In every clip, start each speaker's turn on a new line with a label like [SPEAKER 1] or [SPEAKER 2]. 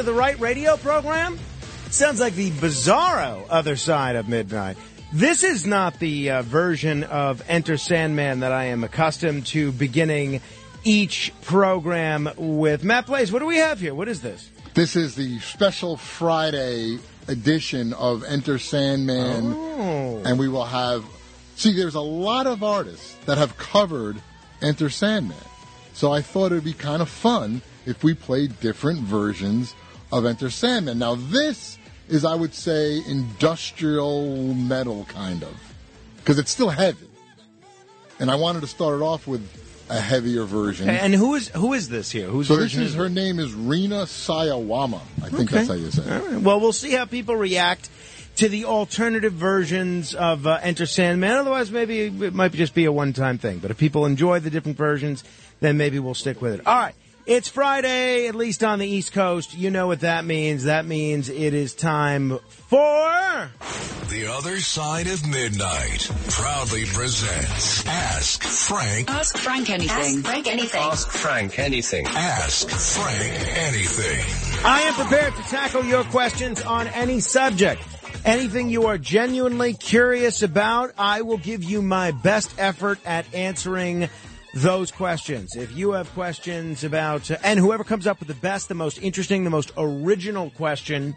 [SPEAKER 1] Into the right radio program? Sounds like the bizarro other side of midnight. This is not the uh, version of Enter Sandman that I am accustomed to beginning each program with. Matt Blaze, what do we have here? What is this?
[SPEAKER 2] This is the special Friday edition of Enter Sandman,
[SPEAKER 1] Oh.
[SPEAKER 2] and we will have. See, there's a lot of artists that have covered Enter Sandman, so I thought it'd be kind of fun if we played different versions of Enter Sandman. Now, this is, I would say, industrial metal kind of, because it's still heavy, and I wanted to start it off with a heavier version.
[SPEAKER 1] And who is who is this here? Whose
[SPEAKER 2] so this
[SPEAKER 1] version
[SPEAKER 2] is her name is Rina Sawayama. I think
[SPEAKER 1] Okay.
[SPEAKER 2] that's how you say it.
[SPEAKER 1] Right. Well, we'll see how people react to the alternative versions of uh, Enter Sandman. Otherwise, maybe it might just be a one-time thing. But if people enjoy the different versions, then maybe we'll stick with it. All right. It's Friday, at least on the East Coast. You know what that means. That means it is time for.
[SPEAKER 3] The Other Side of Midnight proudly presents Ask Frank.
[SPEAKER 4] Ask Frank anything.
[SPEAKER 5] Ask Frank anything.
[SPEAKER 6] Ask Frank anything.
[SPEAKER 3] Ask Frank anything.
[SPEAKER 1] I am prepared to tackle your questions on any subject. Anything you are genuinely curious about, I will give you my best effort at answering those questions. If you have questions about, uh, and whoever comes up with the best, the most interesting, the most original question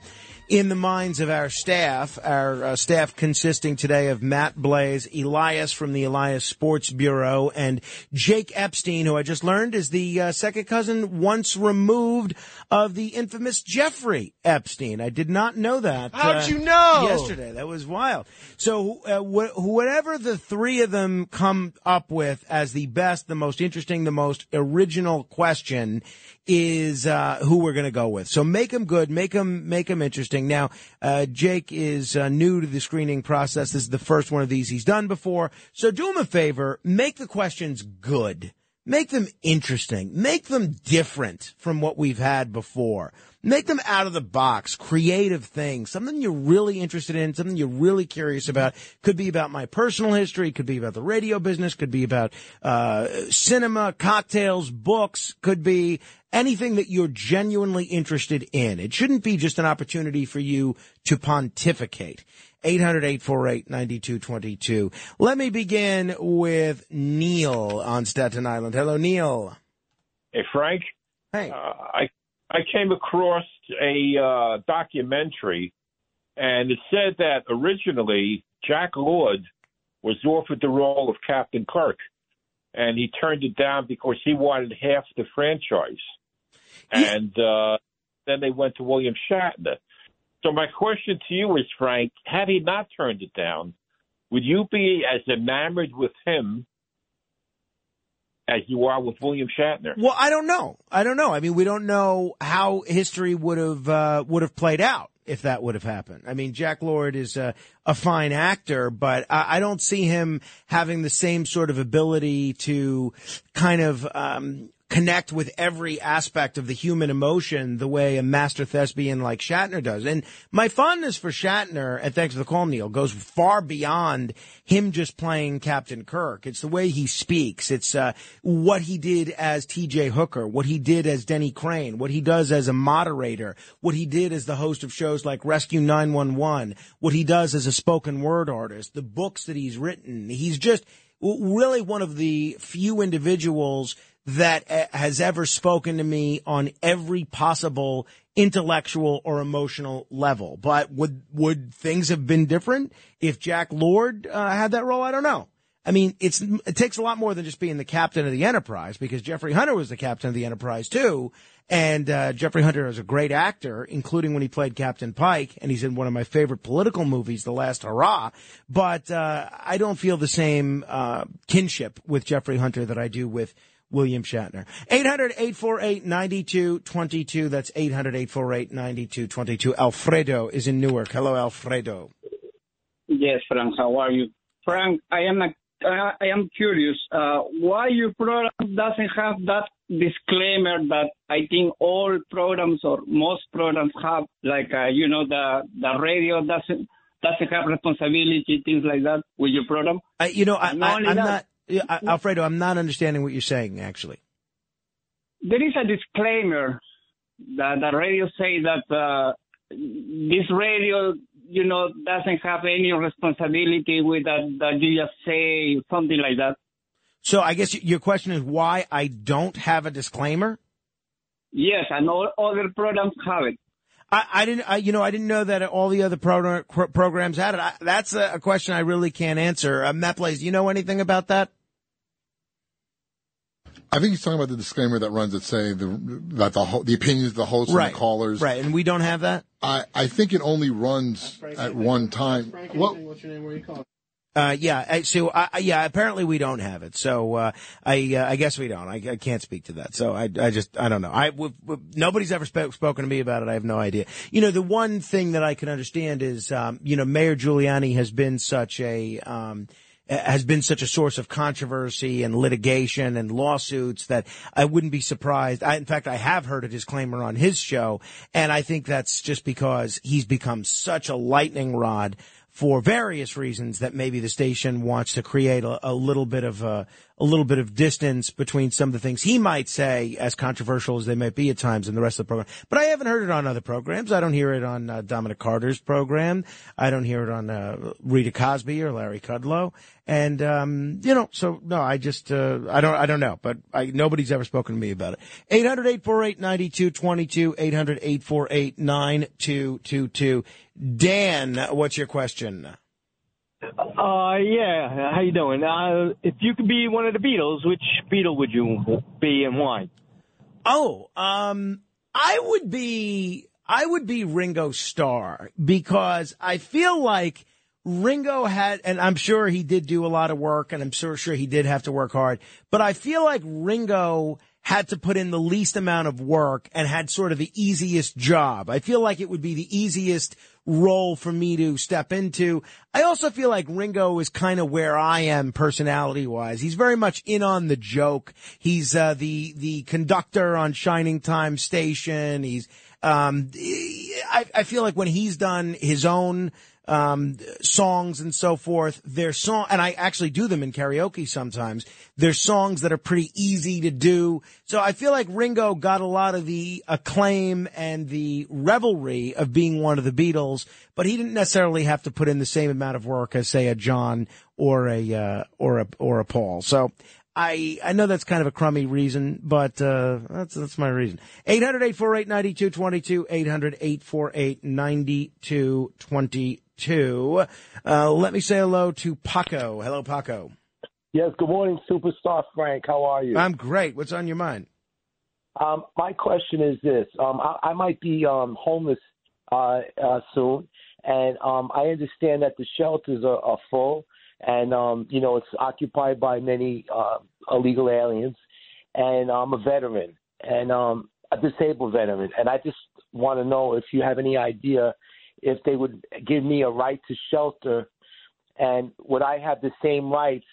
[SPEAKER 1] in the minds of our staff, our uh, staff consisting today of Matt Blaze, Elias from the Elias Sports Bureau, and Jake Epstein, who I just learned is the uh, second cousin once removed of the infamous Jeffrey Epstein. I did not know that.
[SPEAKER 7] How'd
[SPEAKER 1] uh,
[SPEAKER 7] you know?
[SPEAKER 1] Yesterday. That was wild. So, uh, wh- whatever the three of them come up with as the best, the most interesting, the most original question is uh, who we're going to go with. So make them good, make them make them interesting. Now, uh, Jake is uh, new to the screening process. This is the first one of these he's done before. So do him a favor, make the questions good. Make them interesting. Make them different from what we've had before. Make them out of the box, creative things, something you're really interested in, something you're really curious about. Could be about my personal history, could be about the radio business, could be about uh, cinema, cocktails, books, could be anything that you're genuinely interested in. It shouldn't be just an opportunity for you to pontificate. 800-848-9222. Let me begin with Neil on Staten Island. Hello, Neil.
[SPEAKER 8] Hey Frank,
[SPEAKER 1] Hey.
[SPEAKER 8] uh, I I came across a uh, documentary, and it said that originally Jack Lord was offered the role of Captain Kirk, and he turned it down because he wanted half the franchise, and uh, then they went to William Shatner. So my question to you is, Frank, had he not turned it down, would you be as enamored with him as you are with William Shatner?
[SPEAKER 1] Well, I don't know. I don't know. I mean, we don't know how history would have uh, would have played out if that would have happened. I mean, Jack Lord is a, a fine actor, but I, I don't see him having the same sort of ability to kind of um, connect with every aspect of the human emotion the way a master thespian like Shatner does. And my fondness for Shatner, and thanks for the call, Neil, goes far beyond him just playing Captain Kirk. It's the way he speaks. It's uh, what he did as T.J. Hooker, what he did as Denny Crane, what he does as a moderator, what he did as the host of shows like Rescue 911, what he does as a spoken word artist, the books that he's written. He's just really one of the few individuals that uh, has ever spoken to me on every possible intellectual or emotional level. But would would things have been different if Jack Lord uh, had that role? I don't know. I mean, it's it takes a lot more than just being the captain of the Enterprise because Jeffrey Hunter was the captain of the Enterprise too, and uh, Jeffrey Hunter is a great actor, including when he played Captain Pike, and he's in one of my favorite political movies, The Last Hurrah. But uh, I don't feel the same uh, kinship with Jeffrey Hunter that I do with William Shatner. 800-848-9222. That's 800-848-9222. Alfredo is in Newark. Hello, Alfredo.
[SPEAKER 9] Yes, Frank. How are you? Frank, I am a, uh, I am curious. Uh, why your program doesn't have that disclaimer that I think all programs or most programs have, like uh, you know, the the radio doesn't doesn't have responsibility, things like that with your program.
[SPEAKER 1] You know, I, i'm not. Alfredo, I'm not understanding what you're saying, actually.
[SPEAKER 9] There is a disclaimer that the radio say that uh, this radio, you know, doesn't have any responsibility with that, that you just say something like that.
[SPEAKER 1] So I guess your question is why I don't have a disclaimer?
[SPEAKER 9] Yes, and all other programs have it.
[SPEAKER 1] I, I didn't, I, you know, I didn't know that all the other pro- programs had it. I, that's a, a, question I really can't answer. Uh, Matt Blaze, do you know anything about that?
[SPEAKER 10] I think he's talking about the disclaimer that runs that say the, that the the opinions of the hosts
[SPEAKER 1] right.
[SPEAKER 10] and the callers.
[SPEAKER 1] Right, and we don't have that.
[SPEAKER 10] I, I think it only runs at one time.
[SPEAKER 5] What? What's your name? Where are you calling?
[SPEAKER 1] Uh, yeah, so uh, yeah, apparently we don't have it. So uh, I uh, I guess we don't. I, I, can't speak to that. So I I just I don't know. I w- w- nobody's ever sp- spoken to me about it. I have no idea. You know, the one thing that I can understand is um, you know Mayor Giuliani has been such a um, has been such a source of controversy and litigation and lawsuits that I wouldn't be surprised. I, in fact, I have heard a disclaimer on his show, and I think that's just because he's become such a lightning rod for various reasons that maybe the station wants to create a, a little bit of a, a, little bit of distance between some of the things he might say, as controversial as they might be at times, in the rest of the program. But I haven't heard it on other programs. I don't hear it on uh, Dominic Carter's program. I don't hear it on uh, Rita Cosby or Larry Kudlow. And um, you know, so no, I just uh, I don't I don't know, but I, nobody's ever spoken to me about it. 800-848-9222, 800-848-9222. Dan, what's your question?
[SPEAKER 6] Uh, yeah. How you doing? Uh, if you could be one of the Beatles, which Beatle would you be and why?
[SPEAKER 1] Oh, um, I would be, I would be Ringo Starr because I feel like Ringo had, and I'm sure he did do a lot of work and I'm sure, sure he did have to work hard, but I feel like Ringo had to put in the least amount of work and had sort of the easiest job. I feel like it would be the easiest role for me to step into. I also feel like Ringo is kind of where I am personality wise. He's very much in on the joke. He's uh, the the conductor on Shining Time Station. He's um, I, I feel like when he's done his own um, songs and so forth. They're song, and I actually do them in karaoke sometimes. They're songs that are pretty easy to do. So I feel like Ringo got a lot of the acclaim and the revelry of being one of the Beatles, but he didn't necessarily have to put in the same amount of work as say a John or a, uh, or a, or a Paul. So I I know that's kind of a crummy reason, but uh, that's that's my reason. 800-848-9222, 800-848-9222 two. Uh, let me say hello to Paco. Hello, Paco.
[SPEAKER 11] Yes, good morning, superstar Frank. How are you?
[SPEAKER 1] I'm great. What's on your mind?
[SPEAKER 11] Um, my question is this: um, I, I, might be um, homeless uh, uh, soon, and um, I understand that the shelters are, are full, and um, you know it's occupied by many uh, illegal aliens. And I'm a veteran, and um, a disabled veteran, and I just want to know if you have any idea if they would give me a right to shelter, and would I have the same rights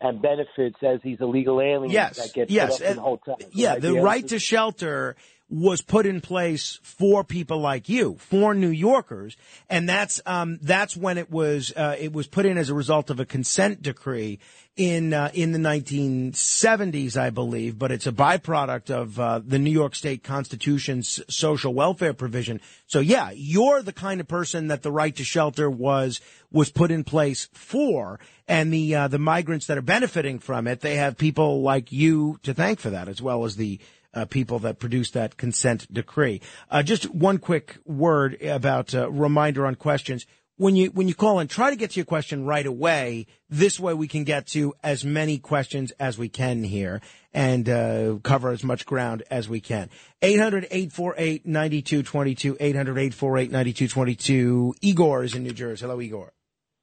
[SPEAKER 11] and benefits as these illegal aliens
[SPEAKER 1] Yes,
[SPEAKER 11] that get
[SPEAKER 1] yes,
[SPEAKER 11] put up in hotels.
[SPEAKER 1] Yeah, the right to shelter was put in place for people like you, for New Yorkers, and that's um, that's when it was uh, it was put in as a result of a consent decree in uh, in the 1970s, I believe. But it's a byproduct of uh, the New York State Constitution's social welfare provision. So yeah, you're the kind of person that the right to shelter was was put in place for, and the uh, the migrants that are benefiting from it, they have people like you to thank for that, as well as the uh, people that produced that consent decree. Uh, just one quick word about uh, reminder on questions. When you when you call in, try to get to your question right away. This way, we can get to as many questions as we can here and uh, cover as much ground as we can. 800-848-9222, 800-848-9222. Igor is in New Jersey. Hello, Igor.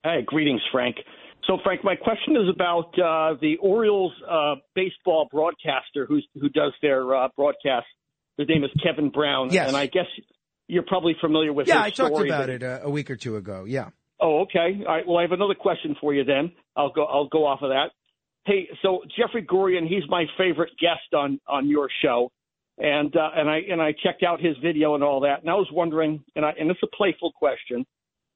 [SPEAKER 12] Hey, greetings, Frank. So, Frank, my question is about uh, the Orioles uh, baseball broadcaster who's, who does their uh, broadcast. His name is Kevin Brown,
[SPEAKER 1] Yes.
[SPEAKER 12] and I guess you're probably familiar with.
[SPEAKER 1] Him.
[SPEAKER 12] Yeah,
[SPEAKER 1] I talked
[SPEAKER 12] story
[SPEAKER 1] about
[SPEAKER 12] that-
[SPEAKER 1] it uh, a week or two ago. Yeah.
[SPEAKER 12] Oh, okay. All right. Well, I have another question for you. Then I'll go. I'll go off of that. Hey, so Jeffrey Gurian, he's my favorite guest on on your show, and uh, and I and I checked out his video and all that, and I was wondering, and I and it's a playful question.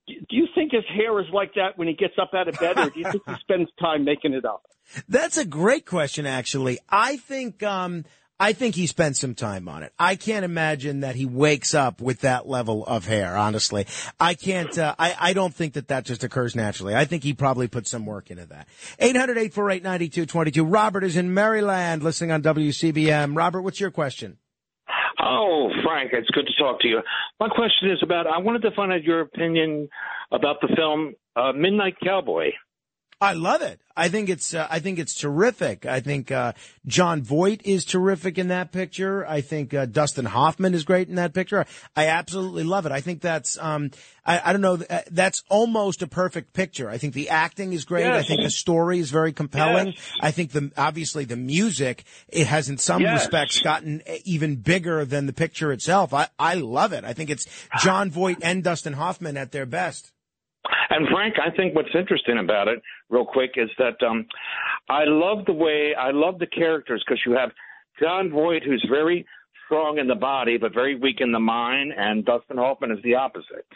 [SPEAKER 12] Do you think his hair is like that when he gets up out of bed, or do you think he spends time making it up?
[SPEAKER 1] That's a great question, actually. I think, um, I think he spent some time on it. I can't imagine that he wakes up with that level of hair, honestly. I can't, uh, I, I don't think that that just occurs naturally. I think he probably put some work into that. 800-848-9222. Robert is in Maryland listening on WCBM. Robert, what's your question?
[SPEAKER 7] Oh, Frank, it's good to talk to you. My question is about I wanted to find out your opinion about the film uh, Midnight Cowboy.
[SPEAKER 1] I love it. I think it's uh, I think it's terrific. I think uh, Jon Voight is terrific in that picture. I think uh, Dustin Hoffman is great in that picture. I absolutely love it. I think that's um I, I don't know uh, that's almost a perfect picture. I think the acting is great. I think the story is very compelling.
[SPEAKER 7] Yes.
[SPEAKER 1] I think the obviously the music it has in some
[SPEAKER 7] Yes.
[SPEAKER 1] respects gotten even bigger than the picture itself. I I love it. I think it's Jon Voight and Dustin Hoffman at their best.
[SPEAKER 7] And Frank, I think what's interesting about it, real quick, is that um, I love the way I love the characters because you have Jon Voight, who's very strong in the body but very weak in the mind, and Dustin Hoffman is the opposite.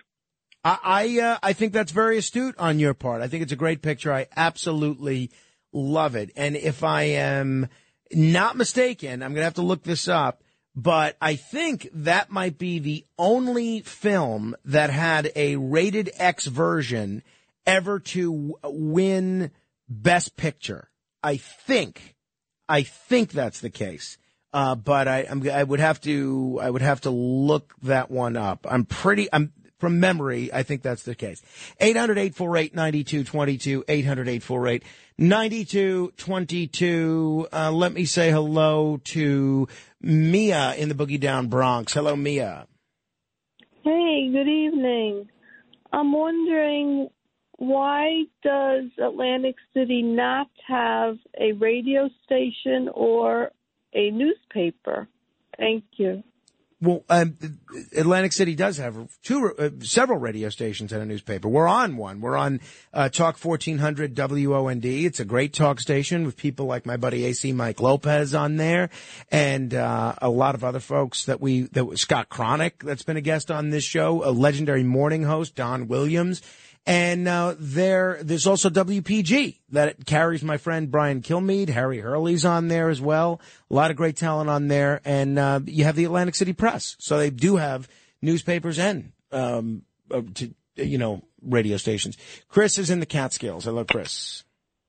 [SPEAKER 1] I I, uh, I think that's very astute on your part. I think it's a great picture. I absolutely love it. And if I am not mistaken, I'm going to have to look this up, but I think that might be the only film that had a rated X version ever to win Best Picture. I think, I think that's the case. Uh, but I, I'm, I would have to, I would have to look that one up. I'm pretty, I'm, from memory, I think that's the case. 800-848-9222, 800-848-9222. Uh, let me say hello to Mia in the Boogie Down Bronx. Hello, Mia.
[SPEAKER 13] Hey, good evening. I'm wondering why does Atlantic City not have a radio station or a newspaper? Thank you.
[SPEAKER 1] Well, um, Atlantic City does have two, uh, several radio stations and a newspaper. We're on one. We're on uh, Talk 1400 WOND. It's a great talk station with people like my buddy AC Mike Lopez on there, and uh, a lot of other folks that we that Scott Chronic that's been a guest on this show, a legendary morning host Don Williams. And uh, there, there's also WPG that carries my friend Brian Kilmeade. Harry Hurley's on there as well. A lot of great talent on there. And uh, you have the Atlantic City Press, so they do have newspapers and um, uh, to, you know radio stations. Chris is in the Catskills. Hello, Chris.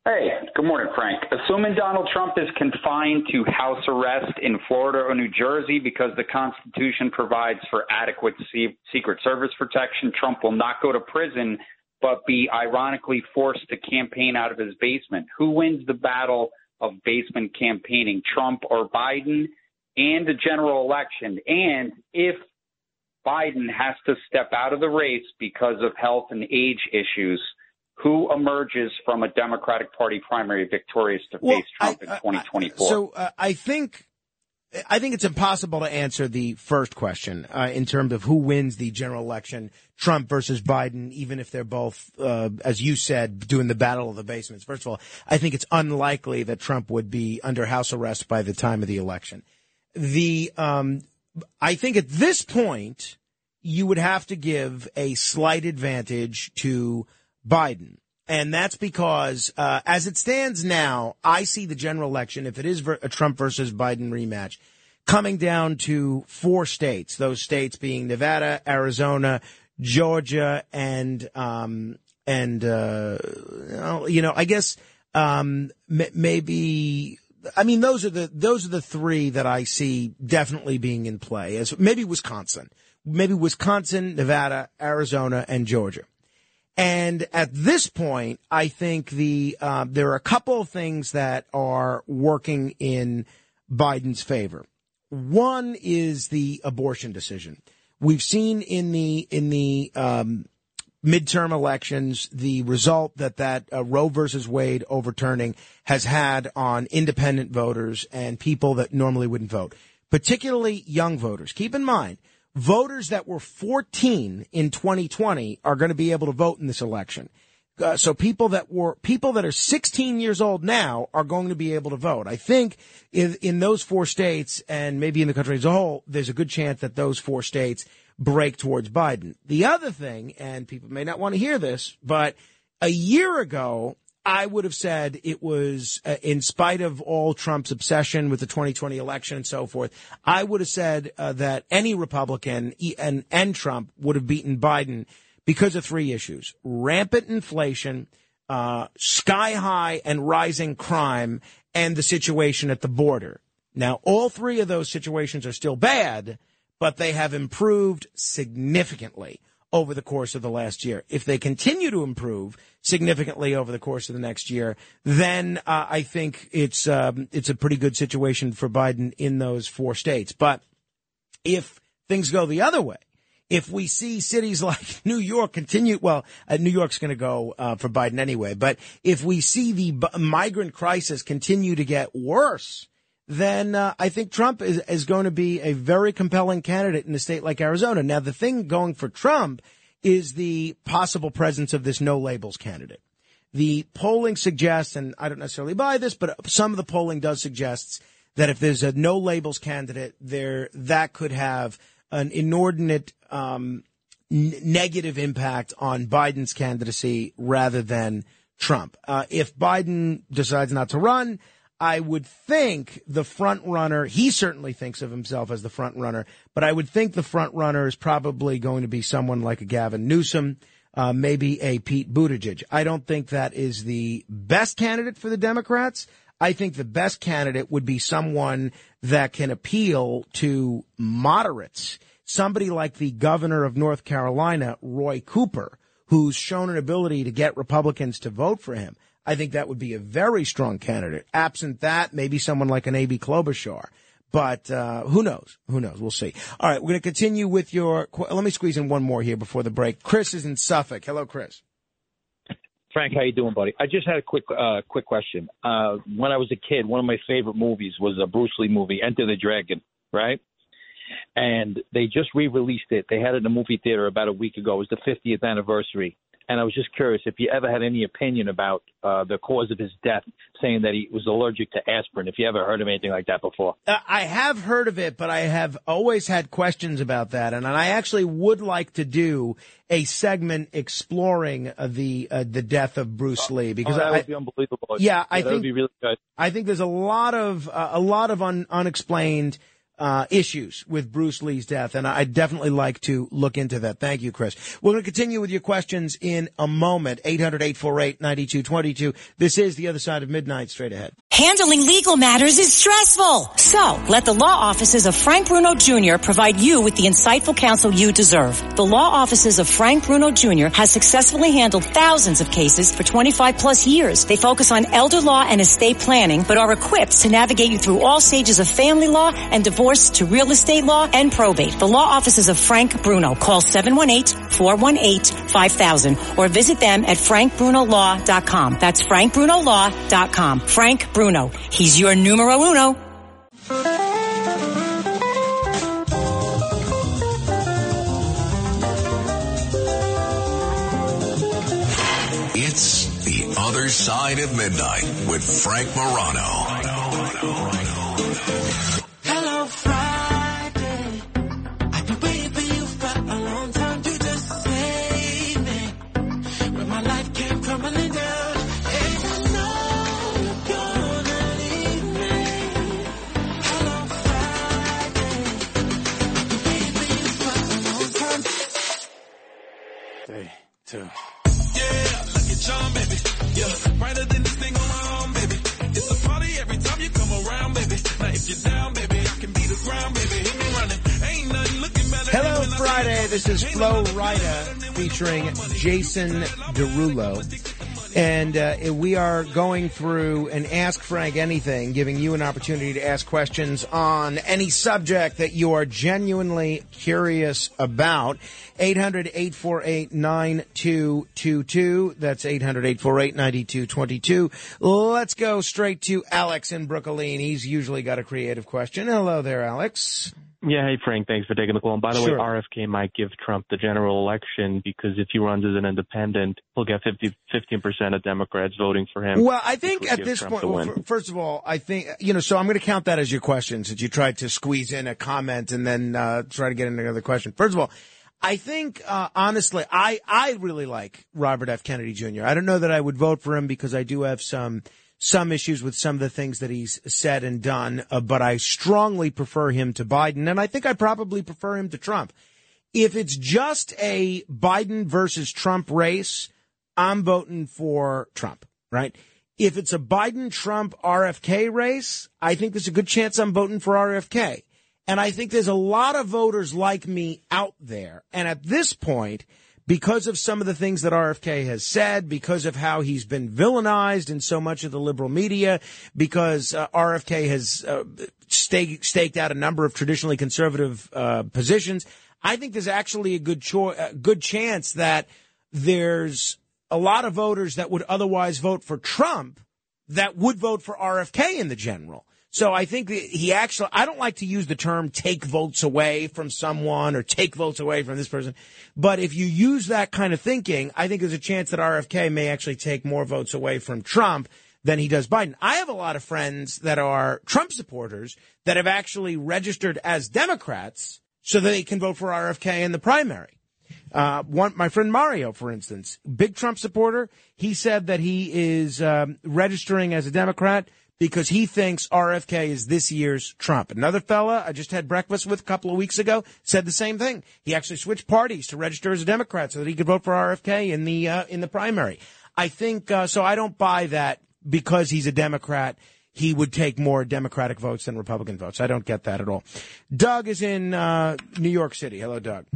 [SPEAKER 14] Hey, good morning, Frank. Assuming Donald Trump is confined to house arrest in Florida or New Jersey because the Constitution provides for adequate se- Secret Service protection, Trump will not go to prison, but be ironically forced to campaign out of his basement. Who wins the battle of basement campaigning, Trump or Biden, and the general election? And if Biden has to step out of the race because of health and age issues, who emerges from a Democratic Party primary victorious to
[SPEAKER 1] Well,
[SPEAKER 14] face Trump in 2024?
[SPEAKER 1] So uh, I think I think it's impossible to answer the first question uh, in terms of who wins the general election, Trump versus Biden, even if they're both, uh, as you said, doing the battle of the basements. First of all, I think it's unlikely that Trump would be under house arrest by the time of the election. The, um, I think at this point, you would have to give a slight advantage to Biden. And that's because, uh, as it stands now, I see the general election, if it is a Trump versus Biden rematch, coming down to four states. Those states being Nevada, Arizona, Georgia, and um, and uh, you know, I guess um, maybe. I mean, those are the those are the three that I see definitely being in play. As maybe Wisconsin, maybe Wisconsin, Nevada, Arizona, and Georgia. And at this point, I think the uh, there are a couple of things that are working in Biden's favor. One is the abortion decision. We've seen in the in the um, midterm elections the result that that uh, Roe versus Wade overturning has had on independent voters and people that normally wouldn't vote, particularly young voters. Keep in mind, voters that were 14 in 2020 are going to be able to vote in this election. Uh, so people that were people that are 16 years old now are going to be able to vote. I think in, in those four states and maybe in the country as a whole, there's a good chance that those four states break towards Biden. The other thing, and people may not want to hear this, but a year ago, I would have said it was, uh, in spite of all Trump's obsession with the 2020 election and so forth, I would have said uh, that any Republican and, and Trump would have beaten Biden because of three issues rampant inflation, uh, sky high and rising crime, and the situation at the border. Now, all three of those situations are still bad, but they have improved significantly over the course of the last year. If they continue to improve significantly over the course of the next year, then uh, I think it's um, it's a pretty good situation for Biden in those four states. But if things go the other way, if we see cities like New York continue, well, uh, New York's going to go uh, for Biden anyway, but if we see the b- migrant crisis continue to get worse, then uh, I think Trump is, is going to be a very compelling candidate in a state like Arizona. Now, the thing going for Trump is the possible presence of this no labels candidate. The polling suggests, and I don't necessarily buy this, but some of the polling does suggest that if there's a no labels candidate there, that could have an inordinate um, n- negative impact on Biden's candidacy rather than Trump. Uh, if Biden decides not to run, I would think the front runner, he certainly thinks of himself as the front runner, but I would think the front runner is probably going to be someone like a Gavin Newsom, uh, maybe a Pete Buttigieg. I don't think that is the best candidate for the Democrats. I think the best candidate would be someone that can appeal to moderates. Somebody like the governor of North Carolina, Roy Cooper, who's shown an ability to get Republicans to vote for him. I think that would be a very strong candidate. Absent that, maybe someone like an Amy Klobuchar. But uh, who knows? Who knows? We'll see. All right, we're going to continue with your. Let me squeeze in one more here before the break. Chris is in Suffolk. Hello, Chris.
[SPEAKER 15] Frank, how you doing, buddy? I just had a quick, uh, quick question. Uh, when I was a kid, one of my favorite movies was a Bruce Lee movie, Enter the Dragon, right? And they just re-released it. They had it in a movie theater about a week ago. It was the 50th anniversary. And I was just curious if you ever had any opinion about uh, the cause of his death, saying that he was allergic to aspirin. If you ever heard of anything like that before,
[SPEAKER 1] uh, I have heard of it, but I have always had questions about that, and I actually would like to do a segment exploring uh, the uh, the death of Bruce Lee because
[SPEAKER 15] oh, that
[SPEAKER 1] I,
[SPEAKER 15] would be unbelievable.
[SPEAKER 1] Yeah, I
[SPEAKER 15] that
[SPEAKER 1] think
[SPEAKER 15] really.
[SPEAKER 1] I think there's a lot of uh, a lot of un, unexplained uh, issues with Bruce Lee's death, and I'd definitely like to look into that. Thank you, Chris. We're going to continue with your questions in a moment. 800-848-9222. This is The Other Side of Midnight, straight ahead.
[SPEAKER 16] Handling legal matters is stressful. So, let the law offices of Frank Bruno Jr. provide you with the insightful counsel you deserve. The law offices of Frank Bruno Jr. has successfully handled thousands of cases for 25 plus years. They focus on elder law and estate planning, but are equipped to navigate you through all stages of family law and divorce divorce to real estate law and probate. The law offices of Frank Bruno. Call 718-418-5000 or visit them at frankbrunolaw.com. That's frankbrunolaw.com. Frank Bruno. He's your numero uno.
[SPEAKER 17] It's the other side of midnight with Frank Morano.
[SPEAKER 18] This
[SPEAKER 1] is Flo Rida featuring Jason Derulo. And uh, we are going through an Ask Frank Anything, giving you an opportunity to ask questions on any subject that you are genuinely curious about. 800 848 9222. That's 800 848 9222. Let's go straight to Alex in Brooklyn. He's usually got a creative question. Hello there, Alex.
[SPEAKER 19] Yeah, hey Frank, thanks for taking the call. And by the
[SPEAKER 1] Sure.
[SPEAKER 19] way, RFK might give Trump the general election because if he runs as an independent, he'll get 50, 15% of Democrats voting for him.
[SPEAKER 1] Well, I think at this
[SPEAKER 19] Trump
[SPEAKER 1] point, well, first of all, I think, you know, so I'm going to count that as your question since you tried to squeeze in a comment and then uh, try to get into another question. First of all, I think, uh, honestly, I, I really like Robert F. Kennedy Jr. I don't know that I would vote for him because I do have some, some issues with some of the things that he's said and done, uh, but I strongly prefer him to Biden, and I think I probably prefer him to Trump. If it's just a Biden versus Trump race, I'm voting for Trump, right? If it's a Biden Trump RFK race, I think there's a good chance I'm voting for RFK. And I think there's a lot of voters like me out there. And at this point, because of some of the things that RFK has said, because of how he's been villainized in so much of the liberal media, because uh, RFK has uh, stake, staked out a number of traditionally conservative uh, positions, I think there's actually a good cho- a good chance that there's a lot of voters that would otherwise vote for Trump that would vote for RFK in the general. So I think he actually, I don't like to use the term take votes away from someone or take votes away from this person. But if you use that kind of thinking, I think there's a chance that RFK may actually take more votes away from Trump than he does Biden. I have a lot of friends that are Trump supporters that have actually registered as Democrats so that they can vote for RFK in the primary. Uh, one, my friend Mario, for instance, big Trump supporter. He said that he is um, registering as a Democrat because he thinks RFK is this year's Trump. Another fella I just had breakfast with a couple of weeks ago said the same thing. He actually switched parties to register as a Democrat so that he could vote for RFK in the uh, in the primary. I think uh, so. I don't buy that because he's a Democrat. He would take more Democratic votes than Republican votes. I don't get that at all. Doug is in uh, New York City. Hello, Doug.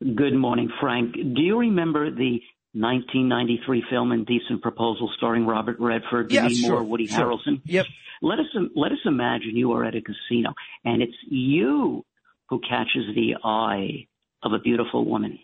[SPEAKER 20] Good morning, Frank. Do you remember the 1993 film Indecent Proposal starring Robert Redford,
[SPEAKER 1] Yeah,
[SPEAKER 20] Demi
[SPEAKER 1] sure,
[SPEAKER 20] Moore, Woody
[SPEAKER 1] sure.
[SPEAKER 20] Harrelson?
[SPEAKER 1] Yep.
[SPEAKER 20] Let us let us imagine you are at a casino and it's you who catches the eye of a beautiful woman.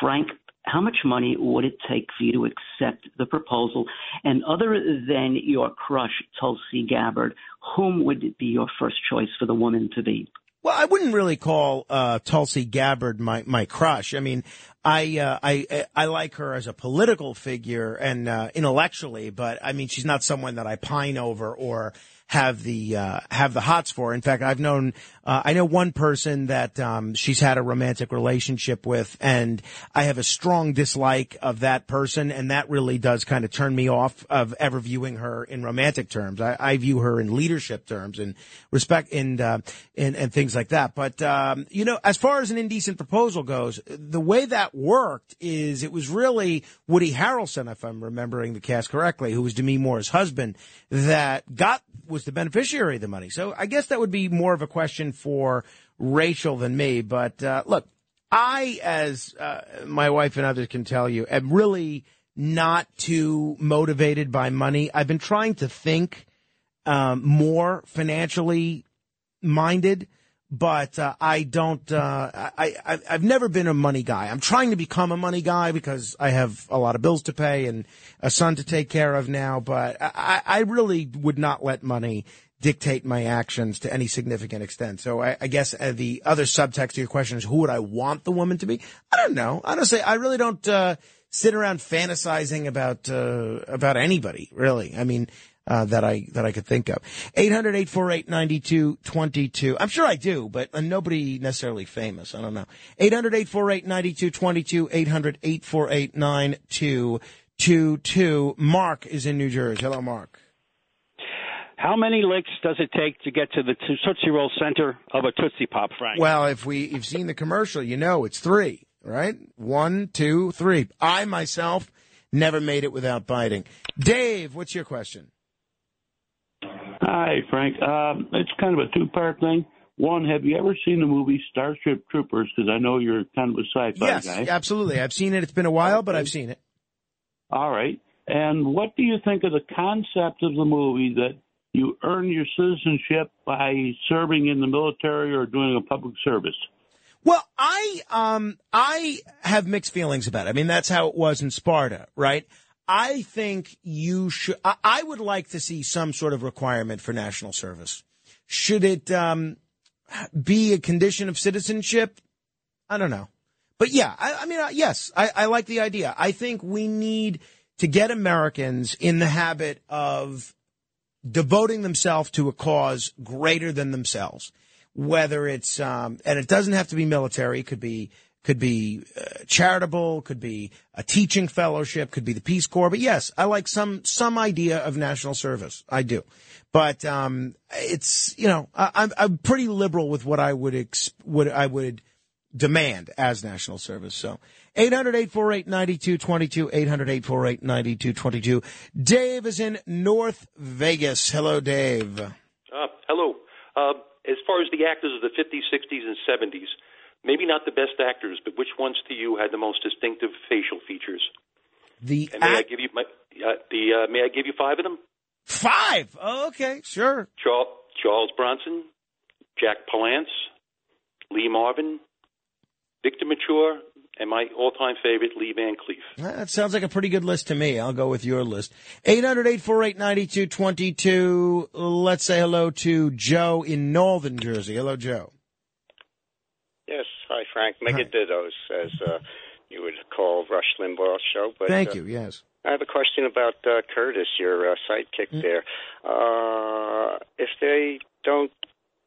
[SPEAKER 20] Frank, how much money would it take for you to accept the proposal? And other than your crush, Tulsi Gabbard, whom would be your first choice for the woman to be?
[SPEAKER 1] Well, I wouldn't really call uh, Tulsi Gabbard my my crush. I mean, I uh, I I like her as a political figure and uh, intellectually, but I mean, she's not someone that I pine over or have the uh, have the hots for. In fact, I've known uh, I know one person that um, she's had a romantic relationship with, and I have a strong dislike of that person, and that really does kind of turn me off of ever viewing her in romantic terms. I, I view her in leadership terms and respect and uh, and and things like that. But um, you know, as far as an indecent proposal goes, the way that worked is it was really Woody Harrelson, if I'm remembering the cast correctly, who was Demi Moore's husband, that got was the beneficiary of the money. So I guess that would be more of a question for Rachel than me. But uh, look, I, as uh, my wife and others can tell you, am really not too motivated by money. I've been trying to think um, more financially minded, but uh, I don't. Uh, I, I I've never been a money guy. I'm trying to become a money guy because I have a lot of bills to pay and a son to take care of now. But I, I really would not let money dictate my actions to any significant extent. So I, I guess uh, the other subtext to your question is who would I want the woman to be? I don't know. Honestly, I really don't uh, sit around fantasizing about uh, about anybody really. I mean. Uh, that I that I could think of. 800-848-9222. I'm sure I do, but uh, nobody necessarily famous. I don't know. 800-848-9222. 800-848-9222. Mark is in New Jersey. Hello, Mark.
[SPEAKER 21] How many licks does it take to get to the Tootsie Roll center of a Tootsie Pop, Frank?
[SPEAKER 1] Well, if we you've seen the commercial, you know it's three, right? One, two, three. I myself never made it without biting. Dave, what's your question?
[SPEAKER 22] Hi, Frank. Um, it's kind of a two-part thing. One, have you ever seen the movie Starship Troopers? Because I know you're kind of a sci-fi
[SPEAKER 1] yes,
[SPEAKER 22] guy.
[SPEAKER 1] absolutely. I've seen it. It's been a while, but I've seen it.
[SPEAKER 22] All right. And what do you think of the concept of the movie that you earn your citizenship by serving in the military or doing a public service?
[SPEAKER 1] Well, I um I have mixed feelings about it. I mean, that's how it was in Sparta, right? I think you should. I, I would like to see some sort of requirement for national service. Should it um, be a condition of citizenship? I don't know, but yeah, I, I mean, uh, yes, I, I like the idea. I think we need to get Americans in the habit of devoting themselves to a cause greater than themselves. Whether it's um, and it doesn't have to be military. It could be could be uh, charitable, could be a teaching fellowship, could be the Peace Corps. But yes, I like some some idea of national service. I do, but um, it's you know I, I'm I'm pretty liberal with what I would ex- what I would demand as national service. So 800-848-9222, 800-848-9222. Dave is in North Vegas. Hello, Dave.
[SPEAKER 23] Uh, hello. Uh, as far as the actors of the 50s, 60s, and 70s, maybe not the best actors, but which ones to you had the most distinctive facial features?
[SPEAKER 1] The
[SPEAKER 23] And may I give you my uh, the uh, may I give you five of them?
[SPEAKER 1] Five. Oh, okay, sure.
[SPEAKER 23] Charles, Charles Bronson, Jack Palance, Lee Marvin, Victor Mature, and my all-time favorite, Lee Van Cleef.
[SPEAKER 1] That sounds like a pretty good list to me. I'll go with your list. 800-848-9222. Let's say hello to Joe in Northern Jersey. Hello, Joe.
[SPEAKER 24] Yes, hi Frank. Megadittos, as uh, you would call Rush Limbaugh's show. But
[SPEAKER 1] Thank
[SPEAKER 24] uh,
[SPEAKER 1] you. Yes.
[SPEAKER 24] I have a question about uh, Curtis, your uh, sidekick
[SPEAKER 1] Mm.
[SPEAKER 24] there. Uh, if they don't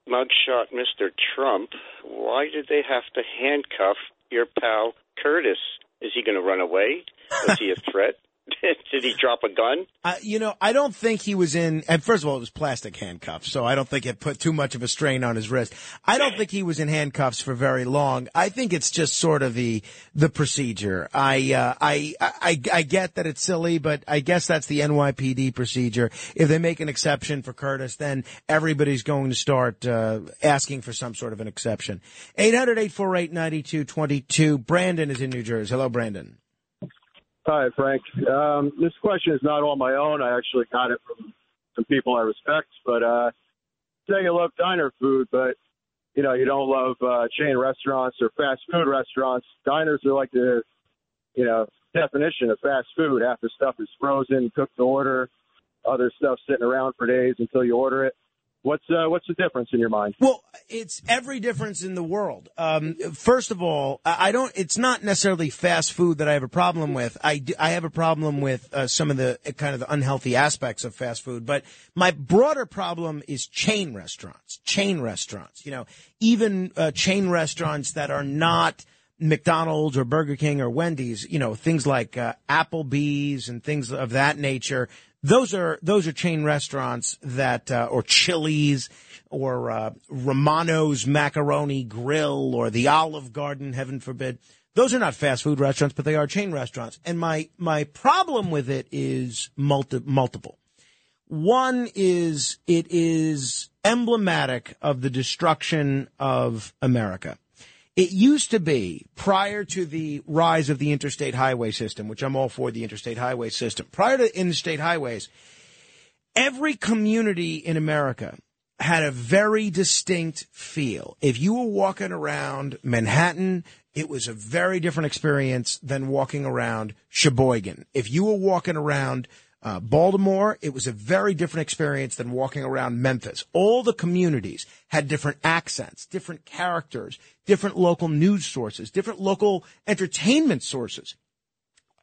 [SPEAKER 24] mugshot Mr. Trump, why did they have to handcuff your pal Curtis? Is he going to run away? Was he a threat? did he drop a gun?
[SPEAKER 1] Uh, you know, I don't think he was in, and first of all, it was plastic handcuffs, so I don't think it put too much of a strain on his wrist. I don't think he was in handcuffs for very long. I think it's just sort of the, the procedure. I, uh, I, I, I get that it's silly, but I guess that's the NYPD procedure. If they make an exception for Curtis, then everybody's going to start, uh, asking for some sort of an exception. 800-848-9222. Brandon is in New Jersey. Hello, Brandon.
[SPEAKER 25] Hi, Frank. Um, this question is not on my own. I actually got it from some people I respect. But uh, say you love diner food, but you know you don't love uh, chain restaurants or fast food restaurants. Diners are like the you know definition of fast food. Half the stuff is frozen, cooked to order. Other stuff sitting around for days until you order it. What's uh, what's the difference in your mind?
[SPEAKER 1] Well, it's every difference in the world. Um, first of all, I don't. It's not necessarily fast food that I have a problem with. I, do, I have a problem with uh, some of the uh, kind of the unhealthy aspects of fast food. But my broader problem is chain restaurants. Chain restaurants. You know, even uh, chain restaurants that are not. McDonald's or Burger King or Wendy's, you know, things like uh, Applebee's and things of that nature. Those are those are chain restaurants that, uh, or Chili's, or uh, Romano's Macaroni Grill, or the Olive Garden, heaven forbid. Those are not fast food restaurants, but they are chain restaurants. And my my problem with it is multi- multiple. One is it is emblematic of the destruction of America. It used to be prior to the rise of the interstate highway system, which I'm all for the interstate highway system. Prior to interstate highways, every community in America had a very distinct feel. If you were walking around Manhattan, it was a very different experience than walking around Sheboygan. If you were walking around uh, Baltimore, it was a very different experience than walking around Memphis. All the communities had different accents, different characters, different local news sources, different local entertainment sources.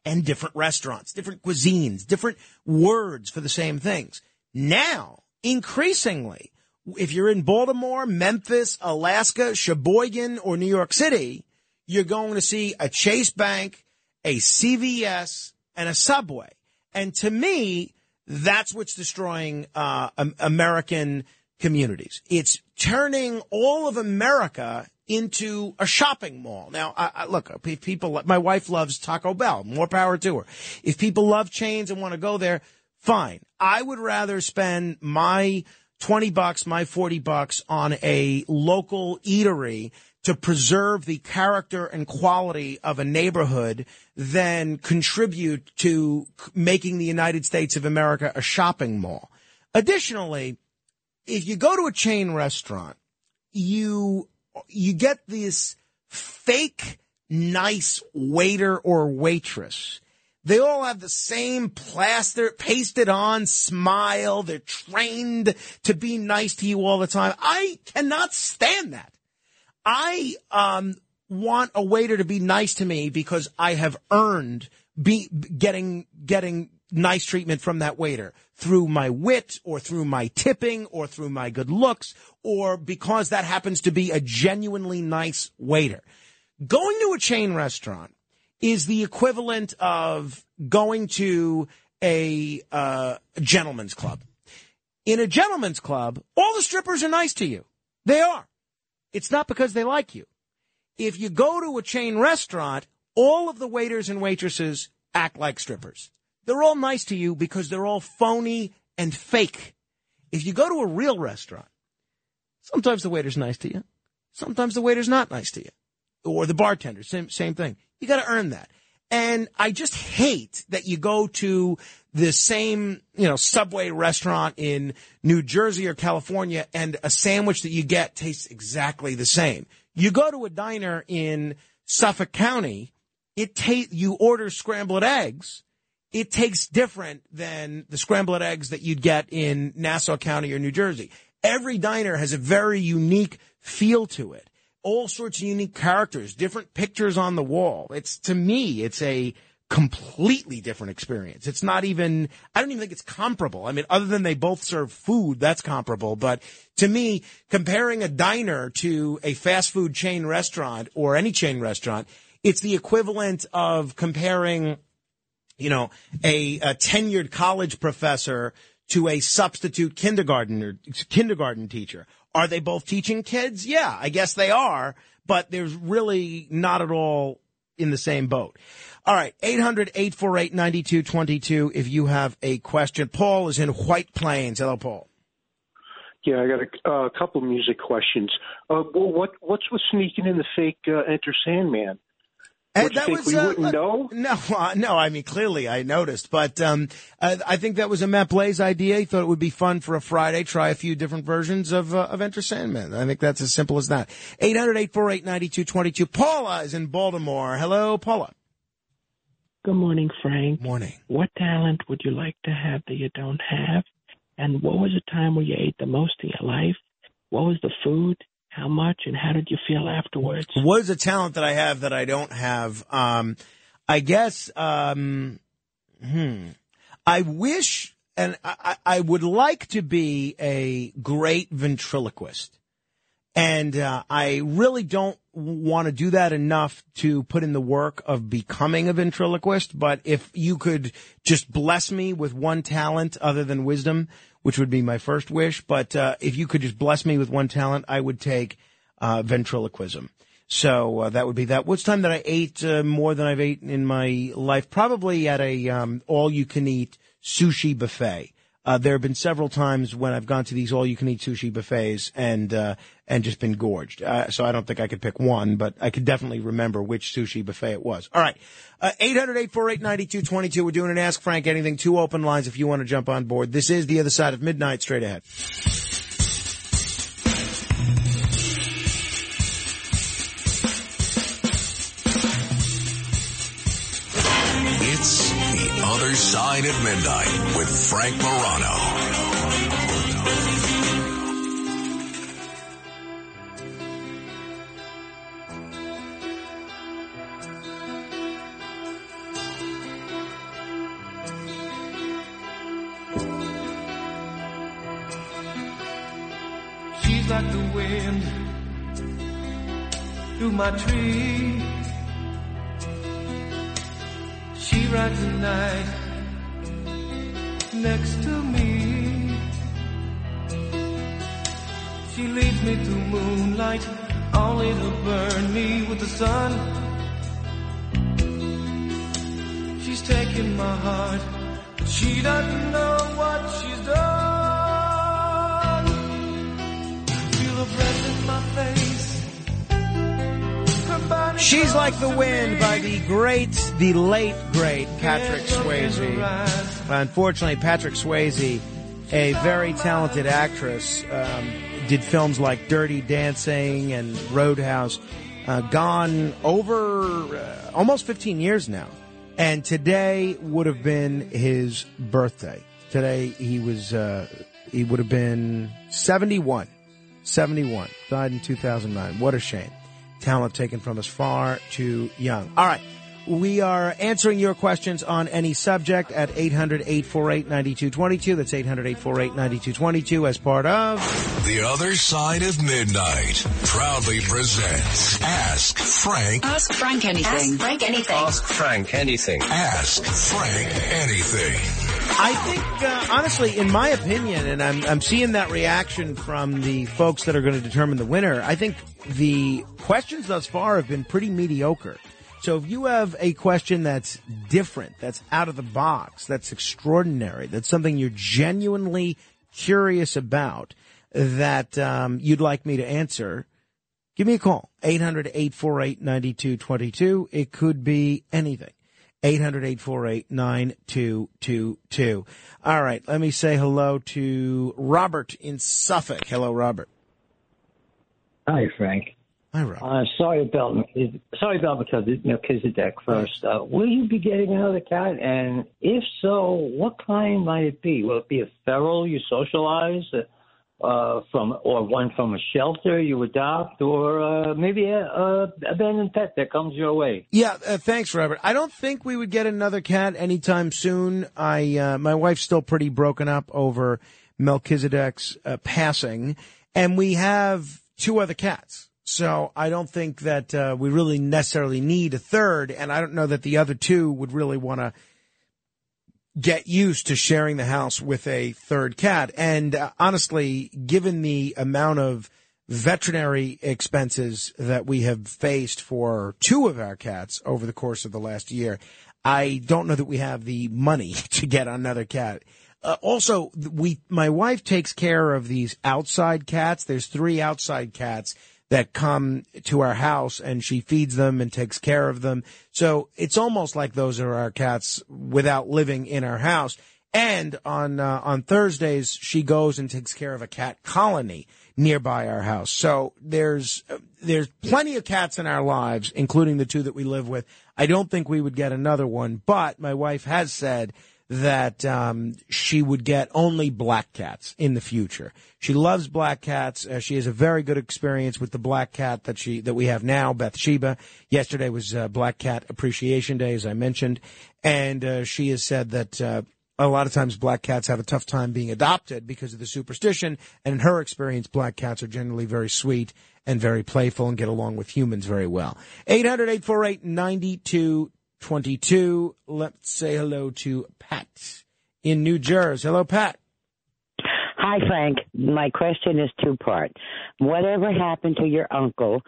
[SPEAKER 1] and different restaurants, different cuisines, different words for the same things. Now, increasingly, if you're in Baltimore, Memphis, Alaska, Sheboygan, or New York City, you're going to see a Chase Bank, a CVS, and a Subway. And to me, that's what's destroying uh, American communities. It's turning all of America into a shopping mall. Now, I, I, look, if people, my wife loves Taco Bell. More power to her. If people love chains and want to go there, fine. I would rather spend my 20 bucks, my 40 bucks on a local eatery to preserve the character and quality of a neighborhood than contribute to making the United States of America a shopping mall. Additionally, if you go to a chain restaurant, you you get this fake nice waiter or waitress. They all have the same plaster pasted on smile. They're trained to be nice to you all the time. I cannot stand that. I um want a waiter to be nice to me because I have earned be getting getting nice treatment from that waiter through my wit or through my tipping or through my good looks or because that happens to be a genuinely nice waiter. Going to a chain restaurant is the equivalent of going to a uh, gentleman's club. In a gentleman's club, all the strippers are nice to you. They are. It's not because they like you. If you go to a chain restaurant, all of the waiters and waitresses act like strippers. They're all nice to you because they're all phony and fake. If you go to a real restaurant, sometimes the waiter's nice to you. Sometimes the waiter's not nice to you. Or the bartender, same, same thing. You got to earn that. And I just hate that you go to the same, you know, Subway restaurant in New Jersey or California and a sandwich that you get tastes exactly the same. You go to a diner in Suffolk County, it ta- you order scrambled eggs. It tastes different than the scrambled eggs that you'd get in Nassau County or New Jersey. Every diner has a very unique feel to it. All sorts of unique characters, different pictures on the wall. It's to me, it's a completely different experience. It's not even, I don't even think it's comparable. I mean, other than they both serve food, that's comparable. But to me, comparing a diner to a fast food chain restaurant or any chain restaurant, it's the equivalent of comparing you know, a, a tenured college professor to a substitute kindergarten or kindergarten teacher. Are they both teaching kids? Yeah, I guess they are, but there's really not at all in the same boat. All right, 800-848-9222 if you have a question. Paul is in White Plains. Hello, Paul.
[SPEAKER 26] Yeah, I got a, uh, couple music questions. Uh, well, what what's with sneaking in the fake uh, Enter Sandman?
[SPEAKER 1] And
[SPEAKER 26] you
[SPEAKER 1] that
[SPEAKER 26] think
[SPEAKER 1] was,
[SPEAKER 26] we
[SPEAKER 1] uh,
[SPEAKER 26] wouldn't know?
[SPEAKER 1] No, uh, no. I mean, clearly I noticed, but um, I, I think that was a Matt Blaze idea. He thought it would be fun for a Friday, try a few different versions of uh, of Enter Sandman. I think that's as simple as that. 800-848-9222. Paula is in Baltimore. Hello, Paula.
[SPEAKER 27] Good morning, Frank.
[SPEAKER 1] Morning.
[SPEAKER 27] What talent would you like to have that you don't have? And what was the time where you ate the most in your life? What was the food? How much? And how did you feel afterwards?
[SPEAKER 1] What is a talent that I have that I don't have? Um, I guess, um, hmm. I wish, and I, I would like to be a great ventriloquist. And uh, I really don't want to do that enough to put in the work of becoming a ventriloquist. But if you could just bless me with one talent other than wisdom, which would be my first wish, but uh, if you could just bless me with one talent, I would take uh, ventriloquism. So uh, that would be that. What's time that I ate uh, more than I've eaten in my life? Probably at a um, all-you-can-eat sushi buffet. Uh, there have been several times when I've gone to these all-you-can-eat sushi buffets and uh, and just been gorged. Uh, so I don't think I could pick one, but I could definitely remember which sushi buffet it was. All right, uh, eight hundred eight four eight ninety two twenty two. We're doing an Ask Frank Anything. Two open lines if you want to jump on board. This is the other side of midnight. Straight ahead.
[SPEAKER 17] other side at midnight with Frank Morano.
[SPEAKER 18] She's like the wind through my tree she rides the night next to me. She leads me through moonlight, only to burn me with the sun. She's taking my heart, but she doesn't know what she's done. Feel her breath in my face.
[SPEAKER 1] She's Like the Wind by the great, the late great Patrick Swayze. Unfortunately, Patrick Swayze, a very talented actress, um, did films like Dirty Dancing and Roadhouse, uh, gone over uh, almost 15 years now. And today would have been his birthday. Today he was, uh, he would have been 71. 71. Died in 2009. What a shame talent taken from us far too young. All right. We are answering your questions on any subject at 800-848-9222. That's 800-848-9222 as part of...
[SPEAKER 17] The Other Side of Midnight proudly presents Ask Frank.
[SPEAKER 4] Ask Frank anything. Ask Frank anything.
[SPEAKER 17] Ask Frank anything. Ask Frank anything.
[SPEAKER 1] I think, uh, honestly, in my opinion, and I'm, I'm seeing that reaction from the folks that are going to determine the winner, I think the questions thus far have been pretty mediocre. So if you have a question that's different, that's out of the box, that's extraordinary, that's something you're genuinely curious about, that um, you'd like me to answer, give me a call. 800-848-9222. It could be anything. 800-848-9222. All right, let me say hello to Robert in Suffolk. Hello, Robert.
[SPEAKER 28] Hi, Frank.
[SPEAKER 1] Hi, Rob.
[SPEAKER 28] Uh, sorry about sorry about Melchizedek first. Uh, will you be getting another cat? And if so, what kind might it be? Will it be a feral you socialize uh, from, or one from a shelter you adopt, or uh, maybe a, a abandoned pet that comes your way?
[SPEAKER 1] Yeah, uh, thanks, Robert. I don't think we would get another cat anytime soon. I, uh, my wife's still pretty broken up over Melchizedek's uh, passing, and we have two other cats. So I don't think that uh, we really necessarily need a third, and I don't know that the other two would really want to get used to sharing the house with a third cat. And uh, honestly, given the amount of veterinary expenses that we have faced for two of our cats over the course of the last year, I don't know that we have the money to get another cat. Uh, also, we, my wife takes care of these outside cats. There's three outside cats that come to our house and she feeds them and takes care of them. So it's almost like those are our cats without living in our house. And on uh, on Thursdays, she goes and takes care of a cat colony nearby our house. So there's there's plenty of cats in our lives, including the two that we live with. I don't think we would get another one, but my wife has said that um, she would get only black cats in the future. She loves black cats. Uh, she has a very good experience with the black cat that she that we have now, Bathsheba. Yesterday was uh, Black Cat Appreciation Day, as I mentioned, and uh, she has said that. Uh, a lot of times black cats have a tough time being adopted because of the superstition. And in her experience, black cats are generally very sweet and very playful and get along with humans very well. 800-848-9222. Let's say hello to Pat in New Jersey. Hello, Pat.
[SPEAKER 29] Hi, Frank. My question is two part. Whatever happened to your uncle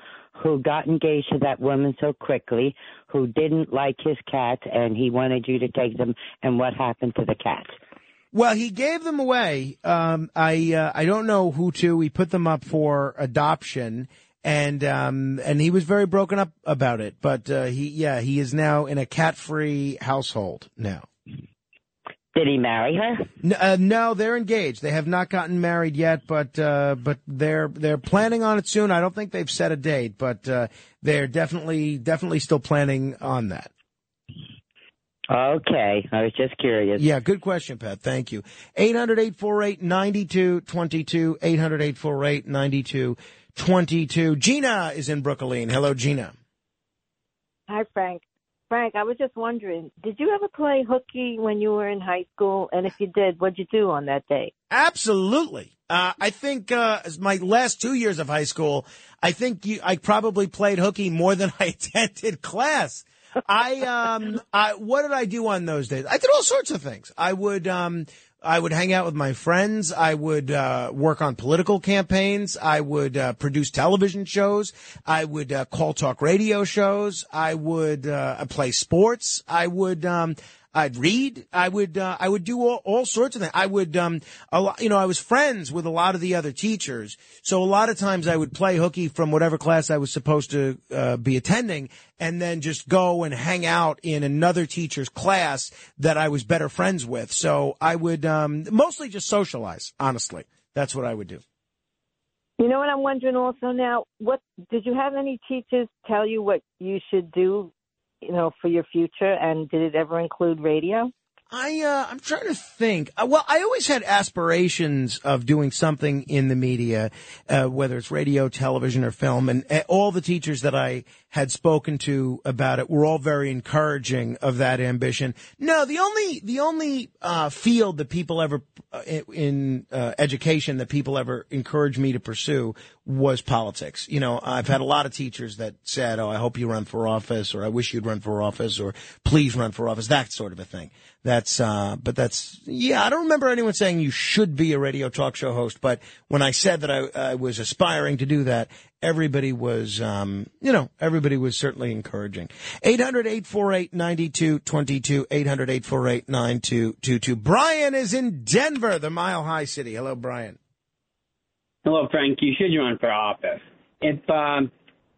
[SPEAKER 29] who got engaged to that woman so quickly, who didn't like his cats, and he wanted you to take them, and what happened to the cats?
[SPEAKER 1] Well, he gave them away. Um, I uh, I don't know who to. We put them up for adoption, and um, and he was very broken up about it. But uh, he yeah he is now in a cat free household now.
[SPEAKER 29] Did he marry her?
[SPEAKER 1] No, uh, no, they're engaged. They have not gotten married yet, but uh, but they're they're planning on it soon. I don't think they've set a date, but uh, they're definitely definitely still planning on that.
[SPEAKER 29] Okay, I was just curious.
[SPEAKER 1] Yeah, good question, Pat. Thank you. 800-848-9222, 800-848-9222. Gina is in Brooklyn. Hello, Gina.
[SPEAKER 30] Hi, Frank.
[SPEAKER 31] Frank, I was just wondering, did you ever play hooky when you were in high school? And if you did, what'd you do on that day?
[SPEAKER 1] Absolutely. Uh, I think uh, my last two years of high school, I think you, I probably played hooky more than I attended class. I um, I what did I do on those days? I did all sorts of things. I would um, I would hang out with my friends. I would uh, work on political campaigns. I would uh, produce television shows. I would uh, call talk radio shows. I would uh, play sports. I would. Um, I'd read. I would. Uh, I would do all, all sorts of things. I would. Um, a lot, you know, I was friends with a lot of the other teachers, so a lot of times I would play hooky from whatever class I was supposed to uh, be attending, and then just go and hang out in another teacher's class that I was better friends with. So I would um, mostly just socialize. Honestly, that's what I would do.
[SPEAKER 31] You know what I'm wondering also now? What did you have any teachers tell you what you should do, you know, for your future? And did it ever include radio?
[SPEAKER 1] I uh, I'm trying to think. Uh, well, I always had aspirations of doing something in the media, uh, whether it's radio, television, or film. And uh, all the teachers that I had spoken to about it were all very encouraging of that ambition. No, the only the only uh, field that people ever uh, in uh, education that people ever encouraged me to pursue was politics. You know, I've had a lot of teachers that said, "Oh, I hope you run for office," or "I wish you'd run for office," or "Please run for office." That sort of a thing. That's, uh, but that's, yeah, I don't remember anyone saying you should be a radio talk show host, but when I said that I, I was aspiring to do that, everybody was, um, you know, everybody was certainly encouraging. 800-848-9222, 800-848-9222. Brian is in Denver, the mile high city. Hello, Brian.
[SPEAKER 32] Hello, Frank. You should run for office. If um,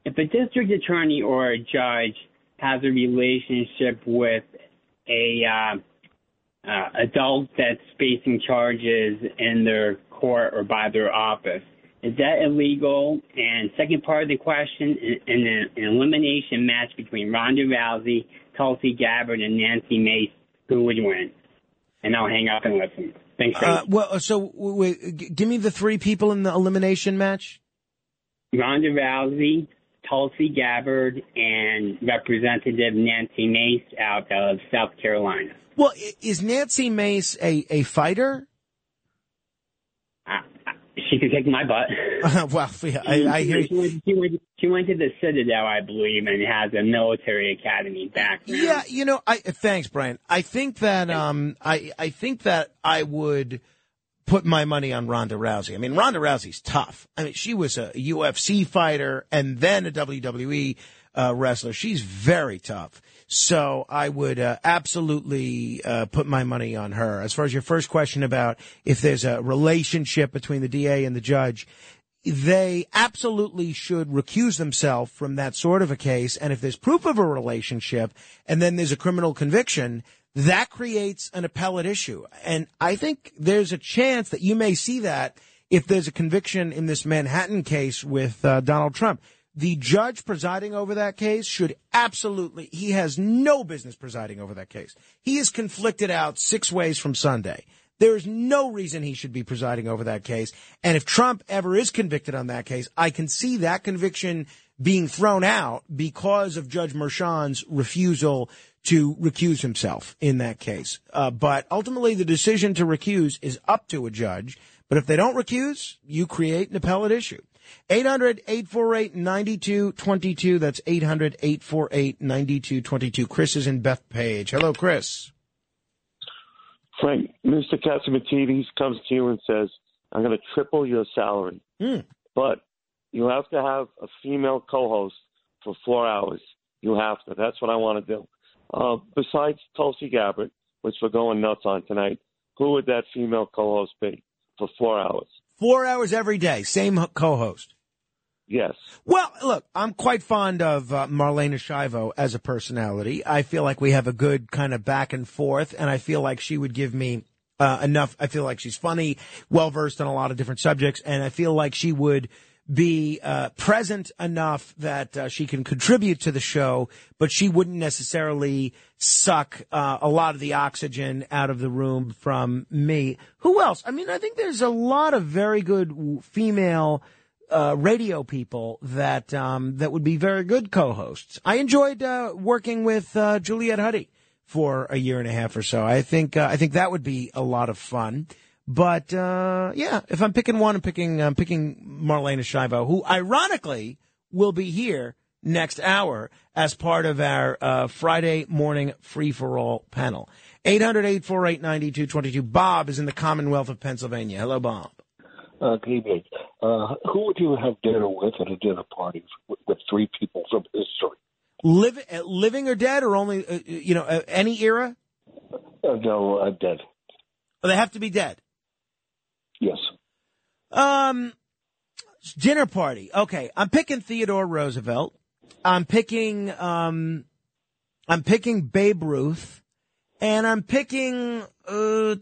[SPEAKER 32] if a district attorney or a judge has a relationship with a uh, uh, adult that's facing charges in their court or by their office. Is that illegal? And second part of the question, in an elimination match between Ronda Rousey, Tulsi Gabbard, and Nancy Mace, who would win? And I'll hang up and listen. Thanks.
[SPEAKER 1] Uh, well, so wait, give me the three people in the elimination match.
[SPEAKER 32] Ronda Rousey, Tulsi Gabbard, and Representative Nancy Mace out of South Carolina.
[SPEAKER 1] Well, is Nancy Mace a, a fighter?
[SPEAKER 32] She could kick my butt.
[SPEAKER 1] well, yeah, I, I hear
[SPEAKER 32] She went, she, went, she went to the Citadel, I believe, and has a military academy background.
[SPEAKER 1] Yeah, you know, I thanks, Brian. I think that um, I I think that I would put my money on Ronda Rousey. I mean, Ronda Rousey's tough. I mean, she was a UFC fighter and then a WWE uh, wrestler. She's very tough. So I would uh, absolutely uh, put my money on her. As far as your first question about if there's a relationship between the DA and the judge, they absolutely should recuse themselves from that sort of a case. And if there's proof of a relationship and then there's a criminal conviction, that creates an appellate issue. And I think there's a chance that you may see that if there's a conviction in this Manhattan case with uh, Donald Trump. The judge presiding over that case should absolutely, he has no business presiding over that case. He is conflicted out six ways from Sunday. There is no reason he should be presiding over that case. And if Trump ever is convicted on that case, I can see that conviction being thrown out because of Judge Merchan's refusal to recuse himself in that case. Uh, but ultimately, the decision to recuse is up to a judge. But if they don't recuse, you create an appellate issue. 800 848 9222. That's 800 848 9222. Chris is in Bethpage. Hello, Chris.
[SPEAKER 33] Frank, Mr. Catsimatidis comes to you and says, I'm going to triple your salary. But you have to have a female co host for four hours. You have to. That's what I want to do. Uh, besides Tulsi Gabbard, which we're going nuts on tonight, who would that female co host be for four hours?
[SPEAKER 1] Four hours every day, same co host.
[SPEAKER 33] Yes.
[SPEAKER 1] Well, look, I'm quite fond of uh, Marlaina Schiavo as a personality. I feel like we have a good kind of back and forth, and I feel like she would give me uh, enough. I feel like she's funny, well versed on a lot of different subjects, and I feel like she would be uh, present enough that uh, she can contribute to the show, but she wouldn't necessarily suck uh, a lot of the oxygen out of the room from me. Who else? I mean, I think there's a lot of very good female uh, radio people that um, that would be very good co-hosts. I enjoyed uh, working with uh, Juliet Huddy for a year and a half or so. I think I think that would be a lot of fun. But uh, yeah, if I'm picking one, I'm picking I'm picking Marlaina Schiavo, who ironically will be here next hour as part of our uh, Friday morning free for all panel. 800 848 9222. Bob is in the Commonwealth of Pennsylvania. Hello, Bob.
[SPEAKER 34] Uh, good evening. Uh, who would you have dinner with at a dinner party with, with three people from history?
[SPEAKER 1] Liv- uh, living or dead, or only, uh, you know, uh, any era?
[SPEAKER 34] Uh, no, I'm dead.
[SPEAKER 1] Oh, they have to be dead.
[SPEAKER 34] Yes.
[SPEAKER 1] Um, dinner party. Okay, I'm picking Theodore Roosevelt. I'm picking um, I'm picking Babe Ruth, and I'm picking uh,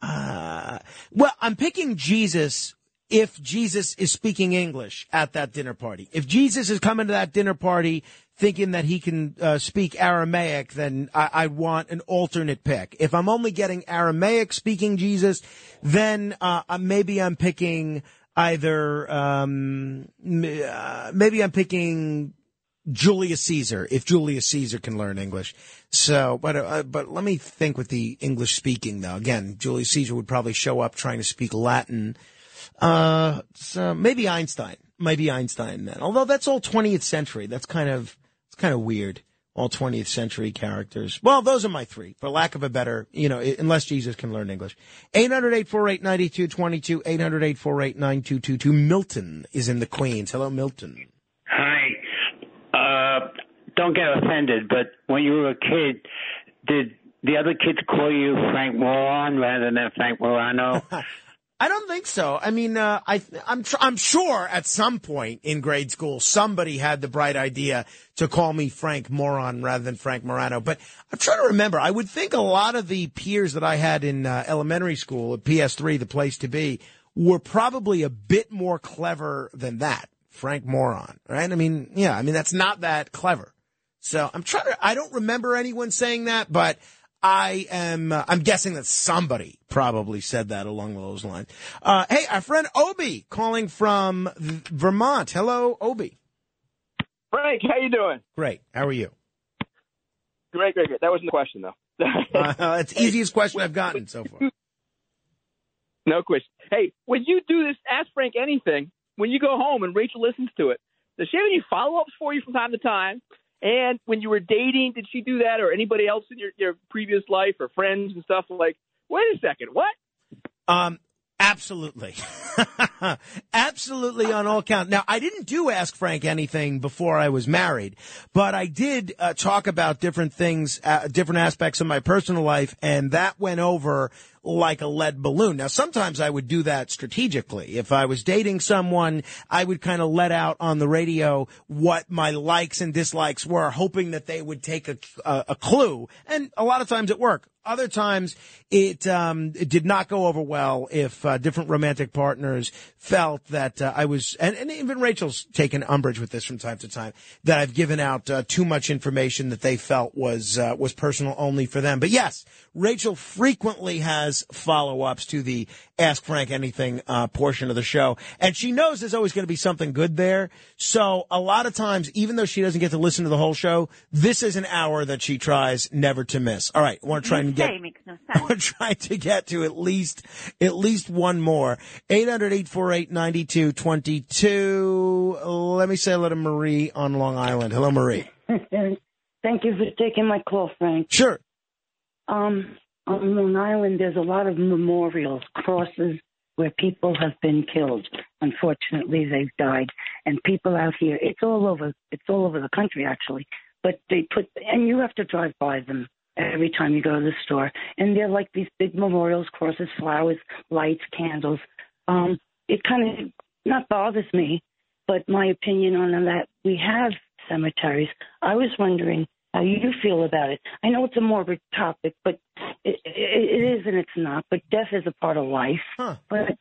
[SPEAKER 1] uh, well, I'm picking Jesus if Jesus is speaking English at that dinner party. If Jesus is coming to that dinner party thinking that he can uh, speak Aramaic, then I, I want an alternate pick. If I'm only getting Aramaic speaking Jesus, then uh, uh, maybe I'm picking either um, uh, maybe I'm picking Julius Caesar if Julius Caesar can learn English. So, but uh, but let me think with the English speaking though. Again, Julius Caesar would probably show up trying to speak Latin. Uh, so maybe Einstein, maybe Einstein then. Although that's all 20th century. That's kind of it's kind of weird. All 20th century characters. Well, those are my three, for lack of a better, you know, unless Jesus can learn English. 800-848-9222, 800-848-9222. Milton is in the Queens. Hello, Milton.
[SPEAKER 35] Hi. Uh, don't get offended, but when you were a kid, did the other kids call you Frank Moron rather than Frank Morano?
[SPEAKER 1] I don't think so. I mean, uh, I, I'm, tr- I'm sure at some point in grade school somebody had the bright idea to call me Frank Moron rather than Frank Morano. But I'm trying to remember. I would think a lot of the peers that I had in uh, elementary school at PS3, the place to be, were probably a bit more clever than that. Frank Moron, right? I mean, yeah, I mean that's not that clever. So I'm trying to. I don't remember anyone saying that, but I am. Uh, I'm guessing that somebody probably said that along those lines. Uh, hey, our friend Obi calling from Vermont. Hello, Obi.
[SPEAKER 36] Frank, how you doing?
[SPEAKER 1] Great. How are you?
[SPEAKER 36] Great, great, great. That wasn't the question though.
[SPEAKER 1] Uh, it's the easiest question I've gotten so far.
[SPEAKER 36] no question. Hey, when you do this, ask Frank anything. When you go home and Rachel listens to it, does she have any follow ups for you from time to time? And when you were dating, did she do that, or anybody else in your your previous life, or friends and stuff? Like, wait a second, what?
[SPEAKER 1] Um, absolutely. absolutely on all counts. Now, I didn't do Ask Frank anything before I was married, but I did uh, talk about different things, uh, different aspects of my personal life, and that went over like a lead balloon. Now, sometimes I would do that strategically. If I was dating someone, I would kind of let out on the radio what my likes and dislikes were, hoping that they would take a, a, a clue. And a lot of times it worked. Other times it, um, it did not go over well if uh, different romantic partners felt that uh, I was, and, and even Rachel's taken umbrage with this from time to time, that I've given out uh, too much information that they felt was uh, was personal only for them. But yes, Rachel frequently has follow ups to the Ask Frank Anything uh, portion of the show, and she knows there's always going to be something good there. So a lot of times, even though she doesn't get to listen to the whole show, this is an hour that she tries never to miss. All right, I want to try and get.
[SPEAKER 30] Say makes no sense.
[SPEAKER 1] We're trying to get to at least at least one more. 800-848-9222. Let me say hello to Marie on Long Island. Hello, Marie.
[SPEAKER 37] Thank you for taking my call, Frank.
[SPEAKER 1] Sure.
[SPEAKER 37] Um, on Long Island, there's a lot of memorials, crosses where people have been killed. Unfortunately, they've died, and people out here. It's all over. It's all over the country, actually. But they put, and you have to drive by them every time you go to the store, and they're like these big memorials, crosses, flowers, lights, candles. Um, it kind of not bothers me, but my opinion on that we have cemeteries. I was wondering how you feel about it. I know it's a morbid topic, but it, it, it is and it's not. But death is a part of life. But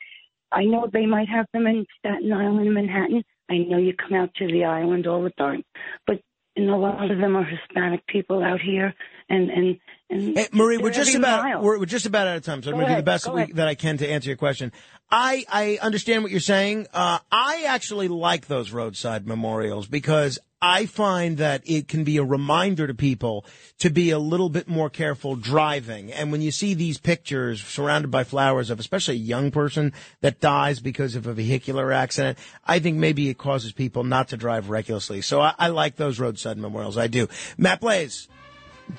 [SPEAKER 37] I know they might have them in Staten Island, Manhattan. I know you come out to the island all the time. But and a lot of them are Hispanic people out here, and and and
[SPEAKER 1] Hey, Marie, we're just about
[SPEAKER 37] mile.
[SPEAKER 1] we're, we're just about out of time, so I'm going to do the best
[SPEAKER 37] go
[SPEAKER 1] we, that I can to answer your question. I I understand what you're saying. Uh, I actually like those roadside memorials because I find that it can be a reminder to people to be a little bit more careful driving. And when you see these pictures surrounded by flowers of especially a young person that dies because of a vehicular accident, I think maybe it causes people not to drive recklessly. So I, I like those roadside memorials. I do. Matt Blaze.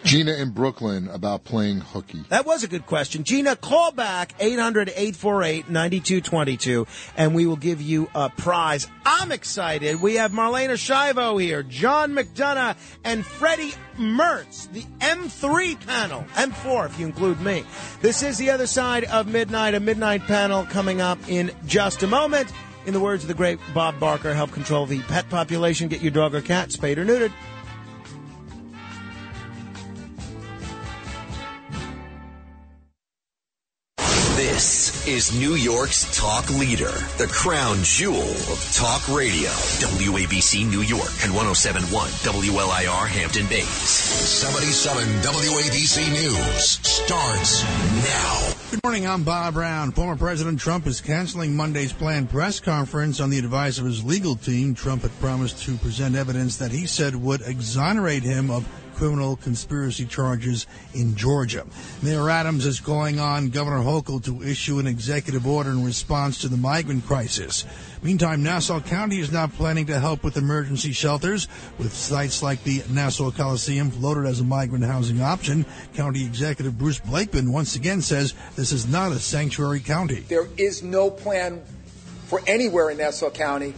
[SPEAKER 2] Gina in Brooklyn about playing hooky.
[SPEAKER 1] That was a good question. Gina, call back 800-848-9222 and we will give you a prize. I'm excited. We have Marlaina Schiavo here, John McDonagh, and Freddy Mertz, the M3 panel. M4 if you include me. This is the other side of midnight, a midnight panel coming up in just a moment. In the words of the great Bob Barker, help control the pet population. Get your dog or cat spayed or neutered.
[SPEAKER 17] This is New York's talk leader, the crown jewel of talk radio. WABC New York and 1071 WLIR Hampton Bays. 77 WABC News starts now.
[SPEAKER 38] Good morning, I'm Bob Brown. Former President Trump is canceling Monday's planned press conference on the advice of his legal team. Trump had promised to present evidence that he said would exonerate him of criminal conspiracy charges in Georgia. Mayor Adams is calling on Governor Hochul to issue an executive order in response to the migrant crisis. Meantime, Nassau County is now planning to help with emergency shelters, with sites like the Nassau Coliseum floated as a migrant housing option. County Executive Bruce Blakeman once again says this is not a sanctuary county.
[SPEAKER 39] There is no plan for anywhere in Nassau County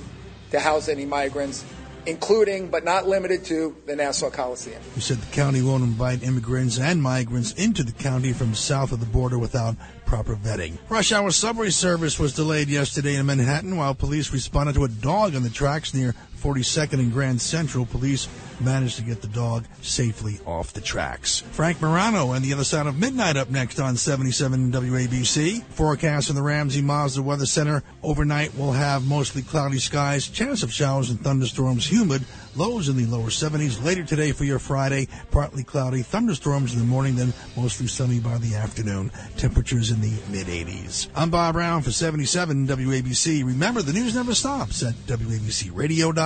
[SPEAKER 39] to house any migrants, including but not limited to the Nassau Coliseum.
[SPEAKER 38] who said the county won't invite immigrants and migrants into the county from south of the border without proper vetting. Rush hour subway service was delayed yesterday in Manhattan while police responded to a dog on the tracks near 42nd and Grand Central. Police managed to get the dog safely off the tracks. Frank Morano and the other side of midnight up next on 77 WABC. Forecast from the Ramsey Mazda Weather Center. Overnight we'll have mostly cloudy skies, chance of showers and thunderstorms, humid, lows in the lower 70s. Later today for your Friday, partly cloudy, thunderstorms in the morning, then mostly sunny by the afternoon. Temperatures in the mid 80s. I'm Bob Brown for 77 WABC. Remember, the news never stops at WABCRadio.com.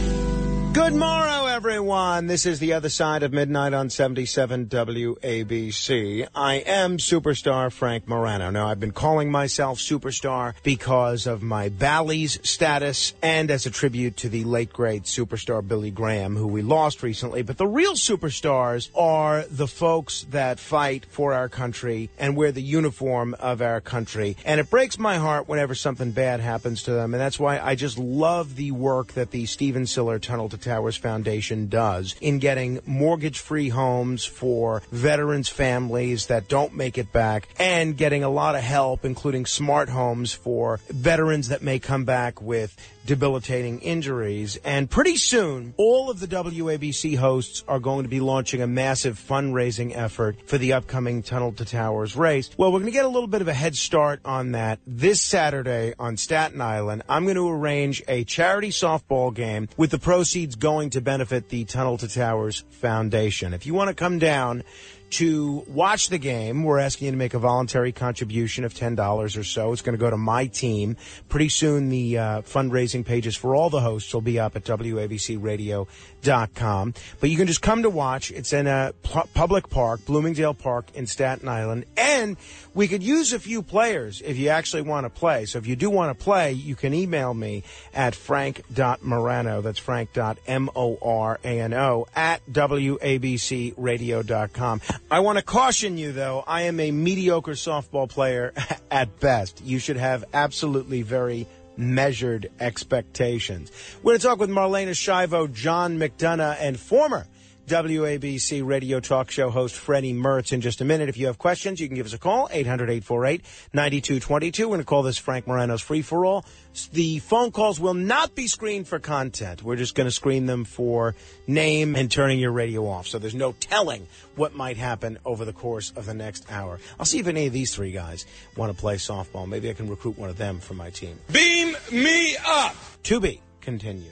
[SPEAKER 1] Good morrow, everyone. This is the other side of midnight on 77 WABC. I am superstar Frank Morano. Now, I've been calling myself superstar because of my Bally's status and as a tribute to the late great superstar Billy Graham, who we lost recently. But the real superstars are the folks that fight for our country and wear the uniform of our country. And it breaks my heart whenever something bad happens to them. And that's why I just love the work that the Stephen Siller Tunnel to Towers Foundation does in getting mortgage free homes for veterans' families that don't make it back and getting a lot of help, including smart homes for veterans that may come back with debilitating injuries. And pretty soon, all of the WABC hosts are going to be launching a massive fundraising effort for the upcoming Tunnel to Towers race. Well, we're going to get a little bit of a head start on that this Saturday on Staten Island. I'm going to arrange a charity softball game with the proceeds going to benefit the Tunnel to Towers Foundation. If you want to come down, to watch the game, we're asking you to make a voluntary contribution of $10 or so. It's going to go to my team. Pretty soon, the uh, fundraising pages for all the hosts will be up at WABCRadio.com. Dot com, but you can just come to watch. It's in a public park, Bloomingdale Park in Staten Island. And we could use a few players if you actually want to play. So if you do want to play, you can email me at frank.morano. That's frank.m-o-r-a-n-o at wabcradio.com. I want to caution you, though, I am a mediocre softball player at best. You should have absolutely very measured expectations. We're going to talk with Marlaina Schiavo, John McDonagh, and former WABC radio talk show host Freddy Mertz in just a minute. If you have questions, you can give us a call, 800-848-9222. We're going to call this Frank Morano's Free For All. The phone calls will not be screened for content. We're just going to screen them for name and turning your radio off. So there's no telling what might happen over the course of the next hour. I'll see if any of these three guys want to play softball. Maybe I can recruit one of them for my team.
[SPEAKER 40] Beam me up.
[SPEAKER 1] To be continued.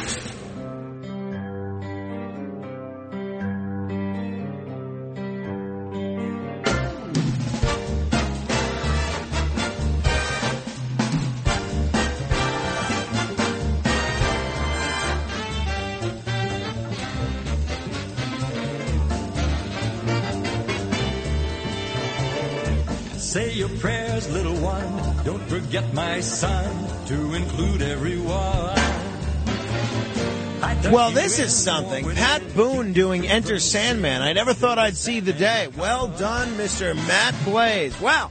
[SPEAKER 18] Prayers, little one. Don't forget, my son, to include everyone.
[SPEAKER 1] Well, this is something. Pat Boone doing Enter Sandman. I never thought I'd see the day. Well done, Mr. Matt Blaze. Wow.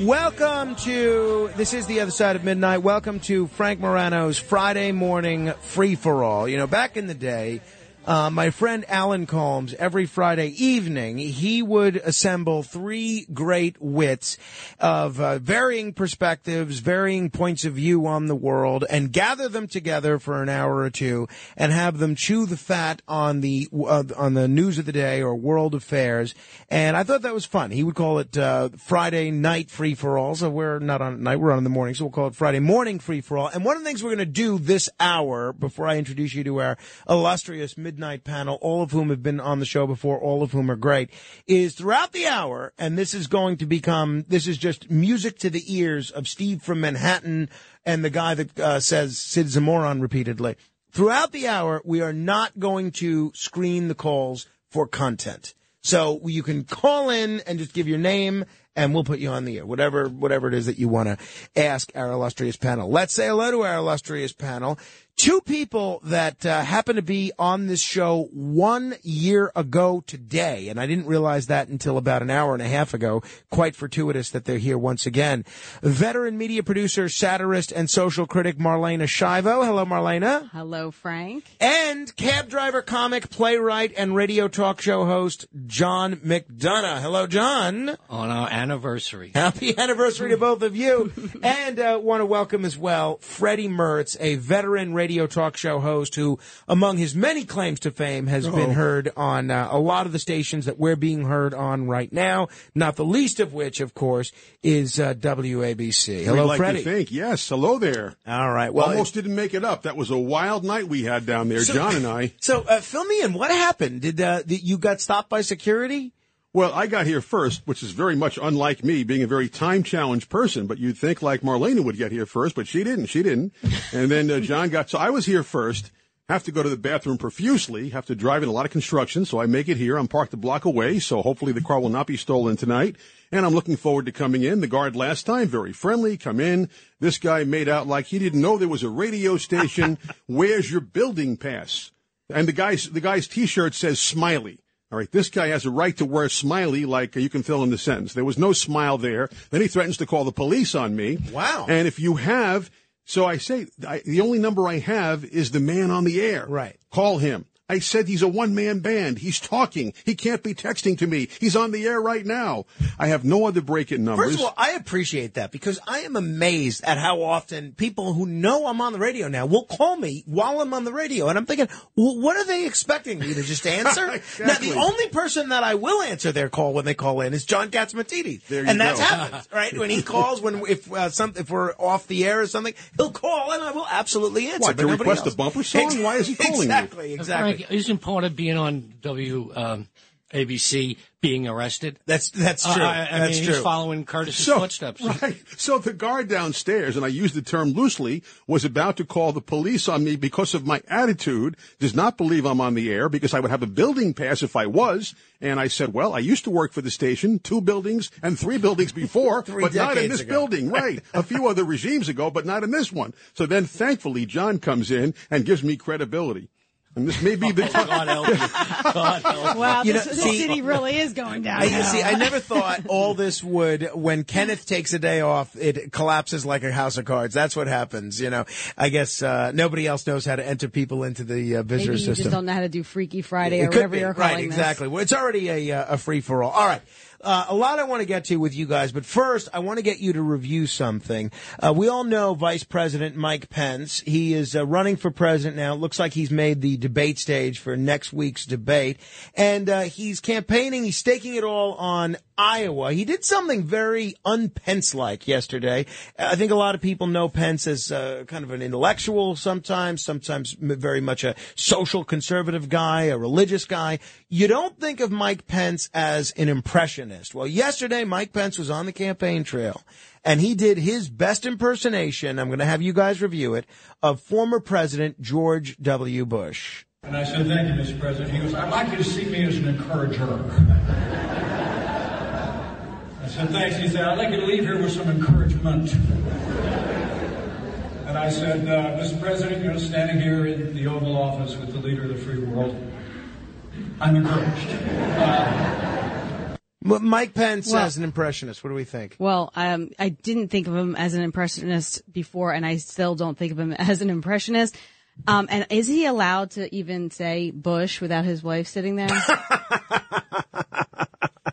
[SPEAKER 1] Welcome to this is the other side of midnight. Welcome to Frank Morano's Friday morning free for all. You know, back in the day, uh, my friend Alan Colmes, every Friday evening, he would assemble three great wits of uh, varying perspectives, varying points of view on the world, and gather them together for an hour or two and have them chew the fat on the uh, on the news of the day or world affairs. And I thought that was fun. He would call it uh, Friday night free for all. So we're not on at night; we're on in the morning. So we'll call it Friday morning free for all. And one of the things we're going to do this hour, before I introduce you to our illustrious midnight panel, all of whom have been on the show before, all of whom are great, is throughout the hour, and this is going to become, this is just music to the ears of Steve from Manhattan and the guy that uh, says Sid's a moron repeatedly. Throughout the hour, we are not going to screen the calls for content. So you can call in and just give your name and we'll put you on the air. Whatever, whatever it is that you want to ask our illustrious panel. Let's say hello to our illustrious panel. Two people that uh, happen to be on this show one year ago today, and I didn't realize that until about an hour and a half ago. Quite fortuitous that they're here once again. Veteran media producer, satirist, and social critic Marlaina Schiavo. Hello, Marlaina.
[SPEAKER 41] Hello, Frank.
[SPEAKER 1] And cab driver, comic, playwright, and radio talk show host John McDonagh. Hello, John.
[SPEAKER 42] On our anniversary.
[SPEAKER 1] Happy anniversary to both of you. and uh, want to welcome as well Freddy Mertz, a veteran radio talk show host who, among his many claims to fame, has
[SPEAKER 2] Oh.
[SPEAKER 1] been heard on uh, a lot of the stations that we're being heard on right now, not the least of which, of course, is uh, WABC. Hello,
[SPEAKER 30] like
[SPEAKER 1] Freddy.
[SPEAKER 30] To think. Yes, hello there.
[SPEAKER 1] All right. Well,
[SPEAKER 30] almost didn't make it up. That was a wild night we had down there,
[SPEAKER 1] So-
[SPEAKER 30] John and I.
[SPEAKER 1] So, uh, fill me in. What happened? Did, uh, did you got stopped by security?
[SPEAKER 30] Well, I got here first, which is very much unlike me, being a very time challenged person. But you'd think like Marlaina would get here first, but she didn't. She didn't. And then uh, John got. So I was here first. Have to go to the bathroom profusely. Have to drive in a lot of construction, so I make it here. I'm parked a block away, so hopefully the car will not be stolen tonight. And I'm looking forward to coming in. The guard last time, very friendly, come in. This guy made out like he didn't know there was a radio station. Where's your building pass? And the guy's the guy's T-shirt says "Smiley." All right, this guy has a right to wear smiley, like you can fill in the sentence. There was no smile there. Then he threatens to call the police on me.
[SPEAKER 1] Wow.
[SPEAKER 30] And if you have, so I say, I, the only number I have is the man on the air.
[SPEAKER 1] Right.
[SPEAKER 30] Call him. I said he's a one man band. He's talking. He can't be texting to me. He's on the air right now. I have no other break in numbers.
[SPEAKER 1] First of all, I appreciate that because I am amazed at how often people who know I'm on the radio now will call me while I'm on the radio. And I'm thinking, well, what are they expecting me to just answer?
[SPEAKER 30] Exactly.
[SPEAKER 1] Now, the only person that I will answer their call when they call in is John Catsimatidis.
[SPEAKER 30] There you
[SPEAKER 1] and that's
[SPEAKER 30] go.
[SPEAKER 1] happened, right? When he calls, when if uh, some, if we're off the air or something, he'll call and I will absolutely answer.
[SPEAKER 30] What, to request
[SPEAKER 1] else.
[SPEAKER 30] a bumper song? Why is he calling you?
[SPEAKER 1] exactly, Exactly,
[SPEAKER 42] Frank, isn't part of being on W um, ABC being arrested?
[SPEAKER 1] That's that's
[SPEAKER 42] Uh,
[SPEAKER 1] true.
[SPEAKER 42] I, I
[SPEAKER 1] That's
[SPEAKER 42] mean,
[SPEAKER 1] true.
[SPEAKER 42] he's following Curtis's
[SPEAKER 30] So-
[SPEAKER 42] footsteps.
[SPEAKER 30] Right. So the guard downstairs, and I use the term loosely, was about to call the police on me because of my attitude, does not believe I'm on the air because I would have a building pass if I was. And I said, well, I used to work for the station, two buildings and three buildings before,
[SPEAKER 1] Three
[SPEAKER 30] but not in this
[SPEAKER 1] ago.
[SPEAKER 30] building. Right. a few other regimes ago, but not in this one. So then thankfully John comes in and gives me credibility. And this may be the time.
[SPEAKER 42] God help you. God help
[SPEAKER 43] Wow,
[SPEAKER 1] You
[SPEAKER 43] this,
[SPEAKER 1] know,
[SPEAKER 43] this
[SPEAKER 1] see-
[SPEAKER 43] city really is going down.
[SPEAKER 1] I, see, I never thought all this would, when Kenneth takes a day off, it collapses like a house of cards. That's what happens, you know. I guess, uh, nobody else knows how to enter people into the uh, visitor
[SPEAKER 43] Maybe you
[SPEAKER 1] system.
[SPEAKER 43] just don't know how to do Freaky Friday
[SPEAKER 1] It
[SPEAKER 43] or whatever
[SPEAKER 1] be.
[SPEAKER 43] you're calling
[SPEAKER 1] right,
[SPEAKER 43] this.
[SPEAKER 1] exactly. Well, it's already a, uh, a free for all. All right. Uh, a lot I want to get to with you guys, but first I want to get you to review something. Uh, we all know Vice President Mike Pence. He is uh, running for president now. It looks like he's made the debate stage for next week's debate, and uh, he's campaigning. He's staking it all on Iowa. He did something very un-Pence-like yesterday. I think a lot of people know Pence as uh, kind of an intellectual sometimes, sometimes very much a social conservative guy, a religious guy. You don't think of Mike Pence as an Well, yesterday Mike Pence was on the campaign trail and he did his best impersonation. I'm going to have you guys review it of former President George W. Bush.
[SPEAKER 44] And I said, thank you, Mr. President. He goes, I'd like you to see me as an encourager. I said, thanks. He said, I'd like you to leave here with some encouragement. And I said, uh, Mr. President, you're standing here in the Oval Office with the leader of the free world, I'm encouraged.
[SPEAKER 1] M- Mike Pence
[SPEAKER 43] Well-
[SPEAKER 1] as an impressionist. What do we think?
[SPEAKER 43] Well, um, I didn't think of him as an impressionist before, and I still don't think of him as an impressionist. Um, and is he allowed to even say Bush without his wife sitting there?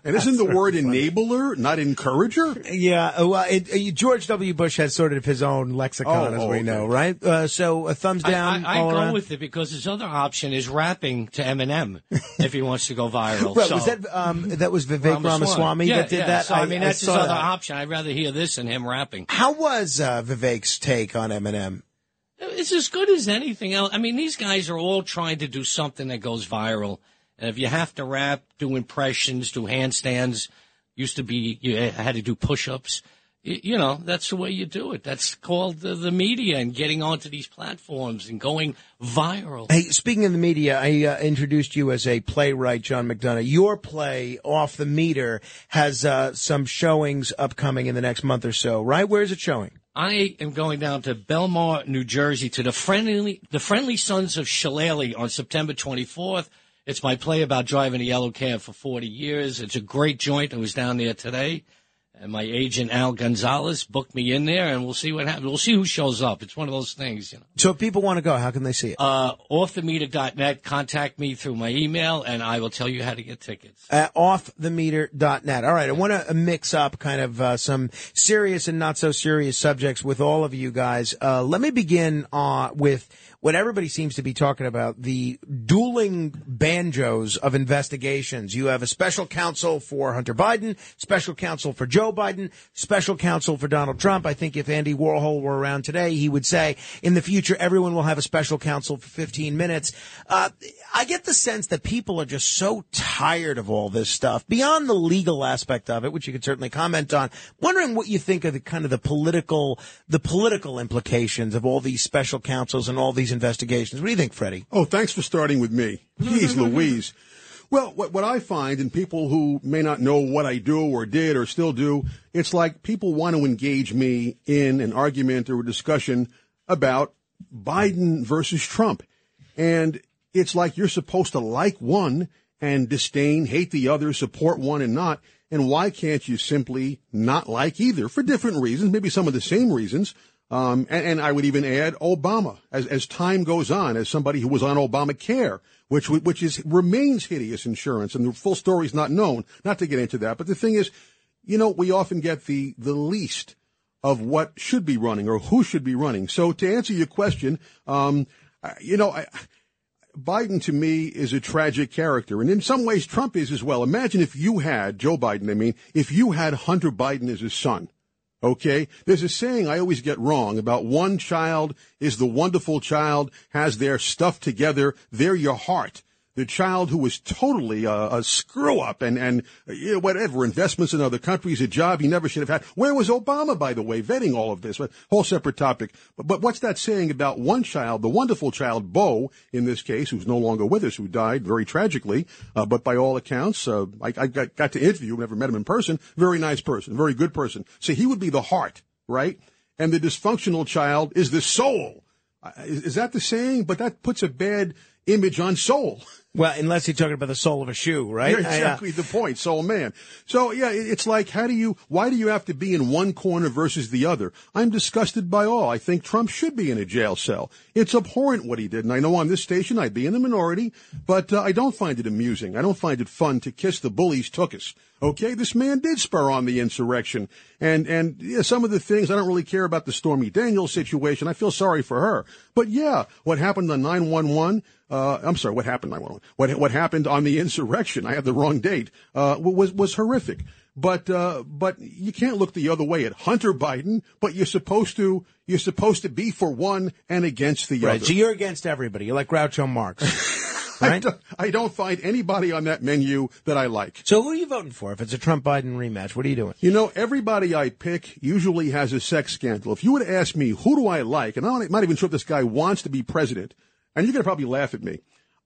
[SPEAKER 30] And isn't the word enabler, not encourager?
[SPEAKER 1] Yeah, uh, well, it, uh, George W. Bush has sort of his own lexicon,
[SPEAKER 30] Oh,
[SPEAKER 1] as
[SPEAKER 30] oh,
[SPEAKER 1] we
[SPEAKER 30] okay.
[SPEAKER 1] know, right? Uh, so a thumbs down.
[SPEAKER 42] I, I, I
[SPEAKER 1] all
[SPEAKER 42] go
[SPEAKER 1] around?
[SPEAKER 42] with it because his other option is rapping to Eminem if he wants to go viral.
[SPEAKER 1] Well,
[SPEAKER 42] so.
[SPEAKER 1] was that um, that was Vivek Ramaswamy
[SPEAKER 42] yeah,
[SPEAKER 1] that did
[SPEAKER 42] yeah.
[SPEAKER 1] that?
[SPEAKER 42] So, I, mean, that's his other
[SPEAKER 1] that.
[SPEAKER 42] option. I'd rather hear this than him rapping.
[SPEAKER 1] How was uh, Vivek's take on Eminem?
[SPEAKER 42] It's as good as anything else. I mean, these guys are all trying to do something that goes viral. And if you have to rap, do impressions, do handstands, used to be, you had to do push-ups. You, you know, that's the way you do it. That's called the, the media and getting onto these platforms and going viral.
[SPEAKER 1] Hey, speaking of the media, I uh, introduced you as a playwright, John McDonagh. Your play, Off the Meter, has uh, some showings upcoming in the next month or so, right? Where is it showing?
[SPEAKER 42] I am going down to Belmar, New Jersey, to the friendly the friendly Sons of Shillelagh on September 24th. It's my play about driving a yellow cab for 40 years. It's a great joint. I was down there today, and my agent Al Gonzalez booked me in there, and we'll see what happens. We'll see who shows up. It's one of those things, you know.
[SPEAKER 1] So if people want to go, how can they see it?
[SPEAKER 42] Uh, offthemeter.net. Contact me through my email, and I will tell you how to get tickets.
[SPEAKER 1] at offthemeter.net. All right, I want to mix up kind of uh, some serious and not so serious subjects with all of you guys. Uh, let me begin uh, with what everybody seems to be talking about the dueling banjos of investigations. You have a special counsel for Hunter Biden, special counsel for Joe Biden, special counsel for Donald Trump. I think if Andy Warhol were around today, he would say in the future, everyone will have a special counsel for 15 minutes. Uh, I get the sense that people are just so tired of all this stuff beyond the legal aspect of it, which you could certainly comment on. Wondering what you think of the kind of the political, the political implications of all these special counsels and all these investigations. What do you think, Freddy?
[SPEAKER 30] Oh, thanks for starting with me. Jeez Louise. Well, what, what I find in people who may not know what I do or did or still do, it's like people want to engage me in an argument or a discussion about Biden versus Trump. And it's like you're supposed to like one and disdain, hate the other, support one and not. And why can't you simply not like either for different reasons, maybe some of the same reasons? Um, and, and I would even add Obama as, as time goes on, as somebody who was on Obamacare, which, which is, remains hideous insurance and the full story is not known. Not to get into that, but the thing is, you know, we often get the, the least of what should be running or who should be running. So to answer your question, um, you know, I, Biden to me is a tragic character, and in some ways Trump is as well. Imagine if you had Joe Biden. I mean, if you had Hunter Biden as his son. Okay, there's a saying I always get wrong about one child is the wonderful child, has their stuff together, they're your heart. The child who was totally a, a screw up and, and, uh, you know, whatever, investments in other countries, a job he never should have had. Where was Obama, by the way, vetting all of this? But whole separate topic. But, but what's that saying about one child, the wonderful child, Bo, in this case, who's no longer with us, who died very tragically, uh, but by all accounts, uh, I, I got, got to interview him, never met him in person, very nice person, very good person. So he would be the heart, right? And the dysfunctional child is the soul. Uh, Is, is that the saying? But that puts a bad image on soul.
[SPEAKER 1] Well, unless you're talking about the sole of a shoe, right?
[SPEAKER 30] Yeah,
[SPEAKER 1] I, uh,
[SPEAKER 30] exactly the point, soul man. So yeah, it's like, how do you, why do you have to be in one corner versus the other? I'm disgusted by all. I think Trump should be in a jail cell. It's abhorrent what he did. And I know on this station I'd be in the minority, but uh, I don't find it amusing. I don't find it fun to kiss the bullies took us. Okay, this man did spur on the insurrection. And, and yeah, some of the things, I don't really care about the Stormy Daniels situation. I feel sorry for her. But yeah, what happened on 911, uh, I'm sorry, what happened 911? What, what happened on the insurrection, I have the wrong date, uh, was, was horrific. But, uh, but you can't look the other way at Hunter Biden, but you're supposed to, you're supposed to be for one and against the
[SPEAKER 1] right.
[SPEAKER 30] other.
[SPEAKER 1] So you're against everybody. You're like Groucho Marx.
[SPEAKER 30] I, don't, I don't find anybody on that menu that I like.
[SPEAKER 1] So who are you voting for if it's a Trump Biden rematch? What are you doing?
[SPEAKER 30] You know, everybody I pick usually has a sex scandal. If you would ask me, who do I like? And I'm not even sure if this guy wants to be president. And you're going to probably laugh at me.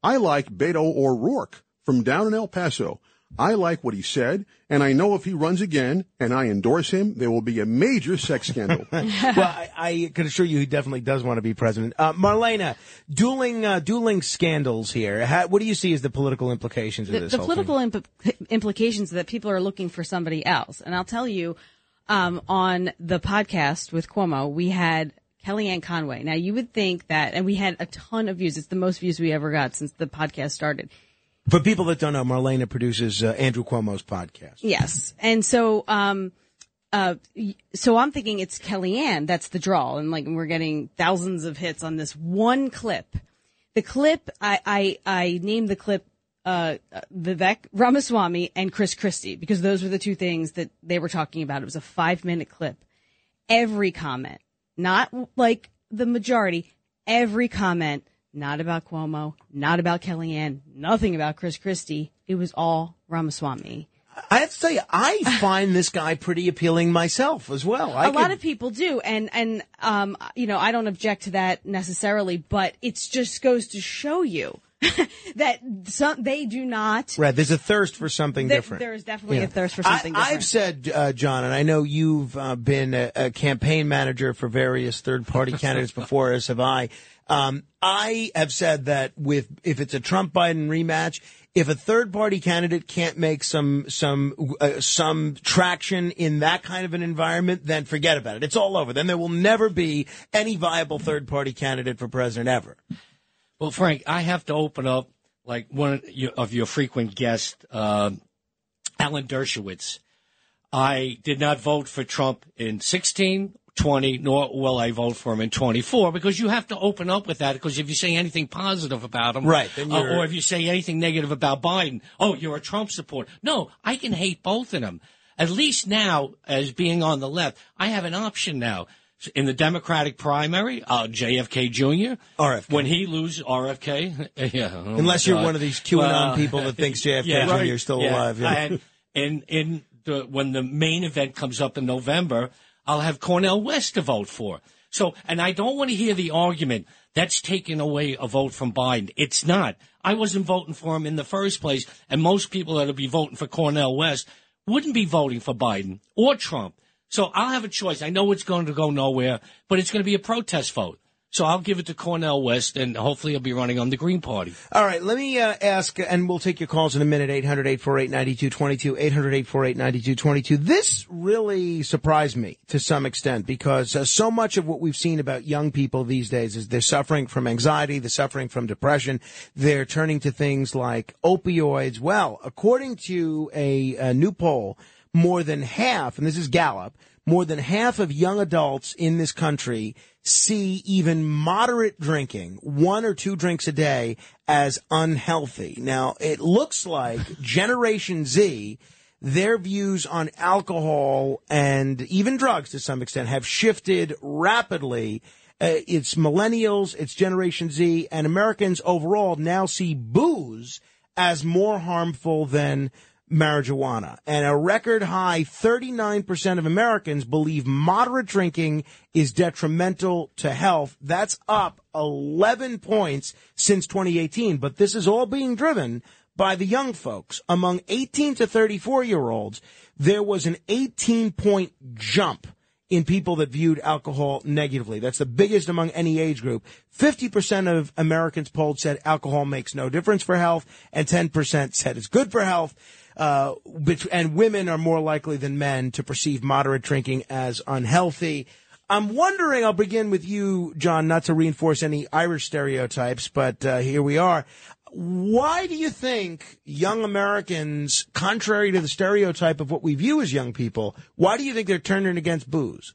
[SPEAKER 30] I like Beto O'Rourke from down in El Paso. I like what he said, and I know if he runs again and I endorse him, there will be a major sex scandal.
[SPEAKER 1] well, I, I can assure you he definitely does want to be president. Uh, Marlaina, dueling uh, dueling scandals here. How, what do you see as the political implications of this?
[SPEAKER 43] the
[SPEAKER 1] whole
[SPEAKER 43] political imp- implications that people are looking for somebody else. And I'll tell you, um, on the podcast with Cuomo, we had Kellyanne Conway. Now you would think that, and we had a ton of views. It's the most views we ever got since the podcast started.
[SPEAKER 1] For people that don't know, Marlaina produces uh, Andrew Cuomo's podcast.
[SPEAKER 43] Yes. And so, um, uh, so I'm thinking it's Kellyanne that's the draw. And like, we're getting thousands of hits on this one clip. The clip, I, I, I named the clip, uh, Vivek Ramaswamy and Chris Christie because those were the two things that they were talking about. It was a five minute clip. Every comment, not like the majority, every comment, not about Cuomo, not about Kellyanne, nothing about Chris Christie. It was all Ramaswamy.
[SPEAKER 1] I have to tell you, I find this guy pretty appealing myself as well. I
[SPEAKER 43] a lot of people do, and and um, you know, I don't object to that necessarily, but it just goes to show you that some they do not.
[SPEAKER 1] Right, there's a thirst for something
[SPEAKER 43] There-
[SPEAKER 1] different.
[SPEAKER 43] there is definitely
[SPEAKER 1] Yeah.
[SPEAKER 43] a thirst for something
[SPEAKER 1] I,
[SPEAKER 43] different.
[SPEAKER 1] I've said, uh, John, and I know you've uh, been a, a campaign manager for various third-party candidates before, as have I. Um, I have said that with if it's a Trump Biden rematch, if a third-party candidate can't make some some uh, some traction in that kind of an environment, then forget about it. It's all over. Then there will never be any viable third-party candidate for president ever.
[SPEAKER 42] Well, Frank, I have to open up like one of your, of your frequent guests, uh, Alan Dershowitz. I did not vote for Trump in 16, 20, nor will I vote for him in 24 because you have to open up with that because if you say anything positive about him,
[SPEAKER 1] Right, then
[SPEAKER 42] uh, or if you say anything negative about Biden, oh, you're a Trump supporter. No, I can hate both of them. At least now, as being on the left, I have an option now. In the Democratic primary, uh, JFK Jr.
[SPEAKER 1] RFK.
[SPEAKER 42] When he loses RFK, yeah. oh
[SPEAKER 1] Unless you're one of these QAnon people that thinks JFK Jr. is still alive, yeah.
[SPEAKER 42] And in in the when the main event comes up in November, I'll have Cornel West to vote for. So, and I don't want to hear the argument that's taking away a vote from Biden. It's not. I wasn't voting for him in the first place, and most people that'll be voting for Cornel West wouldn't be voting for Biden or Trump. So I'll have a choice. I know it's going to go nowhere, but it's going to be a protest vote. So I'll give it to Cornel West, and hopefully he'll be running on the Green Party.
[SPEAKER 1] All right, let me uh, ask, and we'll take your calls in a minute, 800-848-9222, 800-848-9222. This really surprised me to some extent because uh, so much of what we've seen about young people these days is they're suffering from anxiety, they're suffering from depression, they're turning to things like opioids. Well, according to a, a new poll, more than half, and this is Gallup, more than half of young adults in this country see even moderate drinking, one or two drinks a day, as unhealthy. Now, it looks like Generation Z, their views on alcohol and even drugs to some extent have shifted rapidly. Uh, it's millennials, it's Generation Z, and Americans overall now see booze as more harmful than marijuana. And a record high 39% of Americans believe moderate drinking is detrimental to health. That's up 11 points since 2018. But this is all being driven by the young folks. Among 18 to 34 year olds, there was an 18 point jump in people that viewed alcohol negatively. That's the biggest among any age group. 50% of Americans polled said alcohol makes no difference for health, and 10% said it's good for health. Uh, and women are more likely than men to perceive moderate drinking as unhealthy. I'm wondering, I'll begin with you, John, not to reinforce any Irish stereotypes, but uh, here we are. Why do you think young Americans, contrary to the stereotype of what we view as young people, why do you think they're turning against booze?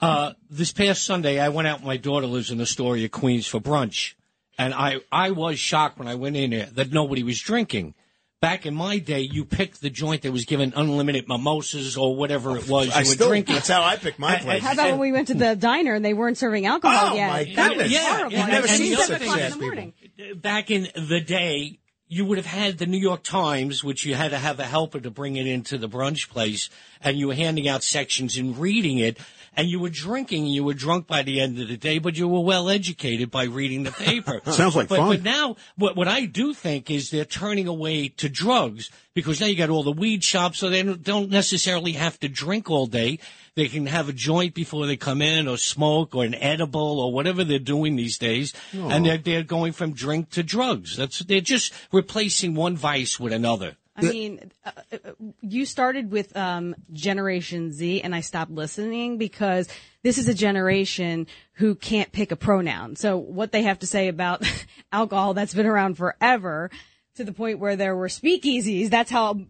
[SPEAKER 42] Uh, this past Sunday, I went out. My daughter lives in Astoria, Queens, for brunch, and I I was shocked when I went in there that nobody was drinking. Back in my day, you picked the joint that was given unlimited mimosas or whatever it was you
[SPEAKER 1] I
[SPEAKER 42] were
[SPEAKER 1] still-
[SPEAKER 42] drinking.
[SPEAKER 1] that's how I picked my place.
[SPEAKER 43] How about when we went to the diner and they weren't serving alcohol
[SPEAKER 1] Oh,
[SPEAKER 43] yet?
[SPEAKER 1] my
[SPEAKER 43] That was
[SPEAKER 1] goodness.
[SPEAKER 42] Yeah,
[SPEAKER 43] horrible.
[SPEAKER 42] yeah,
[SPEAKER 43] And
[SPEAKER 42] and
[SPEAKER 43] it's
[SPEAKER 42] the
[SPEAKER 43] seven
[SPEAKER 42] other
[SPEAKER 43] o'clock
[SPEAKER 42] thing-
[SPEAKER 43] in the morning.
[SPEAKER 42] back in the day, you would have had the New York Times, which you had to have a helper to bring it into the brunch place, and you were handing out sections and reading it, and you were drinking, and you were drunk by the end of the day, but you were well educated by reading the paper.
[SPEAKER 30] Sounds like
[SPEAKER 42] but,
[SPEAKER 30] fun.
[SPEAKER 42] But now, what, what I do think is they're turning away to drugs because now you got all the weed shops, so they don't- don't necessarily have to drink all day. They can have a joint before they come in, or smoke, or an edible, or whatever they're doing these days,
[SPEAKER 30] Oh.
[SPEAKER 42] and they're they're going from drink to drugs. That's they're just replacing one vice with another.
[SPEAKER 43] I mean, uh, uh, you started with um, Generation Z, and I stopped listening because this is a generation who can't pick a pronoun. So what they have to say about alcohol that's been around forever, to the point where there were speakeasies. That's how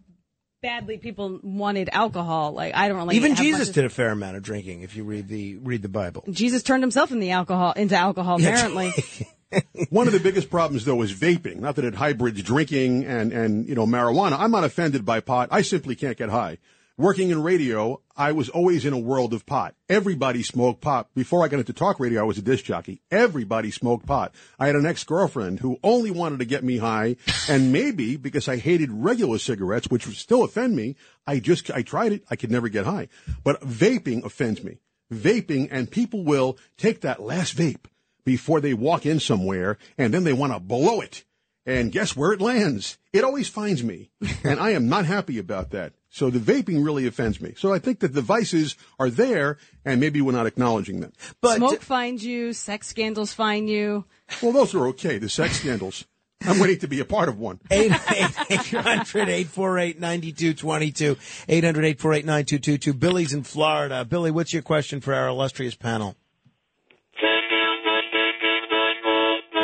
[SPEAKER 43] badly people wanted alcohol. Like I don't really
[SPEAKER 1] Even Jesus did a fair amount of drinking. If you read the read the Bible,
[SPEAKER 43] Jesus turned himself in the alcohol into alcohol. Apparently,
[SPEAKER 30] One of the biggest problems, though, is vaping. Not that it hybrids drinking and, and, you know, marijuana. I'm not offended by pot. I simply can't get high. Working in radio, I was always in a world of pot. Everybody smoked pot. Before I got into talk radio, I was a disc jockey. Everybody smoked pot. I had an ex-girlfriend who only wanted to get me high, and maybe because I hated regular cigarettes, which would still offend me, I just, I tried it. I could never get high. But vaping offends me. Vaping, and people will take that last vape before they walk in somewhere and then they want to blow it. And guess where it lands? It always finds me. and I am not happy about that. So the vaping really offends me. So I think that the vices are there and maybe we're not acknowledging them.
[SPEAKER 43] But smoke finds you, sex scandals find you.
[SPEAKER 30] Well, those are okay. The sex scandals. I'm waiting to be a part of one.
[SPEAKER 1] 800-848-9222. 800-848-9222. Billy's in Florida. Billy, what's your question for our illustrious panel?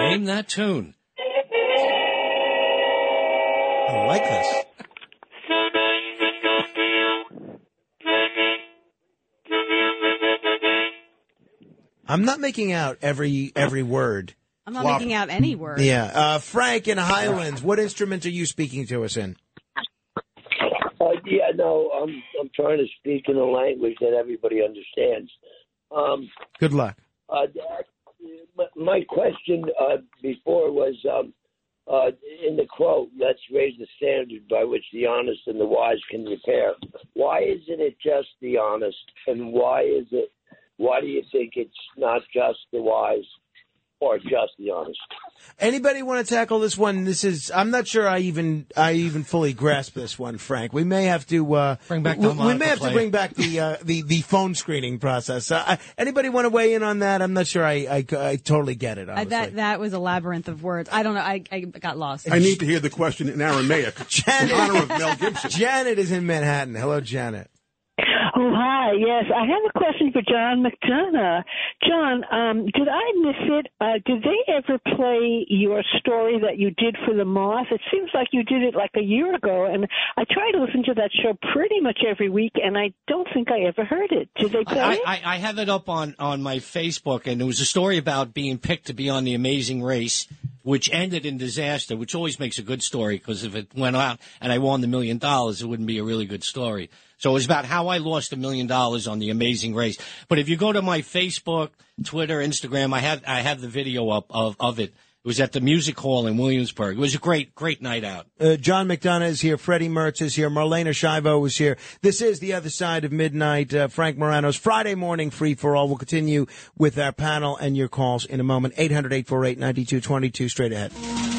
[SPEAKER 42] Name that tune.
[SPEAKER 1] I like this. I'm not making out every every word.
[SPEAKER 43] I'm not
[SPEAKER 1] Flop.
[SPEAKER 43] making out any word.
[SPEAKER 1] Yeah. Uh, Frank in Highlands, what instrument are you speaking to us in?
[SPEAKER 45] Uh, yeah, no, I'm I'm trying to speak in a language that everybody understands. Um,
[SPEAKER 1] Good luck.
[SPEAKER 45] uh, my- question uh, before was um, uh, in the quote, "Let's raise the standard by which the honest and the wise can repair." Why isn't it just the honest, and why is it? Why do you think it's not just the wise or just the honest?
[SPEAKER 1] Anybody want to tackle this one? This is I'm not sure I even I even fully grasp this one, Frank. We may have to uh,
[SPEAKER 42] Bring back
[SPEAKER 1] we,
[SPEAKER 42] the
[SPEAKER 1] we may
[SPEAKER 42] harmonica
[SPEAKER 1] have to bring back the uh, the the phone screening process. Uh, anybody want to weigh in on that? I'm not sure I I, I totally get it.
[SPEAKER 43] Uh,
[SPEAKER 1] Honestly.
[SPEAKER 43] that that was a labyrinth of words. I don't know. I, I got lost.
[SPEAKER 30] I need to hear the question in Aramaic in honor of Mel Gibson.
[SPEAKER 1] Janet is in Manhattan. Hello, Janet.
[SPEAKER 46] Oh, hi. Yes, I have a question for John McDonagh. John, um, did I miss it? Uh, did they ever play your story that you did for the Moth? It seems like you did it like a year ago, and I try to listen to that show pretty much every week, and I don't think I ever heard it. Did they play
[SPEAKER 42] I,
[SPEAKER 46] it?
[SPEAKER 42] I, I have it up on, on my Facebook, and it was a story about being picked to be on the Amazing Race, which ended in disaster, which always makes a good story because if it went out and I won the million dollars, it wouldn't be a really good story. So it was about how I lost a million dollars on the Amazing Race. But if you go to my Facebook, Twitter, Instagram, I have I have the video up of, of it. It was at the Music Hall in Williamsburg. It was a great great night out.
[SPEAKER 1] Uh, John McDonagh is here. Freddy Mertz is here. Marlaina Schiavo is here. This is the other side of midnight. Uh, Frank Morano's Friday morning free for all. We'll continue with our panel and your calls in a moment. 800 848 9222 straight ahead.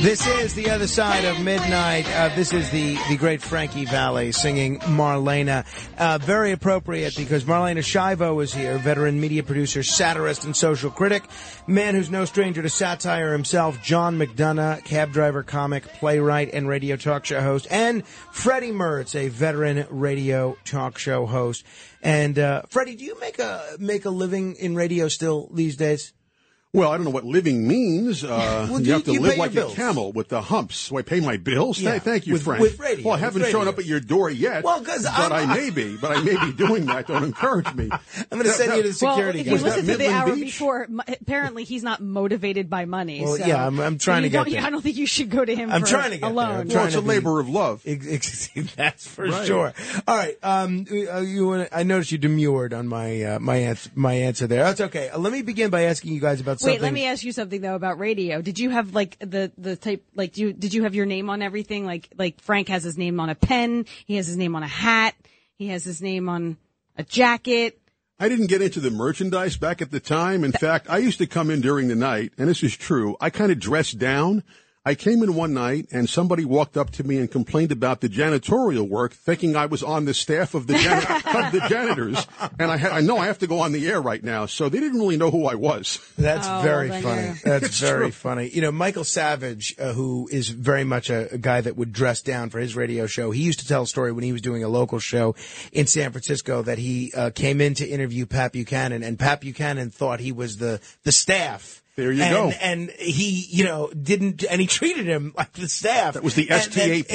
[SPEAKER 1] This is the other side of midnight. Uh, this is the the great Frankie Valli singing Marlena. Uh, very appropriate because Marlaina Schiavo is here, veteran media producer, satirist, and social critic, man who's no stranger to satire himself. John McDonagh, cab driver, comic, playwright, and radio talk show host, and Freddy Mertz, a veteran radio talk show host. And uh, Freddy, do you make a make a living in radio still these days?
[SPEAKER 30] Well, I don't know what living means. Uh,
[SPEAKER 1] Well,
[SPEAKER 30] you,
[SPEAKER 1] you-
[SPEAKER 30] have to
[SPEAKER 1] you
[SPEAKER 30] live like a camel with the humps. So I pay my bills.
[SPEAKER 1] Yeah,
[SPEAKER 30] Th- Thank you,
[SPEAKER 1] with-
[SPEAKER 30] Frank.
[SPEAKER 1] with radio,
[SPEAKER 30] well, I haven't shown up at your door yet.
[SPEAKER 1] Well, 'cause
[SPEAKER 30] but
[SPEAKER 1] I'm-
[SPEAKER 30] I may be. But I may be doing that. Don't encourage me. I'm
[SPEAKER 1] gonna send you to security.
[SPEAKER 43] Well, if you listen to the hour
[SPEAKER 30] Beach?
[SPEAKER 43] before, apparently he's not motivated by money.
[SPEAKER 1] Well,
[SPEAKER 43] so-
[SPEAKER 1] yeah, I'm- I'm trying to get.
[SPEAKER 43] I don't think you should go to him.
[SPEAKER 1] I'm
[SPEAKER 43] for
[SPEAKER 1] trying to get
[SPEAKER 43] a
[SPEAKER 1] there. I'm trying to be-
[SPEAKER 30] of love.
[SPEAKER 1] That's for
[SPEAKER 30] Right.
[SPEAKER 1] sure. All right. Um, uh, you I noticed you demurred on my uh, my answer my answer there. That's okay. Uh, let me begin by asking you guys about something.
[SPEAKER 43] Wait, let me ask you something though about radio. Did you have like the the type like do you did you have your name on everything? Like like Frank has his name on a pen, he has his name on a hat, he has his name on a jacket.
[SPEAKER 30] I didn't get into the merchandise back at the time. In fact, I used to come in during the night, and this is true. I kind of dressed down. I came in one night and somebody walked up to me and complained about the janitorial work, thinking I was on the staff of the, jan- of the janitors. And I, ha- I know I have to go on the air right now, so they didn't really know who I was.
[SPEAKER 1] That's
[SPEAKER 43] Oh,
[SPEAKER 1] very
[SPEAKER 43] then
[SPEAKER 1] funny.
[SPEAKER 43] you're-
[SPEAKER 1] That's
[SPEAKER 30] It's
[SPEAKER 1] very
[SPEAKER 30] true.
[SPEAKER 1] funny. You know, Michael Savage, uh, who is very much a, a guy that would dress down for his radio show. He used to tell a story when he was doing a local show in San Francisco that he uh, came in to interview Pat Buchanan, and Pat Buchanan thought he was the the staff.
[SPEAKER 30] There you
[SPEAKER 1] and,
[SPEAKER 30] go.
[SPEAKER 1] And he, you know, didn't, and he treated him like the staff.
[SPEAKER 30] That was the
[SPEAKER 1] And- and-
[SPEAKER 30] STAPH.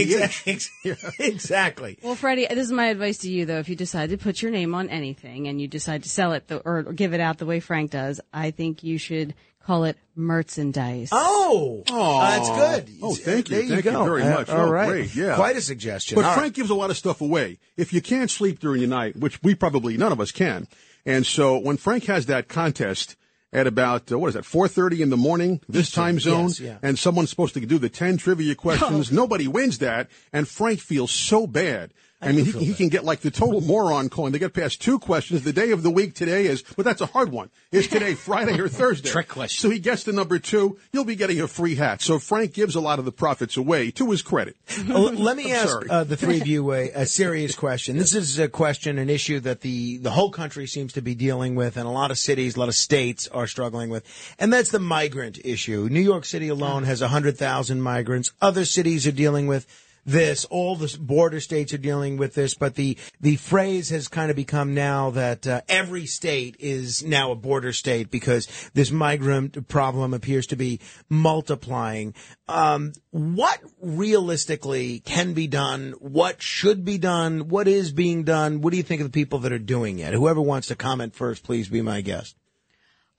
[SPEAKER 1] exa- Exactly.
[SPEAKER 43] Well, Freddy, this is my advice to you though. If you decide to put your name on anything and you decide to sell it the, or give it out the way Frank does, I think you should call it merchandise.
[SPEAKER 1] Oh, oh, that's good.
[SPEAKER 30] Oh, thank you.
[SPEAKER 1] There
[SPEAKER 30] thank you,
[SPEAKER 1] go.
[SPEAKER 30] very
[SPEAKER 1] Uh,
[SPEAKER 30] much.
[SPEAKER 1] all
[SPEAKER 30] oh,
[SPEAKER 1] right.
[SPEAKER 30] great. Yeah.
[SPEAKER 1] Quite a suggestion.
[SPEAKER 30] But
[SPEAKER 1] All
[SPEAKER 30] Frank gives a lot of stuff away. If you can't sleep during the night, which we probably none of us can, and so when Frank has that contest at about uh, what is that, four thirty in the morning, this time zone,
[SPEAKER 1] yes, yeah.
[SPEAKER 30] and someone's supposed to do the ten trivia questions, nobody wins that, and Frank feels so bad. I, mean, he, he can get like the total moron coin. They get past two questions. The day of the week today is, but that's a hard one. Is today Friday or Thursday?
[SPEAKER 42] Trick question.
[SPEAKER 30] So he gets to number two. You'll be getting a free hat. So Frank gives a lot of the profits away to his credit.
[SPEAKER 1] Well, let me ask uh, the three of you a, a serious question. This is a question, an issue that the, the whole country seems to be dealing with, and a lot of cities, a lot of states are struggling with, and that's the migrant issue. New York City alone has 100,000 migrants. Other cities are dealing with this. All the border states are dealing with this, but the the phrase has kind of become now that uh, every state is now a border state because this migrant problem appears to be multiplying. Um, what realistically can be done? What should be done? What is being done? What do you think of the people that are doing it? Whoever wants to comment first, please be my guest.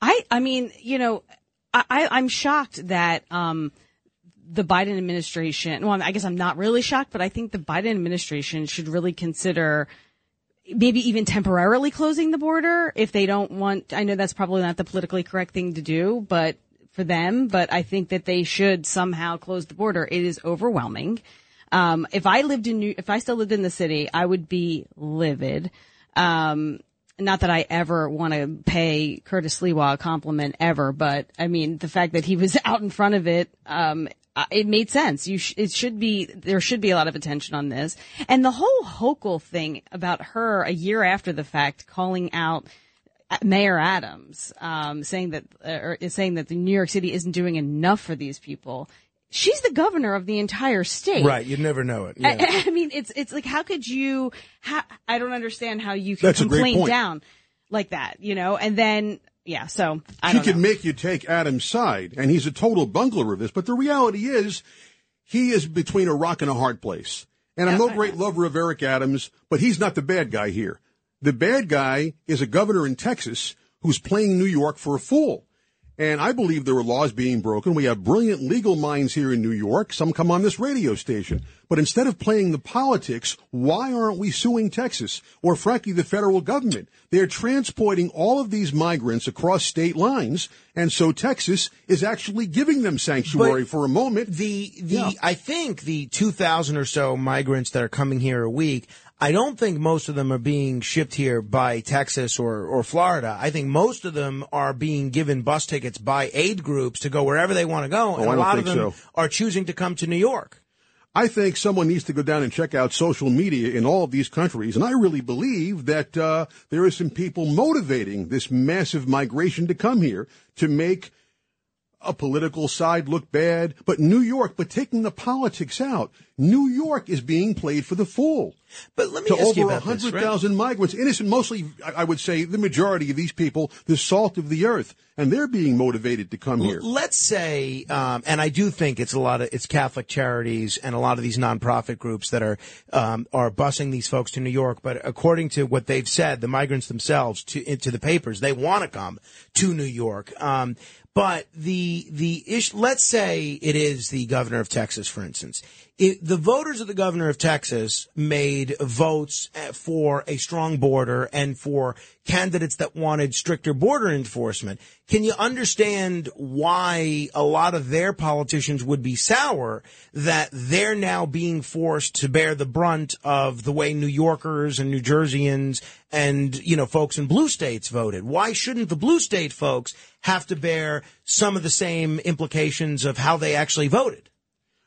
[SPEAKER 43] I, I mean, you know, I, I'm shocked that, um, the Biden administration, well, I guess I'm not really shocked, but I think the Biden administration should really consider maybe even temporarily closing the border if they don't want, I know that's probably not the politically correct thing to do, but for them, but I think that they should somehow close the border. It is overwhelming. Um, if I lived in New, if I still lived in the city, I would be livid. Um, not that I ever want to pay Curtis Sliwa a compliment ever, but I mean, the fact that he was out in front of it, um, uh, it made sense. You, sh- it should be, there should be a lot of attention on this. And the whole Hochul thing about her a year after the fact calling out Mayor Adams, um, saying that, uh, or is saying that the New York City isn't doing enough for these people. She's the governor of the entire state.
[SPEAKER 1] Right, you'd never know it. Yeah.
[SPEAKER 43] I, I mean, it's it's like how could you? How, I don't understand how you can
[SPEAKER 30] That's
[SPEAKER 43] complain down like that, you know. And then yeah, so I
[SPEAKER 30] She can
[SPEAKER 43] know.
[SPEAKER 30] make you take Adam's side, and he's a total bungler of this. But the reality is, he is between a rock and a hard place. And I'm no great lover of Eric Adams, but he's not the bad guy here. The bad guy is a governor in Texas who's playing New York for a fool. And I believe there are laws being broken. We have brilliant legal minds here in New York. Some come on this radio station. But instead of playing the politics, why aren't we suing Texas or frankly the federal government? They're transporting all of these migrants across state lines. And so Texas is actually giving them sanctuary
[SPEAKER 1] But
[SPEAKER 30] for a moment.
[SPEAKER 1] The the I think the 2000 or so migrants that are coming here a week I don't think most of them are being shipped here by Texas or, or Florida. I think most of them are being given bus tickets by aid groups to go wherever they want to go. And
[SPEAKER 30] Oh,
[SPEAKER 1] a lot of them
[SPEAKER 30] so.
[SPEAKER 1] are choosing to come to New York.
[SPEAKER 30] I think someone needs to go down and check out social media in all of these countries. And I really believe that uh, there are some people motivating this massive migration to come here to make a political side look bad. But New York, but taking the politics out, New York is being played for the fool.
[SPEAKER 1] But let me
[SPEAKER 30] to
[SPEAKER 1] ask you about this, right?
[SPEAKER 30] 100,000 migrants, innocent, mostly, I I would say, the majority of these people, the salt of the earth, and they're being motivated to come here.
[SPEAKER 1] Let's say, um, and I do think it's a lot of it's Catholic charities and a lot of these nonprofit groups that are um, are busing these folks to New York. But according to what they've said, the migrants themselves to into the papers, they want to come to New York. Um, but the the ish, let's say it is the governor of Texas, for instance. It, the voters of the governor of Texas made votes uh, for a strong border and for candidates that wanted stricter border enforcement. Can you understand why a lot of their politicians would be sour that they're now being forced to bear the brunt of the way New Yorkers and New Jerseyans and, you know, folks in blue states voted? Why shouldn't the blue state folks have to bear some of the same implications of how they actually voted?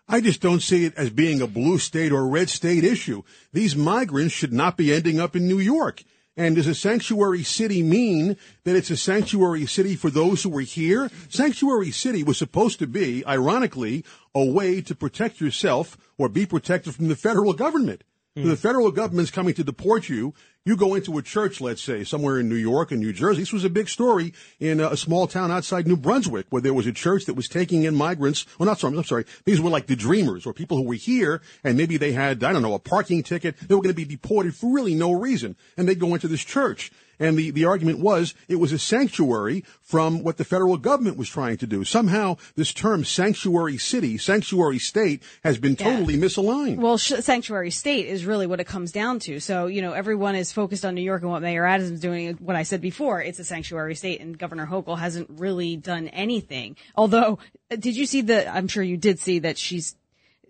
[SPEAKER 30] I just don't see it as being a blue state or red state issue. These migrants should not be ending up in New York. And does a sanctuary city mean that it's a sanctuary city for those who were here? Sanctuary city was supposed to be, ironically, a way to protect yourself or be protected from the federal government. If The federal government's coming to deport you. You go into a church, let's say, somewhere in New York and New Jersey. This was a big story in a small town outside New Brunswick, where there was a church that was taking in migrants. Well, not sorry, I'm sorry. These were like the dreamers or people who were here and maybe they had, I don't know, a parking ticket. They were going to be deported for really no reason. And they go into this church. And the, the argument was it was a sanctuary from what the federal government was trying to do. Somehow this term sanctuary city, sanctuary state has been totally misaligned.
[SPEAKER 43] Well, sh- sanctuary state is really what it comes down to. So, you know, everyone is focused on New York and what Mayor Adams is doing. What I said before, it's a sanctuary state, and Governor Hochul hasn't really done anything. Although, did you see the? I'm sure you did see that she's.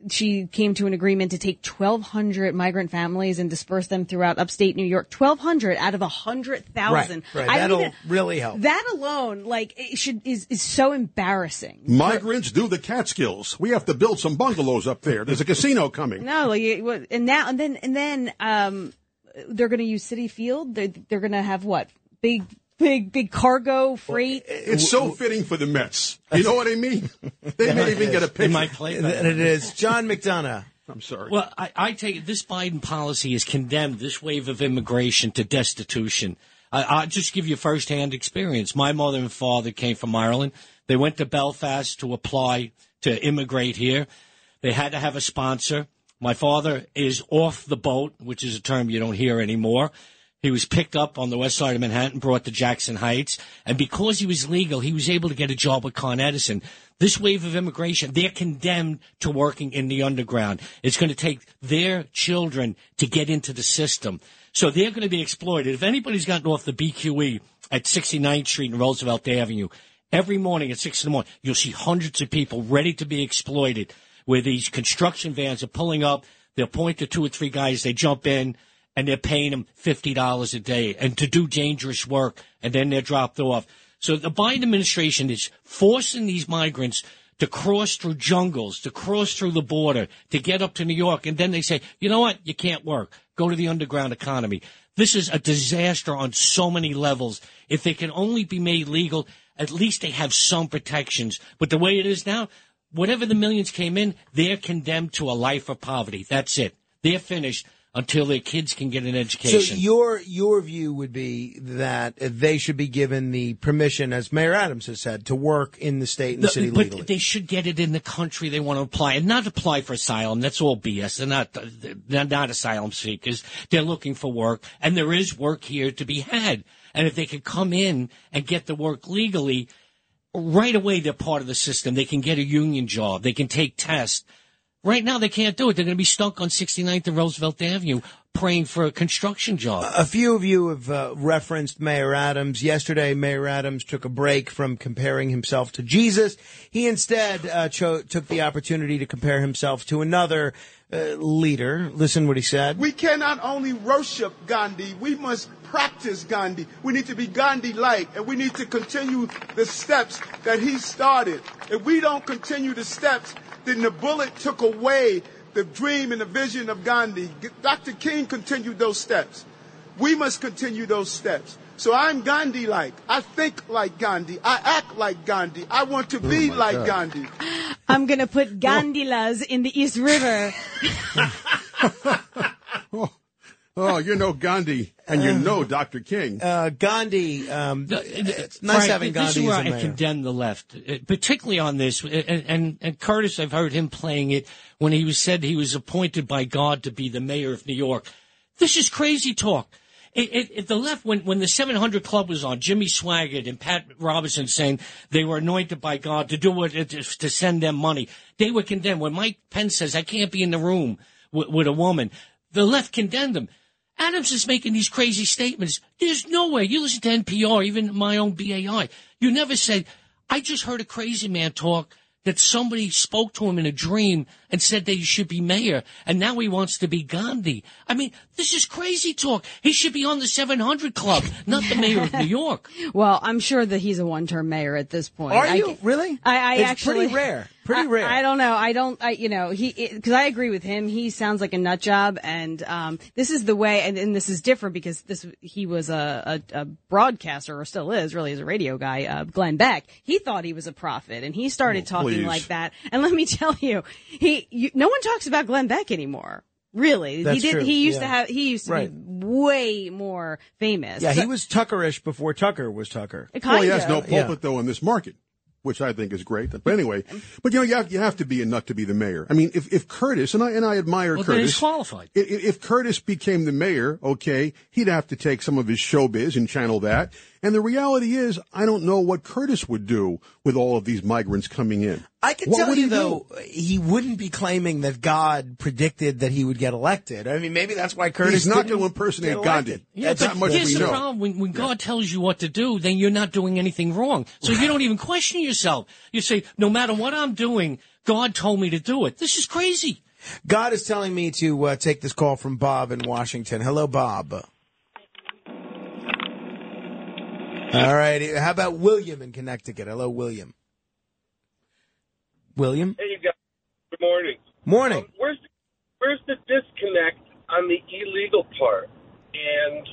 [SPEAKER 43] She came to an agreement to take 1,200 migrant families and disperse them throughout upstate New York. 1,200 out of 100,000.
[SPEAKER 1] Right, right.
[SPEAKER 43] I
[SPEAKER 1] That'll
[SPEAKER 43] even-
[SPEAKER 1] really help.
[SPEAKER 43] That alone, like, it should is is so embarrassing.
[SPEAKER 30] Migrants do the Catskills. We have to build some bungalows up there. There's a casino coming.
[SPEAKER 43] No, like and now and then and then um, they're going to use Citi Field. They're, they're going to have what big, big, big cargo freight.
[SPEAKER 30] It's so fitting for the Mets. You know what I mean? They may even get a pick.
[SPEAKER 42] They
[SPEAKER 30] pitcher.
[SPEAKER 42] might play.
[SPEAKER 1] And it is John McDonagh.
[SPEAKER 30] I'm sorry.
[SPEAKER 42] Well, I, I take it this Biden policy has condemned this wave of immigration to destitution. I, I'll just give you firsthand experience. My mother and father came from Ireland. They went to Belfast to apply to immigrate here. They had to have a sponsor. My father is off the boat, which is a term you don't hear anymore. He was picked up on the west side of Manhattan, brought to Jackson Heights, and because he was legal, he was able to get a job with Con Edison. This wave of immigration, they're condemned to working in the underground. It's going to take their children to get into the system. So they're going to be exploited. If anybody's gotten off the BQE at 69th Street and Roosevelt Avenue, every morning at 6 in the morning, you'll see hundreds of people ready to be exploited where these construction vans are pulling up. They'll point to two or three guys. They jump in and they're paying them $50 a day and to do dangerous work. And then they're dropped off. So the Biden administration is forcing these migrants to cross through jungles, to cross through the border, to get up to New York. And then they say, you know what? You can't work. Go to the underground economy. This is a disaster on so many levels. If they can only be made legal, at least they have some protections. But the way it is now, whatever the millions came in, they're condemned to a life of poverty. That's it. They're finished until their kids can get an education.
[SPEAKER 1] So your your view would be that they should be given the permission, as Mayor Adams has said, to work in the state and the, city
[SPEAKER 42] but
[SPEAKER 1] legally.
[SPEAKER 42] they should get it in the country they want to apply, and not apply for asylum. That's all BS. They're not. They're not asylum seekers. They're looking for work, and there is work here to be had. And if they could come in and get the work legally, right away they're part of the system. They can get a union job. They can take tests. Right now they can't do it. They're going to be stuck on 69th and Roosevelt Avenue praying for a construction job.
[SPEAKER 1] A few of you have uh, referenced Mayor Adams. Yesterday, Mayor Adams took a break from comparing himself to Jesus. He instead uh, cho- took the opportunity to compare himself to another uh, leader. Listen what he said.
[SPEAKER 47] We cannot only worship Gandhi, we must practice Gandhi. We need to be Gandhi like, and we need to continue the steps that he started. If we don't continue the steps, then the bullet took away the dream and the vision of Gandhi. Dr. King continued those steps. We must continue those steps. So I'm Gandhi like. I think like Gandhi. I act like Gandhi. I want to oh be
[SPEAKER 1] my
[SPEAKER 47] like
[SPEAKER 1] God.
[SPEAKER 47] Gandhi.
[SPEAKER 43] I'm gonna put Gandilas in the East River.
[SPEAKER 30] Oh, you know Gandhi, and you know Dr. King.
[SPEAKER 1] Uh, Gandhi, um, it's nice
[SPEAKER 42] Frank,
[SPEAKER 1] having
[SPEAKER 42] this
[SPEAKER 1] Gandhi
[SPEAKER 42] is where
[SPEAKER 1] as a
[SPEAKER 42] I
[SPEAKER 1] mayor.
[SPEAKER 42] condemn the left, uh, particularly on this. And, and, and Curtis, I've heard him playing it when he was said he was appointed by God to be the mayor of New York. This is crazy talk. It, it, it, the left, when, when the 700 Club was on, Jimmy Swaggart and Pat Robinson saying they were anointed by God to do what, to, to send them money, they were condemned. When Mike Pence says, I can't be in the room with, with a woman, the left condemned him. Adams is making these crazy statements. There's no way. You listen to NPR, even my own BAI. You never said, I just heard a crazy man talk that somebody spoke to him in a dream and said that he should be mayor, and now he wants to be Gandhi. I mean, this is crazy talk. He should be on the 700 Club, not the mayor of New York.
[SPEAKER 43] Well, I'm sure that he's a one-term mayor at this point.
[SPEAKER 42] Are
[SPEAKER 43] I
[SPEAKER 42] you?
[SPEAKER 1] really?
[SPEAKER 43] I, I
[SPEAKER 1] It's
[SPEAKER 43] actually
[SPEAKER 1] pretty rare. Pretty
[SPEAKER 43] I-
[SPEAKER 1] rare.
[SPEAKER 43] I, don't know. I don't. I you know he because I agree with him. He sounds like a nut job, and um, this is the way. And, and this is different because this he was a, a, a broadcaster or still is really as a radio guy. Uh, Glenn Beck. He thought he was a prophet, and he started
[SPEAKER 1] Oh,
[SPEAKER 43] talking
[SPEAKER 1] please.
[SPEAKER 43] like that. And let me tell you, he you, no one talks about Glenn Beck anymore. Really,
[SPEAKER 1] That's
[SPEAKER 43] he did.
[SPEAKER 1] true,
[SPEAKER 43] He used to have. He used to
[SPEAKER 1] Right.
[SPEAKER 43] be way more famous.
[SPEAKER 1] Yeah, he was Tuckerish before Tucker was Tucker.
[SPEAKER 30] Well, he has
[SPEAKER 43] Kinda.
[SPEAKER 30] no pulpit though in this market, which I think is great. But anyway, but you know, you have, you have to be a nut to be the mayor. I mean, if, if Curtis and I and I admire
[SPEAKER 42] Well,
[SPEAKER 30] Curtis,
[SPEAKER 42] he's qualified.
[SPEAKER 30] i- i- If Curtis became the mayor, okay, he'd have to take some of his showbiz and channel that. And the reality is, I don't know what Curtis would do with all of these migrants coming in.
[SPEAKER 1] I can
[SPEAKER 30] What
[SPEAKER 1] tell you
[SPEAKER 30] he do?
[SPEAKER 1] though, he wouldn't be claiming that God predicted that he would get elected. I mean, maybe that's why Curtis
[SPEAKER 30] He's not
[SPEAKER 1] didn't
[SPEAKER 30] going to impersonate
[SPEAKER 1] get.
[SPEAKER 30] Gandhi.
[SPEAKER 42] Yeah,
[SPEAKER 30] That's
[SPEAKER 42] but
[SPEAKER 30] not much
[SPEAKER 42] here's
[SPEAKER 30] we
[SPEAKER 42] the
[SPEAKER 30] know.
[SPEAKER 42] problem. When, when God tells you what to do, then you're not doing anything wrong. So you don't even question yourself. You say, no matter what I'm doing, God told me to do it. This is crazy.
[SPEAKER 1] God is telling me to uh, take this call from Bob in Washington. Hello, Bob. All right. How about William in Connecticut? Hello, William. William.
[SPEAKER 48] Hey, you guys. Good morning.
[SPEAKER 1] Morning.
[SPEAKER 48] Um, where's the, where's the disconnect on the illegal part? And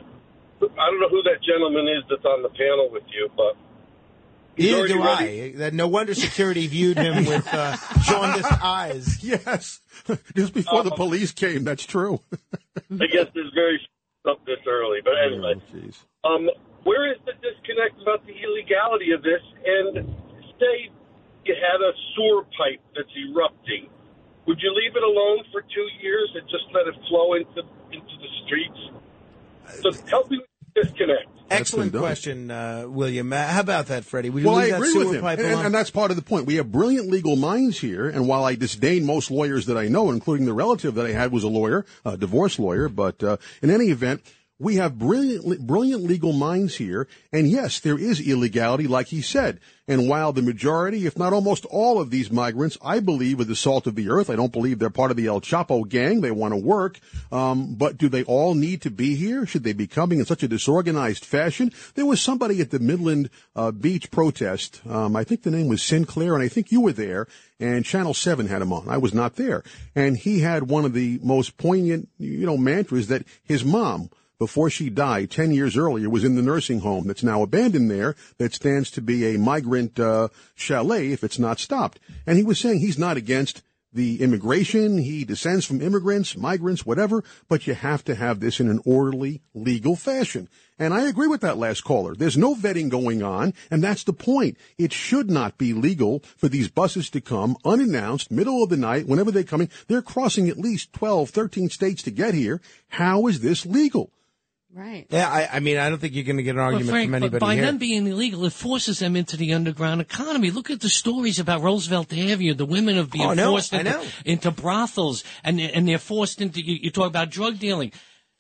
[SPEAKER 48] I don't know who that gentleman is that's on the panel with you, but
[SPEAKER 1] Neither do
[SPEAKER 48] ready-
[SPEAKER 1] I. That no wonder security viewed him with uh, jaundiced eyes.
[SPEAKER 30] Yes, just before the
[SPEAKER 48] Um,
[SPEAKER 30] police came. That's true.
[SPEAKER 48] I guess it's very up this early, but anyway. Um, where is the disconnect about the illegality of this? And say you had a sewer pipe that's erupting, would you leave it alone for two years and just let it flow into into the streets? So help me with the disconnect.
[SPEAKER 1] Excellent question, uh, William. Uh, how about that, Freddy? Would you
[SPEAKER 30] well, I
[SPEAKER 1] leave that
[SPEAKER 30] agree
[SPEAKER 1] sewer
[SPEAKER 30] with him,
[SPEAKER 1] pipe
[SPEAKER 30] and,
[SPEAKER 1] alone?
[SPEAKER 30] and that's part of the point. We have brilliant legal minds here, and while I disdain most lawyers that I know, including the relative that I had was a lawyer, a divorce lawyer, but uh, in any event, we have brilliant, brilliant legal minds here, and yes, there is illegality, like he said. And while the majority, if not almost all of these migrants, I believe are the salt of the earth, I don't believe they're part of the El Chapo gang. They want to work. Um, but do they all need to be here? Should they be coming in such a disorganized fashion? There was somebody at the Midland uh, Beach protest. Um, I think the name was Sinclair, and I think you were there. And Channel Seven had him on. I was not there, and he had one of the most poignant, you know, mantras that his mom before she died 10 years earlier was in the nursing home that's now abandoned there that stands to be a migrant uh, chalet if it's not stopped. And he was saying he's not against the immigration. He descends from immigrants, migrants, whatever, but you have to have this in an orderly, legal fashion. And I agree with that last caller. There's no vetting going on, and that's the point. It should not be legal for these buses to come unannounced, middle of the night, whenever they're coming. They're crossing at least 12, 13 states to get here. How is this legal?
[SPEAKER 43] Right.
[SPEAKER 1] Yeah, I, I mean, I don't think you're going to get an
[SPEAKER 42] But
[SPEAKER 1] argument
[SPEAKER 42] Frank,
[SPEAKER 1] from
[SPEAKER 42] but
[SPEAKER 1] anybody
[SPEAKER 42] by
[SPEAKER 1] here.
[SPEAKER 42] them being illegal, it forces them into the underground economy. Look at the stories about Roosevelt Avenue. The women are being
[SPEAKER 1] Oh, I know,
[SPEAKER 42] forced into, into brothels, and and they're forced into. You, you talk about drug dealing.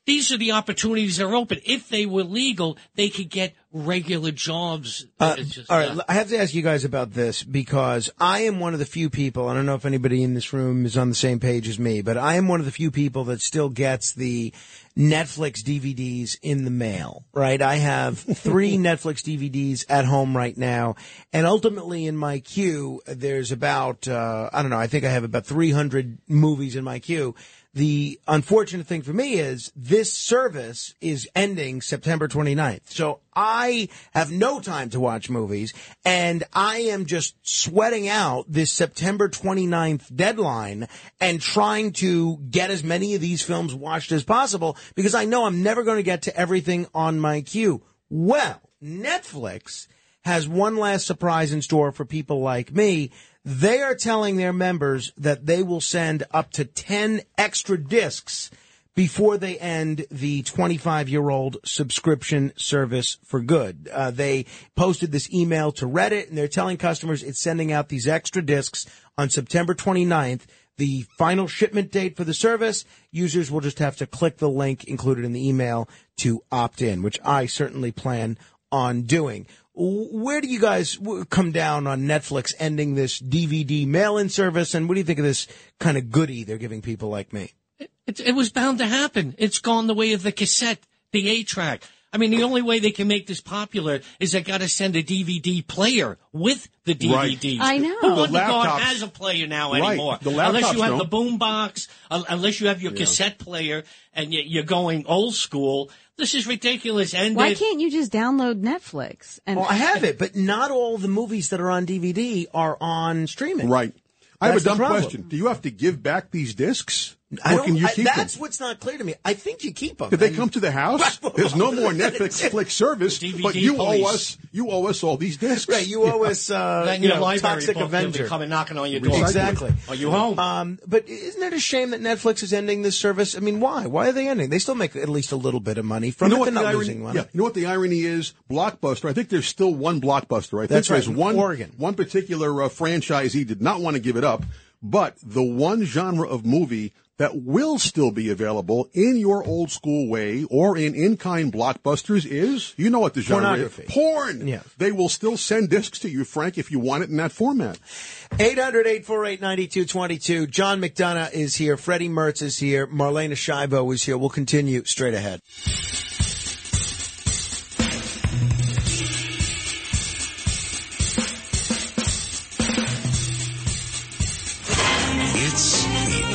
[SPEAKER 42] These are the opportunities that are open. If they were legal, they could get regular jobs.
[SPEAKER 1] Uh,
[SPEAKER 42] just,
[SPEAKER 1] all right,
[SPEAKER 42] uh,
[SPEAKER 1] I have to ask you guys about this because I am one of the few people. I don't know if anybody in this room is on the same page as me, but I am one of the few people that still gets the Netflix DVDs in the mail. Right? I have three Netflix DVDs at home right now, and ultimately in my queue, there's about uh, I don't know. I think I have about 300 movies in my queue. The unfortunate thing for me is this service is ending September 29th. So I have no time to watch movies and I am just sweating out this September 29th deadline and trying to get as many of these films watched as possible because I know I'm never going to get to everything on my queue. Well, Netflix has one last surprise in store for people like me. They are telling their members that they will send up to 10 extra discs before they end the 25 year old subscription service for good. Uh, they posted this email to Reddit and they're telling customers it's sending out these extra discs on September 29th. The final shipment date for the service, users will just have to click the link included in the email to opt in, which I certainly plan on doing. Where do you guys come down on Netflix ending this DVD mail-in service, and what do you think of this kind of goodie they're giving people like me?
[SPEAKER 42] It, it was bound to happen. It's gone the way of the cassette, the A track. I mean, the only way they can make this popular is they got to send a DVD player with the
[SPEAKER 30] Right.
[SPEAKER 42] DVDs.
[SPEAKER 43] I know.
[SPEAKER 42] Who
[SPEAKER 43] The
[SPEAKER 42] wouldn't have has a player now
[SPEAKER 30] Right.
[SPEAKER 42] anymore?
[SPEAKER 30] The
[SPEAKER 42] unless you have
[SPEAKER 30] don't.
[SPEAKER 42] the boom box, unless you have your
[SPEAKER 30] Yeah.
[SPEAKER 42] cassette player and you- you're going old school. This is ridiculous. And
[SPEAKER 43] Why can't you just download Netflix? And
[SPEAKER 1] Well, I have it, but not all the movies that are on DVD are on streaming.
[SPEAKER 30] Right. I have a dumb question. Do you have to give back these discs?
[SPEAKER 1] I
[SPEAKER 30] or can you
[SPEAKER 1] I- that's
[SPEAKER 30] them?
[SPEAKER 1] what's not clear to me. I think you keep them.
[SPEAKER 30] Did they come to the house? There's no more Netflix flick service, but you
[SPEAKER 42] police.
[SPEAKER 30] owe us. You owe us all these discs.
[SPEAKER 1] Right, you owe us, uh,
[SPEAKER 42] Then
[SPEAKER 1] you
[SPEAKER 42] your
[SPEAKER 1] know,
[SPEAKER 42] library
[SPEAKER 1] Toxic
[SPEAKER 42] they'll be
[SPEAKER 1] Avenger.
[SPEAKER 42] coming knocking on your door.
[SPEAKER 1] Exactly.
[SPEAKER 42] Are you home?
[SPEAKER 1] Um, but isn't it a shame that Netflix is ending this service? I mean, why? Why are they ending? They still make at least a little bit of money from
[SPEAKER 30] you know
[SPEAKER 1] it.
[SPEAKER 30] what
[SPEAKER 1] They're
[SPEAKER 30] the
[SPEAKER 1] not
[SPEAKER 30] irony?
[SPEAKER 1] losing money.
[SPEAKER 30] Yeah, you know what the irony is? Blockbuster. I think there's still one Blockbuster. I think
[SPEAKER 1] That's right,
[SPEAKER 30] there's
[SPEAKER 1] in
[SPEAKER 30] one
[SPEAKER 1] Oregon.
[SPEAKER 30] One particular uh, franchisee did not want to give it up, but the one genre of movie that will still be available in your old school way or in in-kind blockbusters is, you know what the genre is? Porn.
[SPEAKER 1] Yeah.
[SPEAKER 30] They will still send discs to you, Frank, if you want it in that format.
[SPEAKER 1] 800-848-9222. John McDonagh is here. Freddy Mertz is here. Marlaina Schiavo is here. We'll continue straight ahead.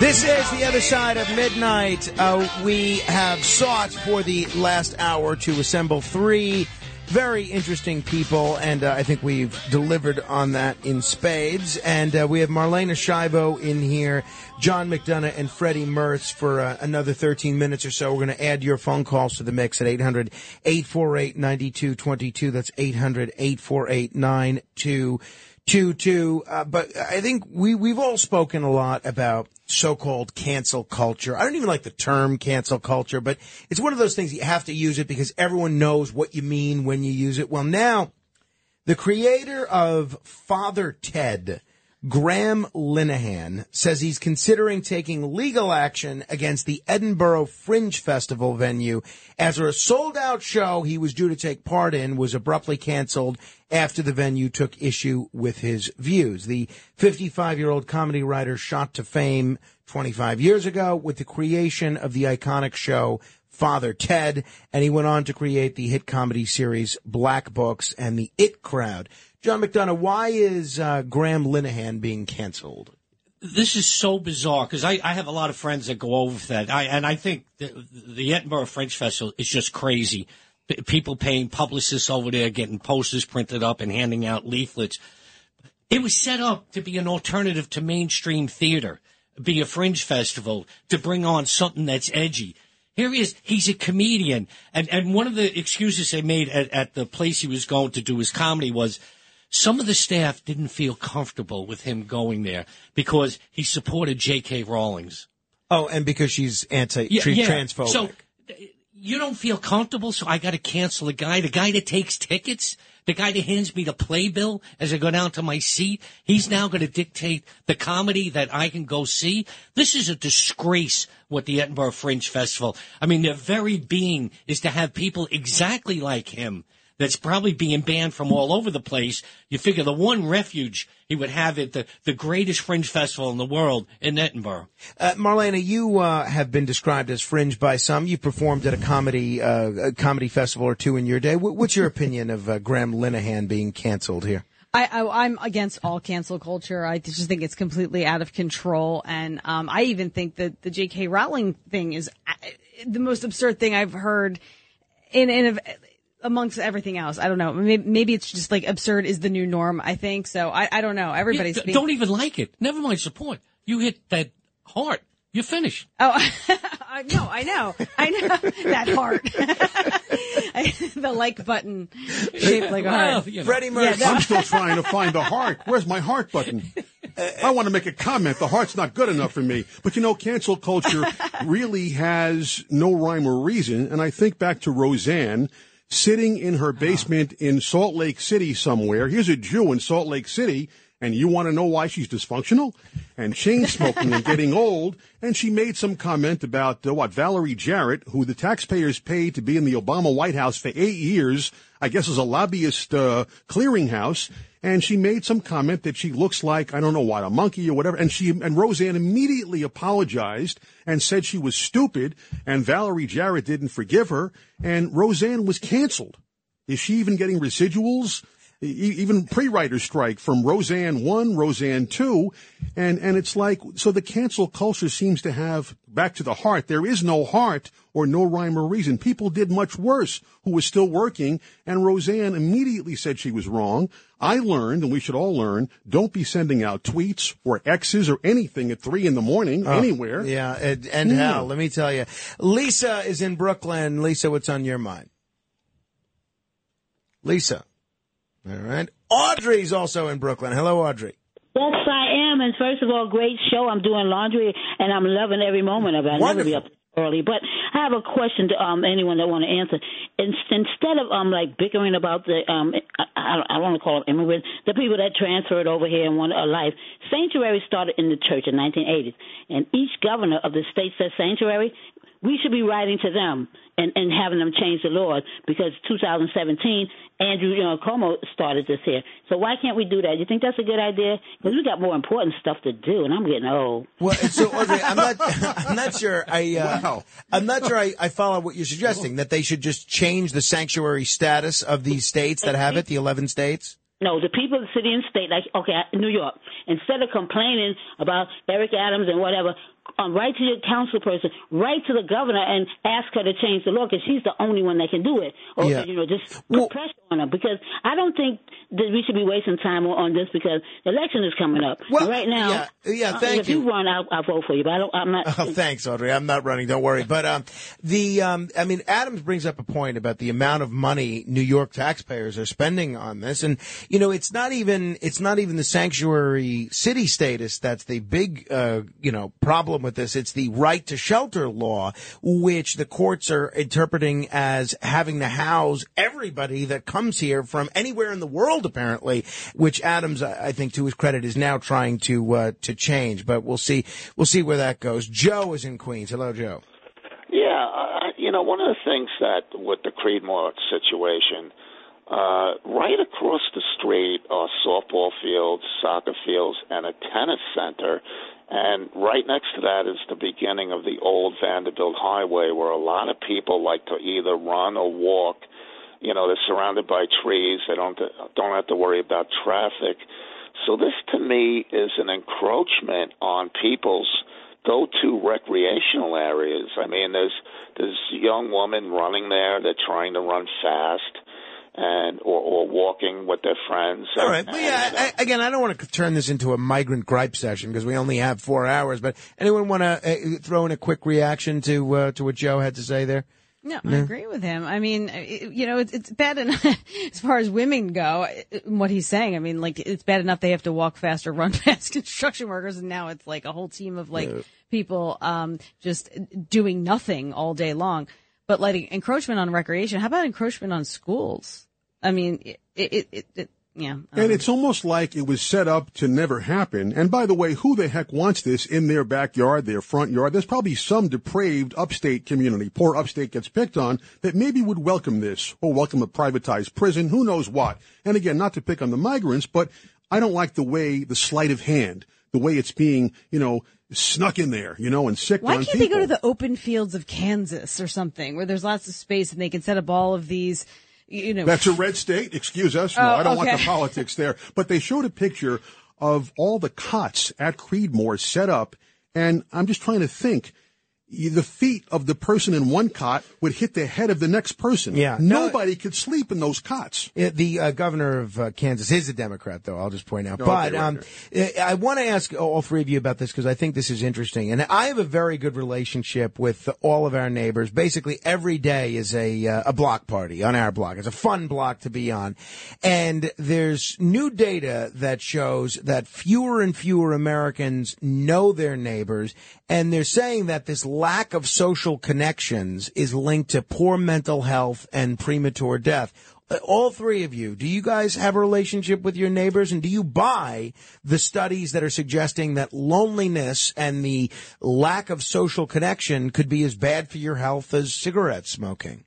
[SPEAKER 1] This is the other side of midnight. Uh, we have sought for the last hour to assemble three very interesting people, and uh, I think we've delivered on that in spades. And uh, we have Marlaina Schiavo in here, John McDonagh, and Freddy Mertz for uh, another 13 minutes or so. We're going to add your phone calls to the mix at 800 848 9222. That's 800 848 9222. Uh, But I think we, we've all spoken a lot about so-called cancel culture. I don't even like the term cancel culture, but it's one of those things you have to use it because everyone knows what you mean when you use it. Well, now the creator of Father Ted, Graham Linehan, says he's considering taking legal action against the Edinburgh Fringe Festival venue after a sold out show he was due to take part in was abruptly canceled after the venue took issue with his views. The 55 year old comedy writer shot to fame 25 years ago with the creation of the iconic show Father Ted, and he went on to create the hit comedy series Black Books and the It Crowd. John McDonagh, why is uh, Graham Linehan being canceled?
[SPEAKER 42] this is so bizarre because I, I have a lot of friends that go over that. I, and I think the, the Edinburgh Fringe Festival is just crazy. P- people paying publicists over there, getting posters printed up and handing out leaflets. It was set up to be an alternative to mainstream theater, be a fringe festival, to bring on something that's edgy. Here he is. He's a comedian. And, and one of the excuses they made at, at the place he was going to do his comedy was some of the staff didn't feel comfortable with him going there because he supported J.K. Rawlings.
[SPEAKER 1] Oh, and because she's anti
[SPEAKER 42] Yeah, yeah.
[SPEAKER 1] transphobic.
[SPEAKER 42] So you don't feel comfortable, so I got to cancel the guy. The guy that takes tickets, the guy that hands me the playbill as I go down to my seat. He's now going to dictate the comedy that I can go see. This is a disgrace. What the Edinburgh Fringe Festival. I mean, their very being is to have people exactly like him. That's probably being banned from all over the place. You figure the one refuge he would have at the, the greatest fringe festival in the world in Edinburgh.
[SPEAKER 1] Uh, Marlaina, you uh, have been described as fringe by some. You performed at a comedy uh, a comedy festival or two in your day. Wh- What's your opinion of uh, Graham Linehan being canceled here?
[SPEAKER 43] I, I I'm against all cancel culture. I just think it's completely out of control, and um, I even think that the J.K. Rowling thing is uh, the most absurd thing I've heard in in a, amongst everything else. I don't know. Maybe, maybe it's just like absurd is the new norm. I think so. I, I don't know. Everybody's
[SPEAKER 42] d-
[SPEAKER 43] being-
[SPEAKER 42] don't even like it. Never mind support. You hit that heart. You're finished.
[SPEAKER 43] Oh, I, no, I know, I know that heart, the like button shaped like a heart.
[SPEAKER 1] Freddie
[SPEAKER 43] Yeah,
[SPEAKER 1] Mercury.
[SPEAKER 43] no.
[SPEAKER 30] I'm still trying to find the heart. Where's my heart button? I want to make a comment. The heart's not good enough for me. But you know, cancel culture really has no rhyme or reason. And I think back to Roseanne sitting in her basement in Salt Lake City somewhere. Here's a Jew in Salt Lake City. And you want to know why she's dysfunctional and chain smoking and getting old? And she made some comment about uh, what Valerie Jarrett, who the taxpayers paid to be in the Obama White House for eight years, I guess as a lobbyist uh, clearinghouse. And she made some comment that she looks like I don't know what a monkey or whatever. And she and Roseanne immediately apologized and said she was stupid. And Valerie Jarrett didn't forgive her. And Roseanne was canceled. Is she even getting residuals? E- even pre-writer strike from Roseanne 1, Roseanne 2, and, and it's like, so the cancel culture seems to have, back to the heart, there is no heart or no rhyme or reason. People did much worse who was still working, and Roseanne immediately said she was wrong. I learned, and we should all learn, don't be sending out tweets or X's or anything at three in the morning,
[SPEAKER 1] Oh,
[SPEAKER 30] anywhere.
[SPEAKER 1] Yeah, and, and hell, let me tell you. Lisa is in Brooklyn. Lisa, what's on your mind? Lisa. All right. Audrey's also in Brooklyn. Hello, Audrey.
[SPEAKER 49] Yes, I am. And first of all, great show. I'm doing laundry, and I'm loving every moment of it. I never be up early. But I have a question to um, anyone that want to answer. In, instead of um, like bickering about the um, I, I, I don't want to call them immigrants, the people that transferred over here and want a life. Sanctuary started in the church in 1980s, and each governor of the state says sanctuary. We should be writing to them and, and having them change the laws because 2017, Andrew you know, Cuomo started this here. So why can't we do that? You think that's a good idea? Because we got more important stuff to do, and I'm getting old.
[SPEAKER 1] Well, so Audrey, I'm not, I'm not sure. I, uh, I'm not sure. I, I follow what you're suggesting that they should just change the sanctuary status of these states that have it, the 11 states.
[SPEAKER 49] No, the people of the city and state, like okay, New York, instead of complaining about Eric Adams and whatever, um, write to your council person, write to the governor and ask her to change the law because she's the only one that can do it. Or
[SPEAKER 1] Yeah.
[SPEAKER 49] you know, just put pressure on her because I don't think that we should be wasting time on, on this because the election is coming up.
[SPEAKER 1] Well,
[SPEAKER 49] right now,
[SPEAKER 1] yeah, yeah,
[SPEAKER 49] uh, if
[SPEAKER 1] you.
[SPEAKER 49] you run, I'll, I'll vote for you, but I don't. I'm not.
[SPEAKER 1] Oh, thanks, Audrey. I'm not running. Don't worry. But um, the um, I mean, Adams brings up a point about the amount of money New York taxpayers are spending on this, and you know, it's not even it's not even the sanctuary city status that's the big uh, you know problem with this. It's the right to shelter law, which the courts are interpreting as having to house everybody that comes here from anywhere in the world, apparently. Which Adams, I think, to his credit, is now trying to uh, to change. But we'll see. We'll see where that goes. Joe is in Queens. Hello, Joe.
[SPEAKER 50] Yeah, you know, one of the things that with the Creedmoor situation, uh, right across the street are softball fields, soccer fields, and a tennis center. And right next to that is the beginning of the old Vanderbilt Highway, where a lot of people like to either run or walk. You know, they're surrounded by trees. They don't don't have to worry about traffic. So this, to me, is an encroachment on people's go-to recreational areas. I mean, there's there's young woman running there. They're trying to run fast and or, or walking with their friends.
[SPEAKER 1] All right. Well, yeah, I, again, I don't want to turn this into a migrant gripe session because we only have four hours. But anyone want to uh, throw in a quick reaction to uh, to what Joe had to say there?
[SPEAKER 43] No, I agree with him. I mean, it- you know, it's, it's bad enough as far as women go. it- What he's saying, I mean, like it's bad enough they have to walk fast or run past construction workers, and now it's like a whole team of like
[SPEAKER 51] Yeah.
[SPEAKER 43] people um, just doing nothing all day long. But like encroachment on recreation, how about encroachment on schools? I mean, it, it, it, it yeah.
[SPEAKER 30] And it's almost like it was set up to never happen. And by the way, who the heck wants this in their backyard, their front yard? There's probably some depraved upstate community, poor upstate gets picked on, that maybe would welcome this or welcome a privatized prison, who knows what. And again, not to pick on the migrants, but I don't like the way, the sleight of hand, the way it's being, you know, snuck in there, you know, and sick
[SPEAKER 43] Why can't
[SPEAKER 30] people.
[SPEAKER 43] they go to the open fields of Kansas or something where there's lots of space and they can set up all of these, you know,
[SPEAKER 30] That's a red state. Excuse us. No,
[SPEAKER 43] Oh,
[SPEAKER 30] I don't want the politics there. But they showed a picture of all the cots at Creedmoor set up, and I'm just trying to think. The feet of the person in one cot would hit the head of the next person.
[SPEAKER 1] Yeah. No-
[SPEAKER 30] Nobody could sleep in those cots.
[SPEAKER 1] The uh, governor of uh, Kansas is a Democrat, though. I'll just point out.
[SPEAKER 30] Okay,
[SPEAKER 1] but
[SPEAKER 30] right,
[SPEAKER 1] um, I want to ask all three of you about this because I think this is interesting, and I have a very good relationship with all of our neighbors. Basically, every day is a uh, a block party on our block. It's a fun block to be on, and there's new data that shows that fewer and fewer Americans know their neighbors, and they're saying that this lack of social connections is linked to poor mental health and premature death. Uh, All three of you, do you guys have a relationship with your neighbors and do you buy the studies that are suggesting that loneliness and the lack of social connection could be as bad for your health as cigarette smoking?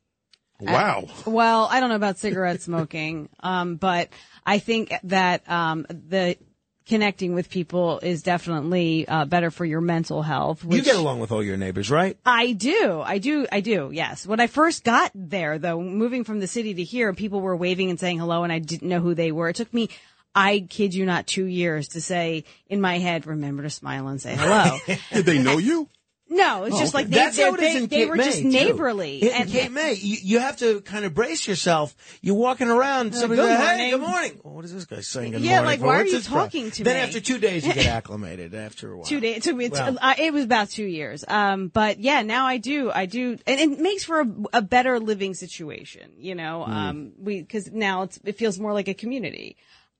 [SPEAKER 30] Wow.
[SPEAKER 43] Well, I don't know about cigarette smoking, um, but I think that um, the connecting with people is definitely uh, better for your mental health.
[SPEAKER 1] You get along with all your neighbors, right?
[SPEAKER 43] I do. I do. I do. Yes. When I first got there, though, moving from the city to here, people were waving and saying hello, and I didn't know who they were. It took me, I kid you not, two years to say in my head, remember to smile and say hello.
[SPEAKER 30] Did they know you?
[SPEAKER 43] No, it's
[SPEAKER 1] Oh,
[SPEAKER 43] just like they,
[SPEAKER 1] That's how it
[SPEAKER 43] they,
[SPEAKER 1] in
[SPEAKER 43] they
[SPEAKER 1] Cape
[SPEAKER 43] were
[SPEAKER 1] May,
[SPEAKER 43] just
[SPEAKER 1] too.
[SPEAKER 43] neighborly.
[SPEAKER 1] In
[SPEAKER 43] and
[SPEAKER 1] Cape May, you, you have to kind of brace yourself. You're walking around, somebody
[SPEAKER 43] good
[SPEAKER 1] goes, hey,
[SPEAKER 43] morning."
[SPEAKER 1] good morning. Well, what is this guy saying? Good
[SPEAKER 43] Yeah,
[SPEAKER 1] morning
[SPEAKER 43] like,
[SPEAKER 1] for?
[SPEAKER 43] why are you talking to
[SPEAKER 1] Then
[SPEAKER 43] me?
[SPEAKER 1] Then after two days, you get acclimated after a while.
[SPEAKER 43] Two days. It took me.
[SPEAKER 1] Well.
[SPEAKER 43] uh, it was about two years. Um, but yeah, now I do. I do, and it makes for a, a better living situation. You know,
[SPEAKER 1] Hmm.
[SPEAKER 43] um, we because now it's, it feels more like a community.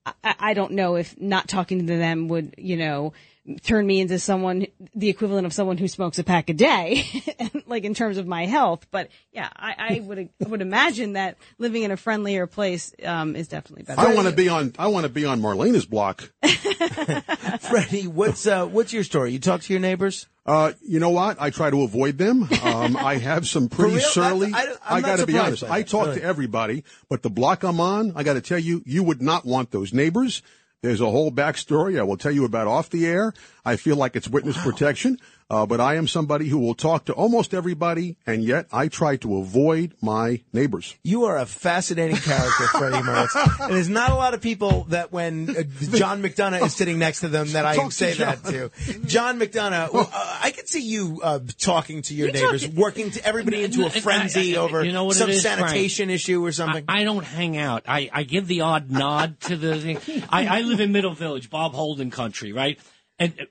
[SPEAKER 43] I, I don't know if not talking to them would, you know, turn me into someone, the equivalent of someone who smokes a pack a day, like in terms of my health. But yeah, I, I would would imagine that living in a friendlier place um, is definitely better.
[SPEAKER 30] I want to be on. I want to be on Marlaina's block.
[SPEAKER 1] Freddy, what's uh, what's your story? You talk to your neighbors?
[SPEAKER 30] Uh, you know what? I try to avoid them. Um, I have some pretty surly.
[SPEAKER 1] That's- I- I'm
[SPEAKER 30] got to be honest. I talk
[SPEAKER 1] really.
[SPEAKER 30] to everybody, but the block I'm on, I got to tell you, you would not want those neighbors. There's a whole backstory I will tell you about off the air. I feel like it's witness protection, uh, but I am somebody who will talk to almost everybody, and yet I try to avoid my neighbors.
[SPEAKER 1] You are a fascinating character, Freddy Mertz. And there's not a lot of people that when uh, John McDonagh is sitting next to them that I
[SPEAKER 30] Talk to
[SPEAKER 1] say
[SPEAKER 30] John.
[SPEAKER 1] that to. John McDonagh, well, uh, I could see you uh, talking to your
[SPEAKER 42] You
[SPEAKER 1] neighbors,
[SPEAKER 42] talk-
[SPEAKER 1] working to everybody into a frenzy
[SPEAKER 42] I-
[SPEAKER 1] over
[SPEAKER 42] you know what it
[SPEAKER 1] some
[SPEAKER 42] is, Frank?
[SPEAKER 1] sanitation issue or something.
[SPEAKER 42] I, I don't hang out. I, I give the odd nod to the thing. I, I live in Middle Village, Bob Holden country, right?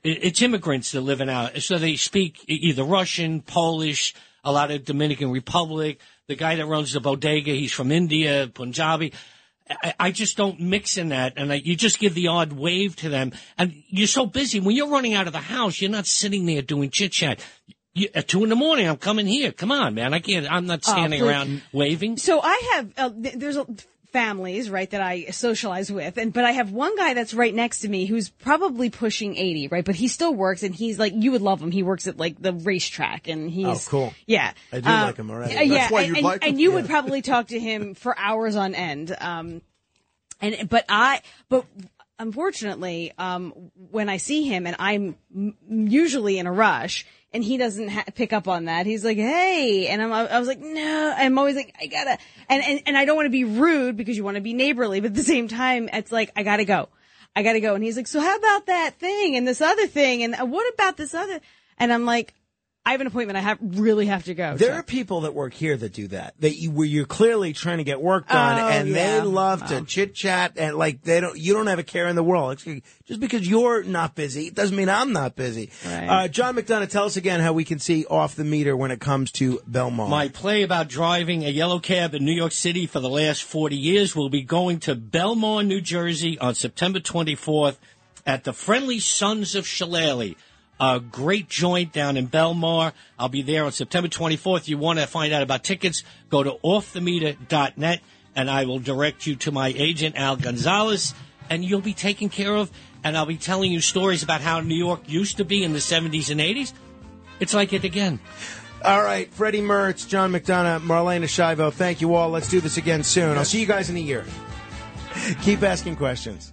[SPEAKER 42] It's immigrants that live in out. So they speak either Russian, Polish, a lot of Dominican Republic. The guy that runs the bodega, he's from India, Punjabi. I, I just don't mix in that, and I, you just give the odd wave to them. And you're so busy when you're running out of the house, you're not sitting there doing chit chat. You, at two in the morning, I'm coming here. Come on, man! I can't. I'm not
[SPEAKER 43] Oh,
[SPEAKER 42] standing around waving.
[SPEAKER 43] So I have uh, there's a, families right that I socialize with, and but I have one guy that's right next to me who's probably pushing eighty, right? But he still works, and he's like you would love him. He works at like the racetrack, and he's
[SPEAKER 1] Oh, cool.
[SPEAKER 43] Yeah,
[SPEAKER 1] I do
[SPEAKER 43] Um,
[SPEAKER 1] like him already.
[SPEAKER 43] uh, yeah,
[SPEAKER 1] why
[SPEAKER 43] and,
[SPEAKER 1] like him?
[SPEAKER 43] and you
[SPEAKER 1] Yeah.
[SPEAKER 43] would probably talk to him for hours on end. Um, and but I but unfortunately, um, when I see him and I'm m- usually in a rush and he doesn't ha- pick up on that, he's like, Hey, and I'm, I was like, no, I'm always like, I gotta, and, and, and I don't want to be rude because you want to be neighborly, but at the same time, it's like, I gotta go. I gotta go. And he's like, so how about that thing and this other thing? And uh, what about this other? And I'm like, I have an appointment. I have really have to go.
[SPEAKER 1] There are people that work here that do that. That you, where you're clearly trying to get work done,
[SPEAKER 43] Oh,
[SPEAKER 1] and
[SPEAKER 43] yeah.
[SPEAKER 1] they love to chit chat and like they don't. You don't have a care in the world. It's- Just because you're not busy doesn't mean I'm not busy. Uh, John McDonagh, tell us again how we can see off the meter when it comes to Belmar.
[SPEAKER 42] My play about driving a yellow cab in New York City for the last 40 years will be going to Belmar, New Jersey on September 24th at the Friendly Sons of Shillelagh. A great joint down in Belmar. I'll be there on September 24th. You want to find out about tickets, go to offthemeter.net and I will direct you to my agent, Al Gonzalez, and you'll be taken care of. And I'll be telling you stories about how New York used to be in the 70s and 80s. It's like it again.
[SPEAKER 1] All right, Freddy Mertz, John McDonagh, Marlaina Schiavo. Thank you all. Let's do this again soon. I'll see you guys in a year. Keep asking questions.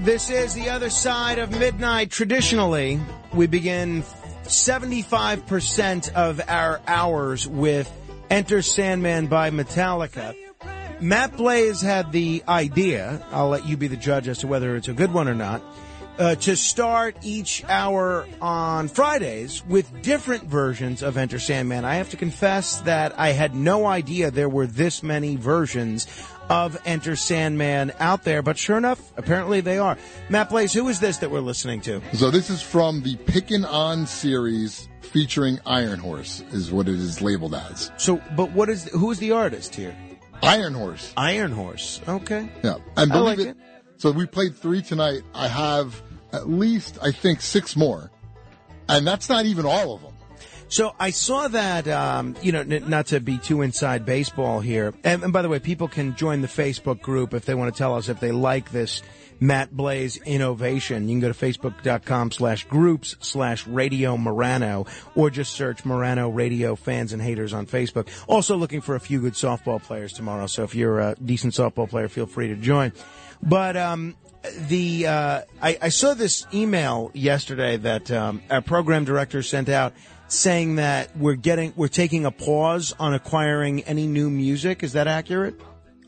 [SPEAKER 1] This is the other side of midnight. Traditionally, we begin 75% of our hours with Enter Sandman by Metallica. Matt Blaze had the idea, I'll let you be the judge as to whether it's a good one or not, uh, to start each hour on Fridays with different versions of Enter Sandman. I have to confess that I had no idea there were this many versions of Enter Sandman out there, but sure enough, apparently they are. Matt Blaze, who is this that we're listening to?
[SPEAKER 2] So this is from the Pickin' On series featuring Iron Horse, is what it is labeled as.
[SPEAKER 1] So, but what is who is the artist here?
[SPEAKER 2] Iron Horse.
[SPEAKER 1] Iron Horse. Okay.
[SPEAKER 2] Yeah, and
[SPEAKER 1] I
[SPEAKER 2] believe
[SPEAKER 1] like
[SPEAKER 2] it. So we played three tonight. I have at least, I think, six more, and that's not even all of them.
[SPEAKER 1] So I saw that, um, you know, n- not to be too inside baseball here. And, and by the way, people can join the Facebook group if they want to tell us if they like this Matt Blaze innovation. You can go to facebook.com slash groups slash radio Morano or just search Morano Radio fans and haters on Facebook. Also looking for a few good softball players tomorrow. So if you're a decent softball player, feel free to join. But, um, the, uh, I, I saw this email yesterday that, um, our program director sent out saying that we're getting, we're taking a pause on acquiring any new music. Is that accurate?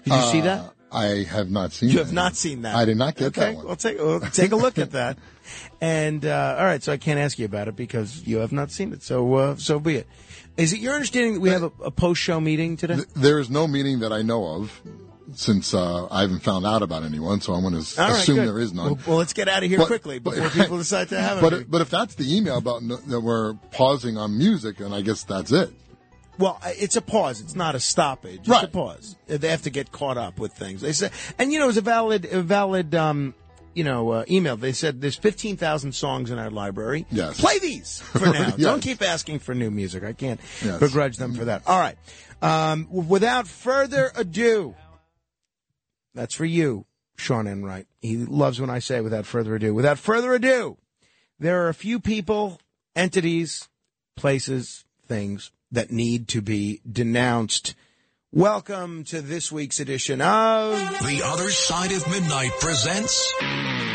[SPEAKER 1] Did you see
[SPEAKER 2] Uh,
[SPEAKER 1] that?
[SPEAKER 2] I have not seen.
[SPEAKER 1] You
[SPEAKER 2] that.
[SPEAKER 1] have not seen that.
[SPEAKER 2] I did not get
[SPEAKER 1] okay,
[SPEAKER 2] that one.
[SPEAKER 1] Well, take well, take a look at that. And uh, all right, so I can't ask you about it because you have not seen it. So uh, so be it. Is it your understanding that we have a, a post show meeting today?
[SPEAKER 2] Th- There is no meeting that I know of since uh, I haven't found out about anyone, so I'm going to
[SPEAKER 1] right,
[SPEAKER 2] assume
[SPEAKER 1] good.
[SPEAKER 2] there is none.
[SPEAKER 1] Well, well, let's get out of here
[SPEAKER 2] But-
[SPEAKER 1] quickly
[SPEAKER 2] but-
[SPEAKER 1] before people decide to have a
[SPEAKER 2] but but if that's the email about no, that we're pausing on music, and I guess that's it.
[SPEAKER 1] Well, it's a pause. It's not a stoppage. It's a pause. They have to get caught up with things. They say, and you know, it was a valid, a valid, um, you know, uh, email. They said there's 15,000 songs in our library.
[SPEAKER 2] Yes.
[SPEAKER 1] Play these for now.
[SPEAKER 2] Yes.
[SPEAKER 1] Don't keep asking for new music. I can't
[SPEAKER 2] Yes.
[SPEAKER 1] begrudge them for that. All right. Um, without further ado, that's for you, Sean Enright. He loves when I say without further ado. Without further ado, there are a few people, entities, places, things that need to be denounced. Welcome to this week's edition of
[SPEAKER 3] The Other Side of Midnight presents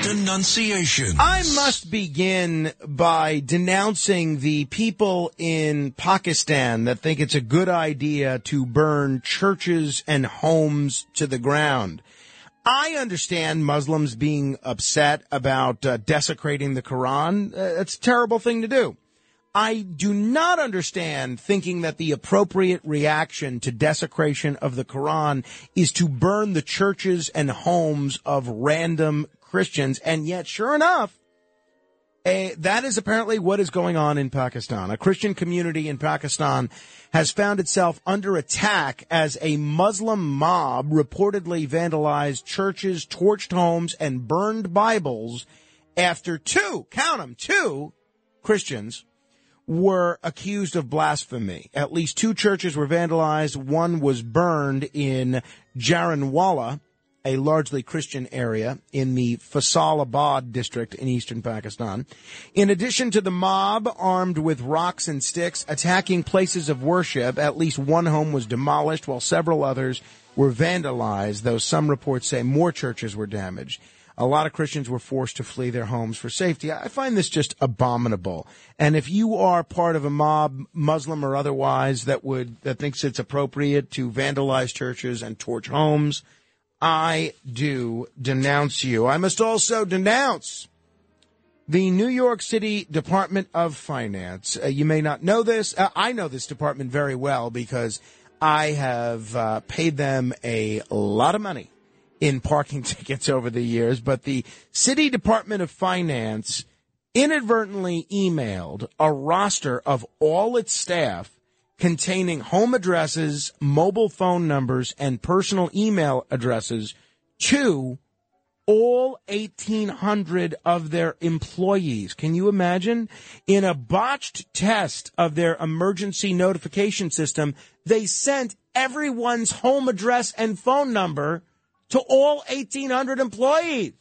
[SPEAKER 3] Denunciation.
[SPEAKER 1] I must begin by denouncing the people in Pakistan that think it's a good idea to burn churches and homes to the ground. I understand Muslims being upset about uh, desecrating the Quran. Uh, it's a terrible thing to do. I do not understand thinking that the appropriate reaction to desecration of the Quran is to burn the churches and homes of random Christians. And yet, sure enough, a, that is apparently what is going on in Pakistan. A Christian community in Pakistan has found itself under attack as a Muslim mob reportedly vandalized churches, torched homes, and burned Bibles after two, count them, two Christians were accused of blasphemy. At least two churches were vandalized. One was burned in Jaranwala, a largely Christian area in the Faisalabad district in eastern Pakistan. In addition to the mob armed with rocks and sticks attacking places of worship, at least one home was demolished while several others were vandalized, though some reports say more churches were damaged. A lot of Christians were forced to flee their homes for safety. I find this just abominable. And if you are part of a mob, Muslim or otherwise, that would, that thinks it's appropriate to vandalize churches and torch homes, I do denounce you. I must also denounce the New York City Department of Finance. Uh, you may not know this. Uh, I know this department very well because I have uh, paid them a lot of money in parking tickets over the years. But the City Department of Finance inadvertently emailed a roster of all its staff containing home addresses, mobile phone numbers, and personal email addresses to all 1,800 of their employees. Can you imagine? In a botched test of their emergency notification system, they sent everyone's home address and phone number to all 1,800 employees.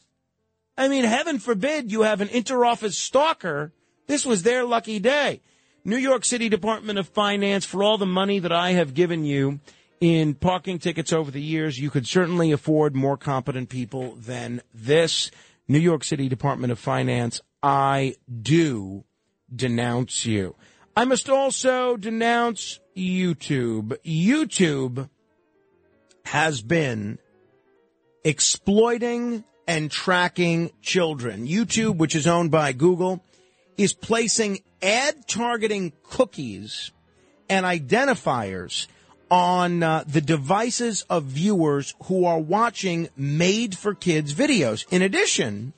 [SPEAKER 1] I mean, heaven forbid you have an interoffice stalker. This was their lucky day. New York City Department of Finance, for all the money that I have given you in parking tickets over the years, you could certainly afford more competent people than this. New York City Department of Finance, I do denounce you. I must also denounce YouTube. YouTube has been exploiting and tracking children. YouTube, which is owned by Google, is placing ad targeting cookies and identifiers on uh, the devices of viewers who are watching made for kids videos. In addition,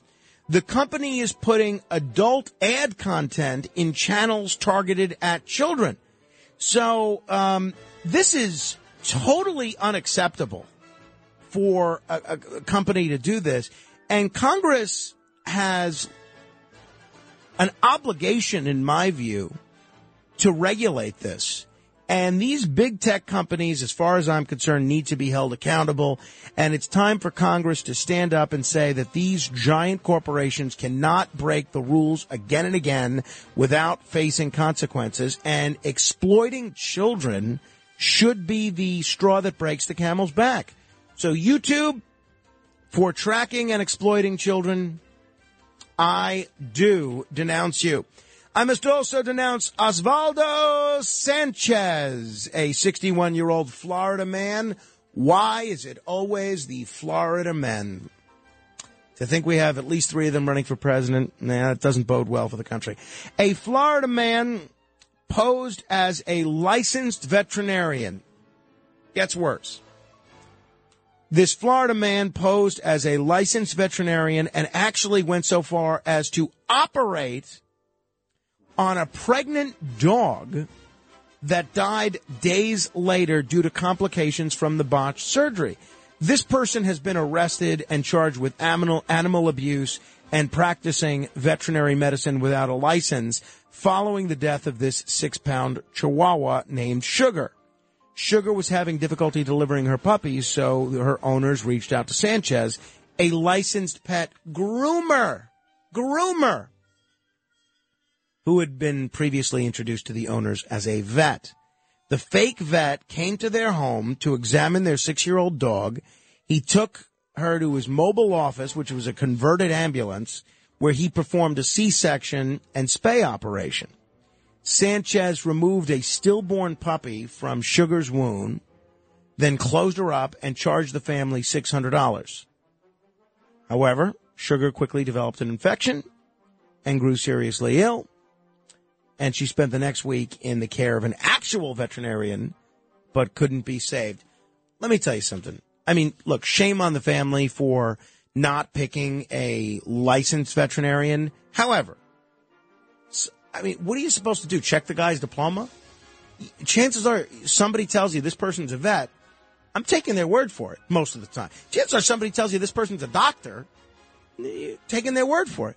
[SPEAKER 1] the company is putting adult ad content in channels targeted at children. So um, this is totally unacceptable for a, a, a company to do this. And Congress has an obligation, in my view, to regulate this. And these big tech companies, as far as I'm concerned, need to be held accountable. And it's time for Congress to stand up and say that these giant corporations cannot break the rules again and again without facing consequences. And exploiting children should be the straw that breaks the camel's back. So YouTube, for tracking and exploiting children, I do denounce you. I must also denounce Osvaldo Sanchez, a 61 year old Florida man. Why is it always the Florida men? To think we have at least three of them running for president, nah, it doesn't bode well for the country. A Florida man posed as a licensed veterinarian. Gets worse. This Florida man posed as a licensed veterinarian and actually went so far as to operate on a pregnant dog that died days later due to complications from the botched surgery. This person has been arrested and charged with animal, animal abuse and practicing veterinary medicine without a license following the death of this six pound chihuahua named Sugar. Sugar was having difficulty delivering her puppies, so her owners reached out to Sanchez, a licensed pet groomer, groomer, who had been previously introduced to the owners as a vet. The fake vet came to their home to examine their six year old dog. He took her to his mobile office, which was a converted ambulance, where he performed a C section and spay operation. Sanchez removed a stillborn puppy from Sugar's wound, then closed her up and charged the family $600. However, Sugar quickly developed an infection and grew seriously ill, and she spent the next week in the care of an actual veterinarian, but couldn't be saved. Let me tell you something. I mean, look, shame on the family for not picking a licensed veterinarian. However, I mean, what are you supposed to do? Check the guy's diploma? Chances are somebody tells you this person's a vet. I'm taking their word for it most of the time. Chances are somebody tells you this person's a doctor. Taking their word for it.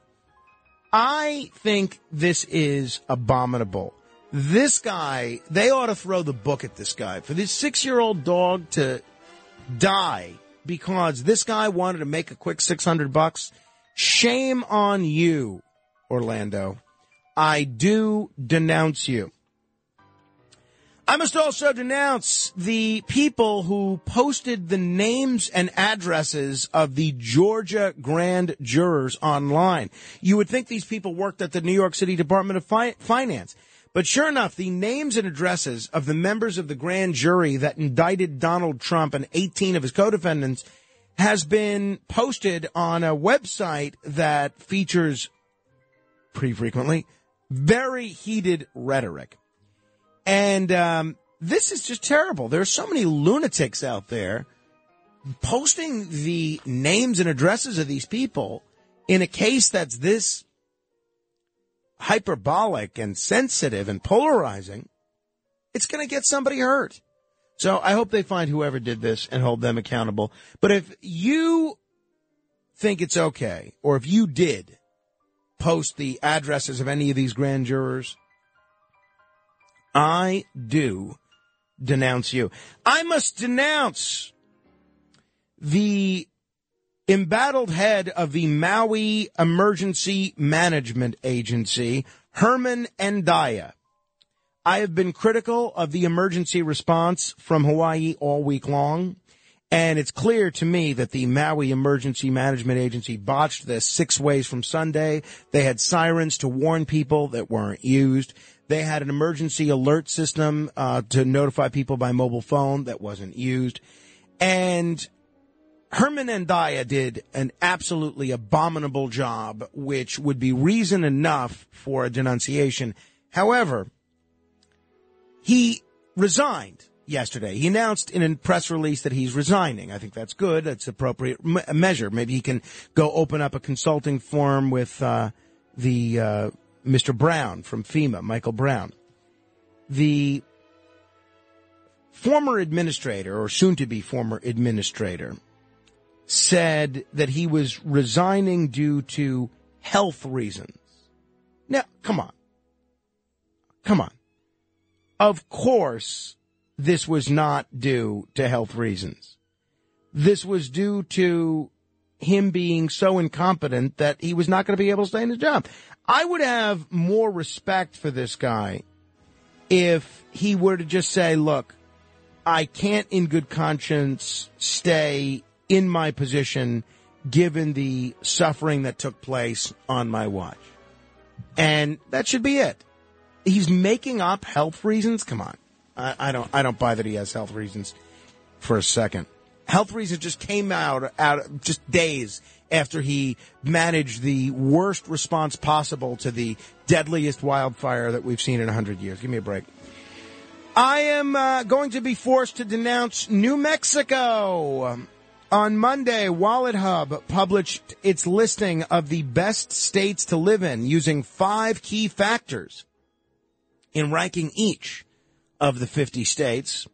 [SPEAKER 1] I think this is abominable. This guy, they ought to throw the book at this guy. For this six year old dog to die because this guy wanted to make a quick 600 bucks, shame on you, Orlando. I do denounce you. I must also denounce the people who posted the names and addresses of the Georgia grand jurors online. You would think these people worked at the New York City Department of Fi- Finance. But sure enough, the names and addresses of the members of the grand jury that indicted Donald Trump and 18 of his co-defendants has been posted on a website that features pretty frequently very heated rhetoric. And um, this is just terrible. There are so many lunatics out there posting the names and addresses of these people in a case that's this hyperbolic and sensitive and polarizing. It's going to get somebody hurt. So I hope they find whoever did this and hold them accountable. But if you think it's okay, or if you did post the addresses of any of these grand jurors, I do denounce you. I must denounce the embattled head of the Maui Emergency Management Agency, Herman Andaya. I have been critical of the emergency response from Hawaii all week long. And it's clear to me that the Maui Emergency Management Agency botched this six ways from Sunday. They had sirens to warn people that weren't used. They had an emergency alert system uh, to notify people by mobile phone that wasn't used. And Herman Andaya did an absolutely abominable job, which would be reason enough for a denunciation. However, he resigned yesterday. He announced in a press release that he's resigning. I think that's good. That's appropriate measure. Maybe he can go open up a consulting firm with uh, the uh, Mr. Brown from FEMA, Michael Brown. The former administrator, or soon to be former administrator, said that he was resigning due to health reasons. Now, come on. Come on. Of course, this was not due to health reasons. This was due to him being so incompetent that he was not going to be able to stay in his job. I would have more respect for this guy if he were to just say, look, I can't in good conscience stay in my position given the suffering that took place on my watch. And that should be it. He's making up health reasons. Come on. I, I don't, I don't buy that he has health reasons for a second. Health reasons just came out, out just days after he managed the worst response possible to the deadliest wildfire that we've seen in a hundred years. Give me a break. I am uh, going to be forced to denounce New Mexico. On Monday, WalletHub published its listing of the best states to live in using five key factors in ranking each of the 50 states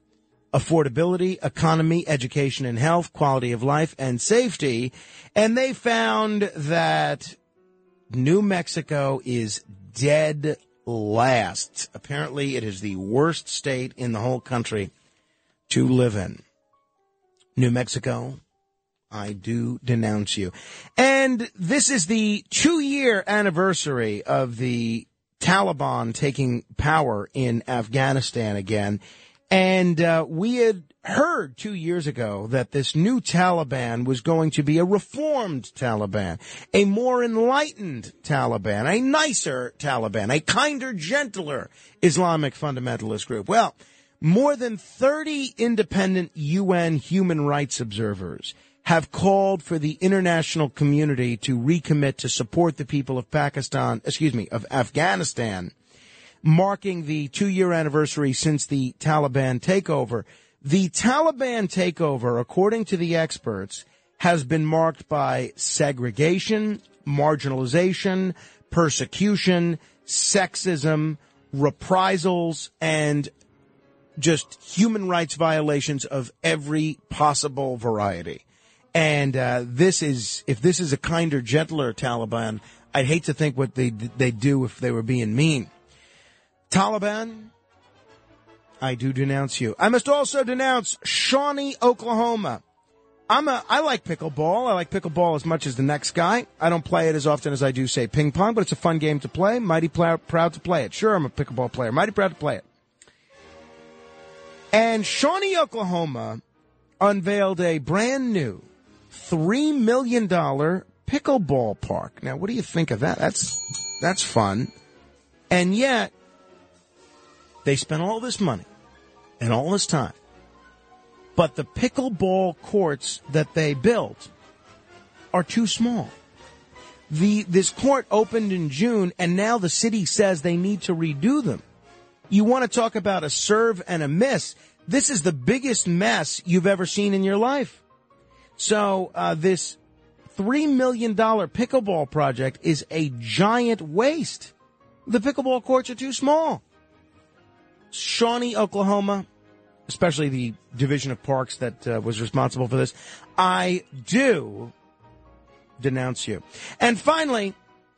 [SPEAKER 1] affordability, economy, education and health, quality of life, and safety. And they found that New Mexico is dead last. Apparently, it is the worst state in the whole country to live in. New Mexico, I do denounce you. And this is the two year anniversary of the Taliban taking power in Afghanistan again. And uh, we had heard two years ago that this new Taliban was going to be a reformed Taliban, a more enlightened Taliban, a nicer Taliban, a kinder, gentler Islamic fundamentalist group. Well, more than 30 independent UN human rights observers have called for the international community to recommit to support the people of Pakistan, excuse me, of Afghanistan marking the two year anniversary since the Taliban takeover. The Taliban takeover, according to the experts, has been marked by segregation, marginalization, persecution, sexism, reprisals, and just human rights violations of every possible variety. And uh, this is, if this is a kinder, gentler Taliban, I'd hate to think what they they do if they were being mean. Taliban, I do denounce you. I must also denounce Shawnee, Oklahoma. I'm a, I like pickleball. I like pickleball as much as the next guy. I don't play it as often as I do, say, ping pong, but it's a fun game to play. Mighty pl- proud to play it. Sure, I'm a pickleball player. Mighty proud to play it. And Shawnee, Oklahoma unveiled a brand new $3 million pickleball park. Now, what do you think of that? That's, that's fun. And yet, they spent all this money and all this time. But the pickleball courts that they built are too small. The, this court opened in June and now the city says they need to redo them. You want to talk about a serve and a miss. This is the biggest mess you've ever seen in your life. So, uh, this $3 million pickleball project is a giant waste. The pickleball courts are too small. Shawnee, Oklahoma, especially the division of parks that uh, was responsible for this, I do denounce you. And finally,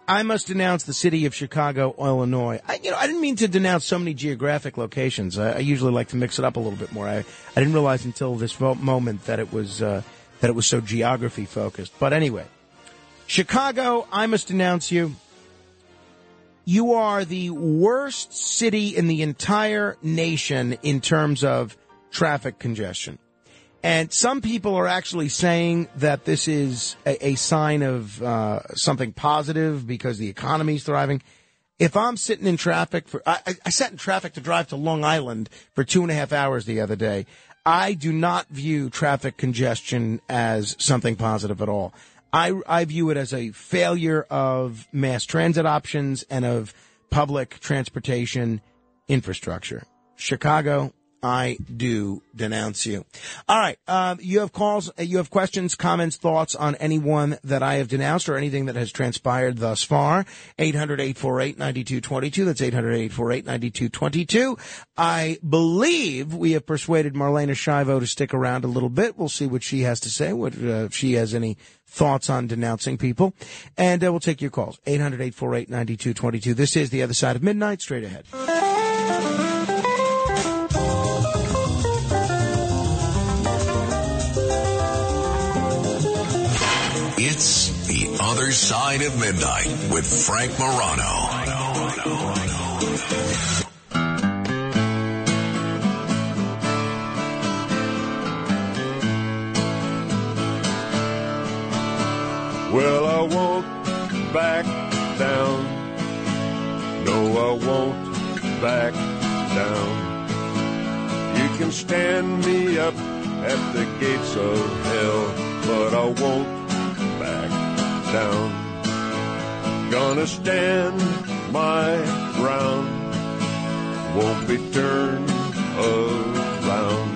[SPEAKER 1] I must denounce the city of Chicago, Illinois. I, you know, I didn't mean to denounce so many geographic locations. I, I usually like to mix it up a little bit more. I, I didn't realize until this moment that it was uh, that it was so geography focused. But anyway, Chicago, I must denounce you. You are the worst city in the entire nation in terms of traffic congestion. And some people are actually saying that this is a, a sign of uh, something positive because the economy is thriving. If I'm sitting in traffic for, I- I sat in traffic to drive to Long Island for two and a half hours the other day. I do not view traffic congestion as something positive at all. I, I view it as a failure of mass transit options and of public transportation infrastructure. Chicago, I do denounce you. All right. Um, you have calls, uh, you have questions, comments, thoughts on anyone that I have denounced or anything that has transpired thus far. 800-848-9222. That's 800-848-9222. I believe we have persuaded Marlaina Schiavo to stick around a little bit. We'll see what she has to say, what, uh, if she has any thoughts on denouncing people. And uh, we'll take your calls. 800-848-9222. This is The Other Side of Midnight. Straight ahead.
[SPEAKER 3] Other Side of Midnight with Frank Morano.
[SPEAKER 51] Well, I won't back down. No, I won't back down. You can stand me up at the gates of hell, but I won't down. Gonna stand my ground, won't be turned around.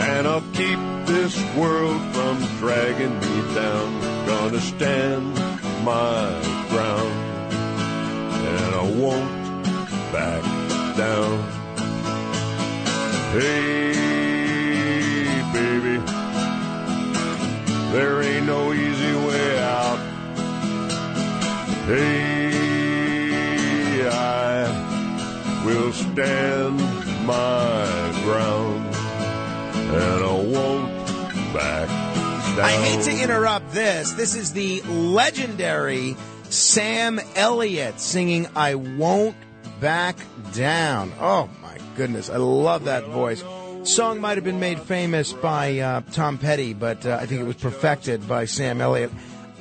[SPEAKER 51] And I'll keep this world from dragging me down. Gonna stand my ground. And I won't back down. Hey, baby, there ain't no easy way out. Hey, I will stand my ground and I won't back down.
[SPEAKER 1] I hate to interrupt this. This is the legendary Sam Elliott singing I Won't Back Down. Oh my goodness. I love that voice. Song might have been made famous by uh, Tom Petty, but uh, I think it was perfected by Sam Elliott.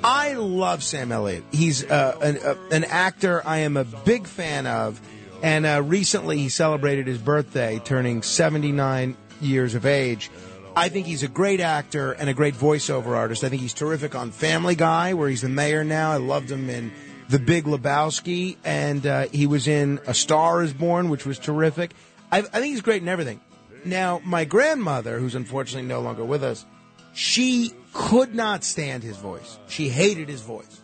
[SPEAKER 1] I love Sam Elliott. He's uh, an, uh, an actor I am a big fan of. And uh, recently he celebrated his birthday, turning 79 years of age. I think he's a great actor and a great voiceover artist. I think he's terrific on Family Guy, where he's the mayor now. I loved him in The Big Lebowski, and uh, he was in A Star Is Born, which was terrific. I, I think he's great in everything. Now, my grandmother, who's unfortunately no longer with us, she could not stand his voice. She hated his voice.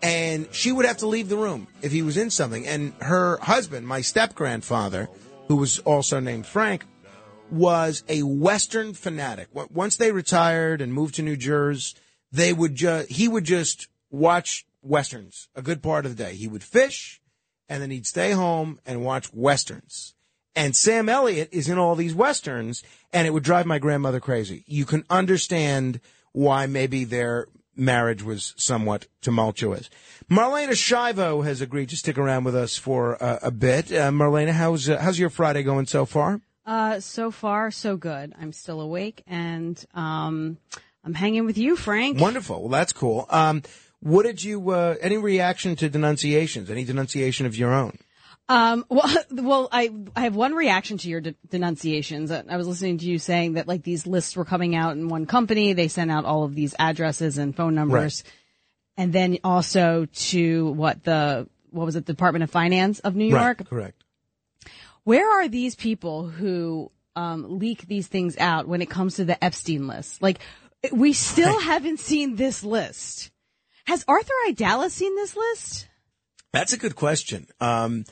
[SPEAKER 1] and she would have to leave the room if he was in something. And her husband, my step grandfather, who was also named Frank, was a Western fanatic. Once they retired and moved to New Jersey, they would just he would just watch westerns a good part of the day. He would fish, and then he'd stay home and watch westerns. And Sam Elliott is in all these westerns, and it would drive my grandmother crazy. You can understand why maybe their marriage was somewhat tumultuous. Marlaina Schiavo has agreed to stick around with us for uh, a bit. Uh, Marlaina, how's uh, how's your Friday going so far?
[SPEAKER 43] Uh, so far, so good. I'm still awake and, um, I'm hanging with you, Frank.
[SPEAKER 1] Wonderful. Well, that's cool. Um, what did you? Uh, any reaction to denunciations? Any denunciation of your own?
[SPEAKER 43] Um, well, well, I, I have one reaction to your de- denunciations. I was listening to you saying that like these lists were coming out in one company. They sent out all of these addresses and phone numbers. And then also to what the, what was it, Department of Finance of New York?
[SPEAKER 1] Right, correct.
[SPEAKER 43] Where are these people who um, leak these things out when it comes to the Epstein list? Like, we still haven't seen this list. Has Arthur Aidala seen this list?
[SPEAKER 1] That's a good question. Um,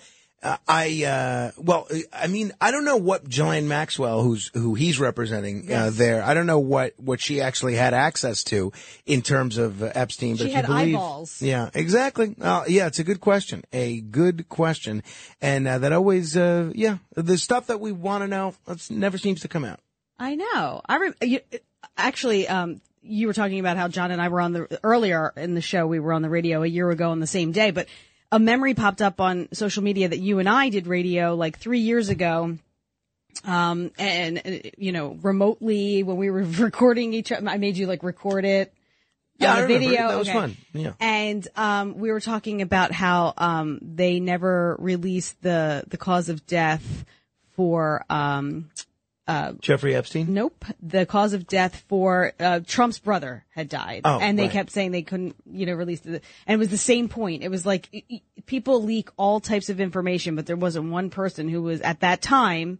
[SPEAKER 1] I uh, well, I mean, I don't know what Ghislaine Maxwell, who's who he's representing uh, there. I don't know what what she actually had access to in terms of uh, Epstein. But
[SPEAKER 43] She
[SPEAKER 1] if
[SPEAKER 43] had
[SPEAKER 1] you believe,
[SPEAKER 43] eyeballs.
[SPEAKER 1] Yeah, exactly. Uh, yeah, it's a good question. A good question, and uh, that always, uh, yeah, the stuff that we want to know that's never seems to come out.
[SPEAKER 43] I know. I re- you, actually, um, you were talking about how John and I were on the earlier in the show. We were on the radio a year ago on the same day, but a memory popped up on social media that you and I did radio like three years ago. Um, and, you know, remotely when we were recording each other, I made you like record it.
[SPEAKER 1] Yeah,
[SPEAKER 43] on
[SPEAKER 1] I remember.
[SPEAKER 43] video.
[SPEAKER 1] That was
[SPEAKER 43] Okay.
[SPEAKER 1] fun. Yeah.
[SPEAKER 43] And um, we were talking about how um, they never released the the cause of death for um, uh,
[SPEAKER 1] Jeffrey Epstein.
[SPEAKER 43] Nope, the cause of death for uh, Trump's brother had died,
[SPEAKER 1] Oh,
[SPEAKER 43] and they
[SPEAKER 1] right.
[SPEAKER 43] kept saying they couldn't, you know, release the. And it was the same point. It was like y- y- people leak all types of information, but there wasn't one person who was at that time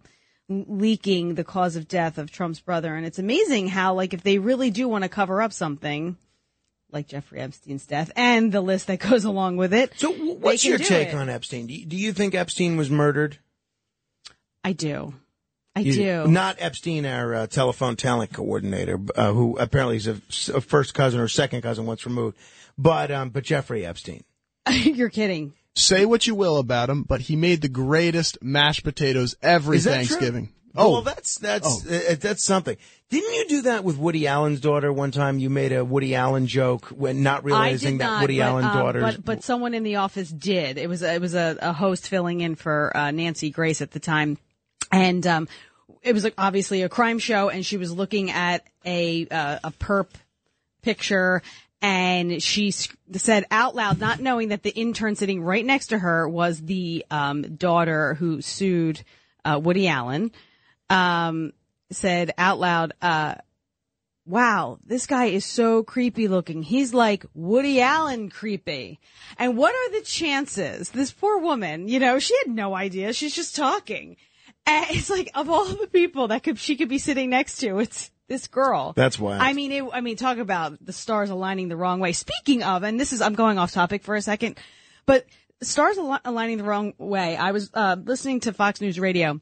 [SPEAKER 43] leaking the cause of death of Trump's brother. And it's amazing how, like, if they really do want to cover up something. Like Jeffrey Epstein's death and the list that goes along with it.
[SPEAKER 1] So, what's your take on Epstein? Do you, do you think Epstein was murdered?
[SPEAKER 43] I do. I
[SPEAKER 1] You-
[SPEAKER 43] do.
[SPEAKER 1] Not Epstein, our uh, telephone talent coordinator, uh, who apparently is a, a first cousin or second cousin once removed, but um, but Jeffrey Epstein.
[SPEAKER 43] You're kidding.
[SPEAKER 52] Say what you will about him, but he made the greatest mashed potatoes every
[SPEAKER 1] Is true?
[SPEAKER 52] Thanksgiving.
[SPEAKER 1] Oh,
[SPEAKER 52] Oh,
[SPEAKER 1] well, that's that's uh, that's something. Didn't you do that with Woody Allen's daughter one time? You made a Woody Allen joke when not realizing that
[SPEAKER 43] not,
[SPEAKER 1] Woody
[SPEAKER 43] but,
[SPEAKER 1] Allen
[SPEAKER 43] um,
[SPEAKER 1] daughter's.
[SPEAKER 43] But, but someone in the office did. It was a, it was a, a host filling in for uh, Nancy Grace at the time, and um, it was obviously a crime show, and she was looking at a uh, a perp picture. And she said out loud, not knowing that the intern sitting right next to her was the um, daughter who sued uh, Woody Allen. Um, said out loud, uh, wow, this guy is so creepy looking. He's like Woody Allen creepy. And what are the chances? This poor woman, you know, she had no idea. She's just talking. And it's like of all the people that could she could be sitting next to, it's this girl.
[SPEAKER 1] That's why.
[SPEAKER 43] I mean, it, I mean, talk about the stars aligning the wrong way. Speaking of, and this is I'm going off topic for a second, but stars al- aligning the wrong way. I was uh, listening to Fox News Radio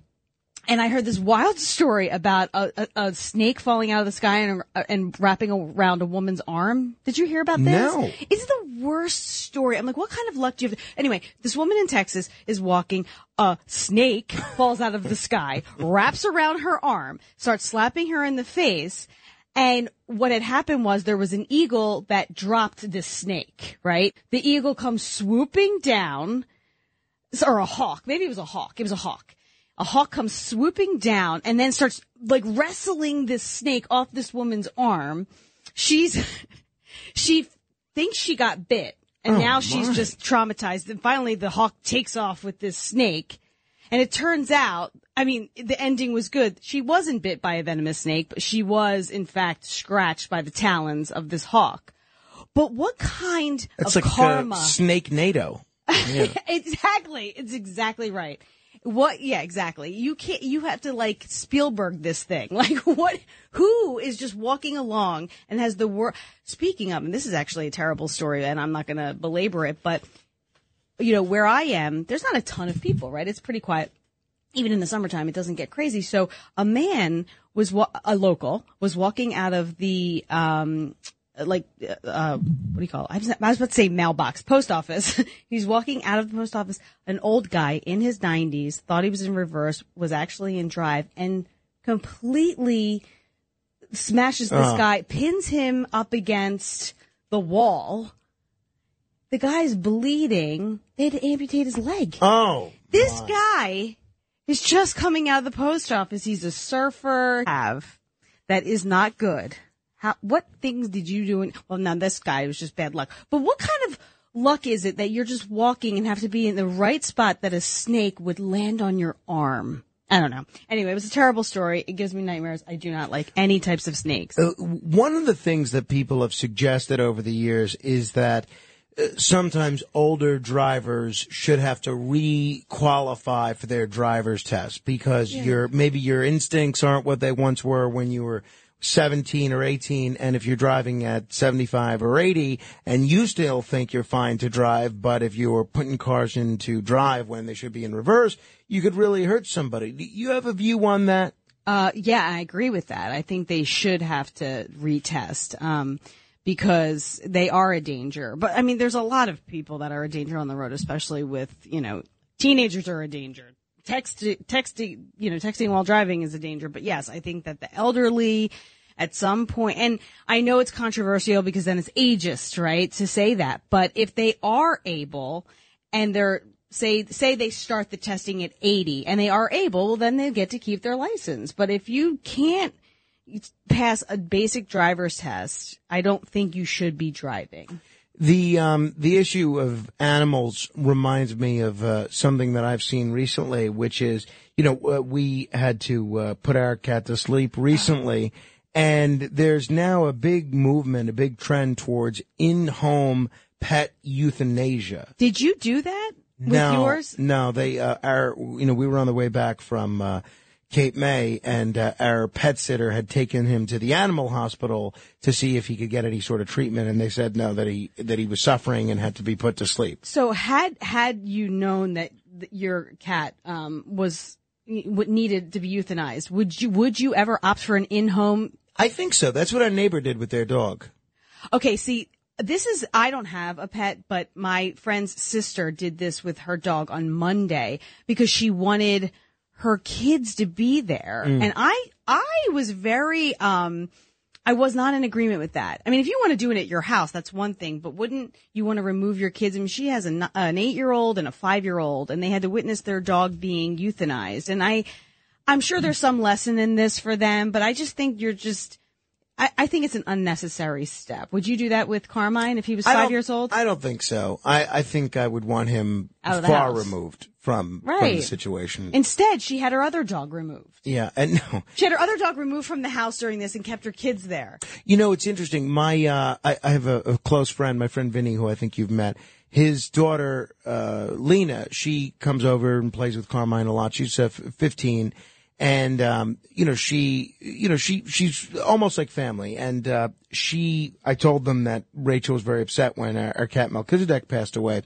[SPEAKER 43] and I heard this wild story about a, a, a snake falling out of the sky and, and wrapping around a woman's arm. Did you hear about this?
[SPEAKER 1] No.
[SPEAKER 43] It's the worst story. I'm like, what kind of luck do you have? Anyway, this woman in Texas is walking. A snake falls out of the sky, wraps around her arm, starts slapping her in the face. And what had happened was there was an eagle that dropped this snake, right? The eagle comes swooping down, or a hawk. Maybe it was a hawk. It was a hawk. A hawk comes swooping down and then starts like wrestling this snake off this woman's arm. She's, she thinks she got bit and
[SPEAKER 1] Oh,
[SPEAKER 43] now she's
[SPEAKER 1] my.
[SPEAKER 43] just traumatized. And finally the hawk takes off with this snake. And it turns out, I mean, the ending was good. She wasn't bit by a venomous snake, but she was in fact scratched by the talons of this hawk. But what kind
[SPEAKER 1] That's
[SPEAKER 43] of
[SPEAKER 1] like
[SPEAKER 43] karma?
[SPEAKER 1] Snake NATO. Yeah.
[SPEAKER 43] exactly. It's exactly right. What? Yeah, exactly. You can't. You have to like Spielberg this thing. Like what? Who is just walking along and has the word? Speaking of, and this is actually a terrible story, and I'm not going to belabor it, but you know where I am, there's not a ton of people, right? It's pretty quiet. Even in the summertime, it doesn't get crazy. So a man was wa- a local was walking out of the um like uh what do you call it? I was, I was about to say mailbox, post office. He's walking out of the post office. An old guy in his 90s thought he was in reverse, was actually in drive, and completely smashes this
[SPEAKER 18] Oh.
[SPEAKER 43] guy, pins him up against the wall. The guy's bleeding. They had to amputate his leg.
[SPEAKER 1] Oh.
[SPEAKER 43] This guy is just coming out of the post office. He's a surfer. Have that is not good. How? What things did you do? In, well, now this guy was just bad luck. But what kind of luck is it that you're just walking and have to be in the right spot that a snake would land on your arm? I don't know. Anyway, it was a terrible story. It gives me nightmares. I do not like any types of snakes.
[SPEAKER 1] Uh, one of the things that people have suggested over the years is that uh, sometimes older drivers should have to re-qualify for their driver's test because
[SPEAKER 18] Yeah.
[SPEAKER 1] your maybe your instincts aren't what they once were when you were 17 or 18 and if you're driving at 75 or 80 and you still think you're fine to drive but if you're putting cars into drive when they should be in reverse you could really hurt somebody do you have a view on that
[SPEAKER 43] Uh, yeah, I agree with that. I think they should have to retest, um, because they are a danger. But I mean, there's a lot of people that are a danger on the road, especially with, you know, teenagers are a danger. Text, texting, you know, texting while driving is a danger. But yes, I think that the elderly at some point, and I know it's controversial because then it's ageist, right, to say that. But if they are able and they're, say say they start the testing at 80 and they are able well, then they get to keep their license. But if you can't pass a basic driver's test i don't think you should be driving.
[SPEAKER 1] The um, the issue of animals reminds me of uh, something that I've seen recently, which is you know uh, we had to uh, put our cat to sleep recently, and there's now a big movement, a big trend towards in-home pet euthanasia.
[SPEAKER 43] did you do that with
[SPEAKER 1] no,
[SPEAKER 43] yours
[SPEAKER 1] No, they uh, our you know we were on the way back from uh, Cape May, and uh, our pet sitter had taken him to the animal hospital to see if he could get any sort of treatment, and they said no that he that he was suffering and had to be put to sleep.
[SPEAKER 43] so had had you known that your cat um was what needed to be euthanized would you would you ever opt for an in-home
[SPEAKER 1] I think so. That's what our neighbor did with their dog.
[SPEAKER 43] Okay, see, this is, I don't have a pet, but my friend's sister did this with her dog on Monday because she wanted her kids to be there.
[SPEAKER 18] Mm.
[SPEAKER 43] And I, I was very, um, I was not in agreement with that. I mean, if you want to do it at your house, that's one thing, but wouldn't you want to remove your kids? I mean, she has an, an eight year old and a five year old and they had to witness their dog being euthanized. And I, I'm sure there's some lesson in this for them, but I just think you're just, I, I think it's an unnecessary step. Would you do that with Carmine if he was
[SPEAKER 1] I
[SPEAKER 43] five
[SPEAKER 1] don't-
[SPEAKER 43] years old?
[SPEAKER 1] I don't think so. I, I think I would want him
[SPEAKER 43] Out of the
[SPEAKER 1] far
[SPEAKER 43] house.
[SPEAKER 1] removed from from the
[SPEAKER 43] Right.
[SPEAKER 1] situation.
[SPEAKER 43] Instead, she had her other dog removed.
[SPEAKER 1] yeah, and no,
[SPEAKER 43] She had her other dog removed from the house during this and kept her kids there.
[SPEAKER 1] You know, it's interesting. My, uh, I, I have a, a close friend, my friend Vinny, who I think you've met. His daughter, uh, Lena, she comes over and plays with Carmine a lot. She's uh, f- 15. And, um, you know, she, you know, she, she's almost like family. And, uh, she, I told them that Rachel was very upset when our, our cat Melchizedek passed away.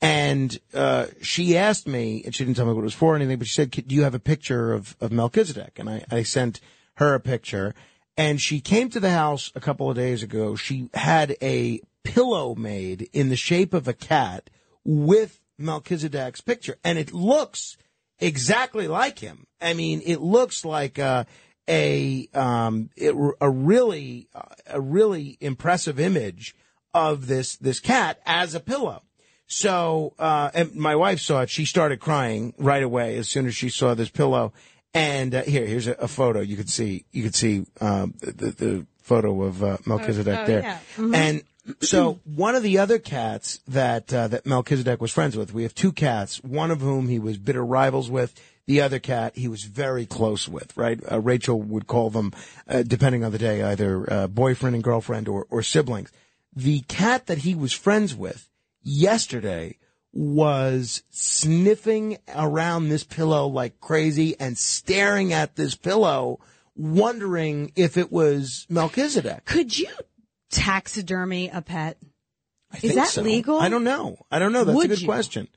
[SPEAKER 1] And, uh, she asked me, and she didn't tell me what it was for or anything, but she said, do you have a picture of, of Melchizedek? And I, I sent her a picture and she came to the house a couple of days ago. She had a pillow made in the shape of a cat with Melchizedek's picture, and it looks exactly like him. I mean, it looks like uh, a um, it, a really a really impressive image of this this cat as a pillow. So, uh, and my wife saw it. She started crying right away as soon as she saw this pillow. And uh, here, here's a, a photo. You could see, you could see um, the, the, photo of uh, Melchizedek
[SPEAKER 18] oh,
[SPEAKER 1] there.
[SPEAKER 18] yeah. Mhm.
[SPEAKER 1] And so, one of the other cats that uh, that Melchizedek was friends with, we have two cats. One of whom he was bitter rivals with. The other cat he was very close with. Right? Uh, Rachel would call them, uh, depending on the day, either uh, boyfriend and girlfriend or, or siblings. The cat that he was friends with yesterday was sniffing around this pillow like crazy and staring at this pillow, wondering if it was Melchizedek.
[SPEAKER 43] Could you taxidermy a pet? Is
[SPEAKER 1] think
[SPEAKER 43] that
[SPEAKER 1] so.
[SPEAKER 43] legal?
[SPEAKER 1] I don't know. I don't know. That's
[SPEAKER 43] Would
[SPEAKER 1] a good
[SPEAKER 43] you?
[SPEAKER 1] question.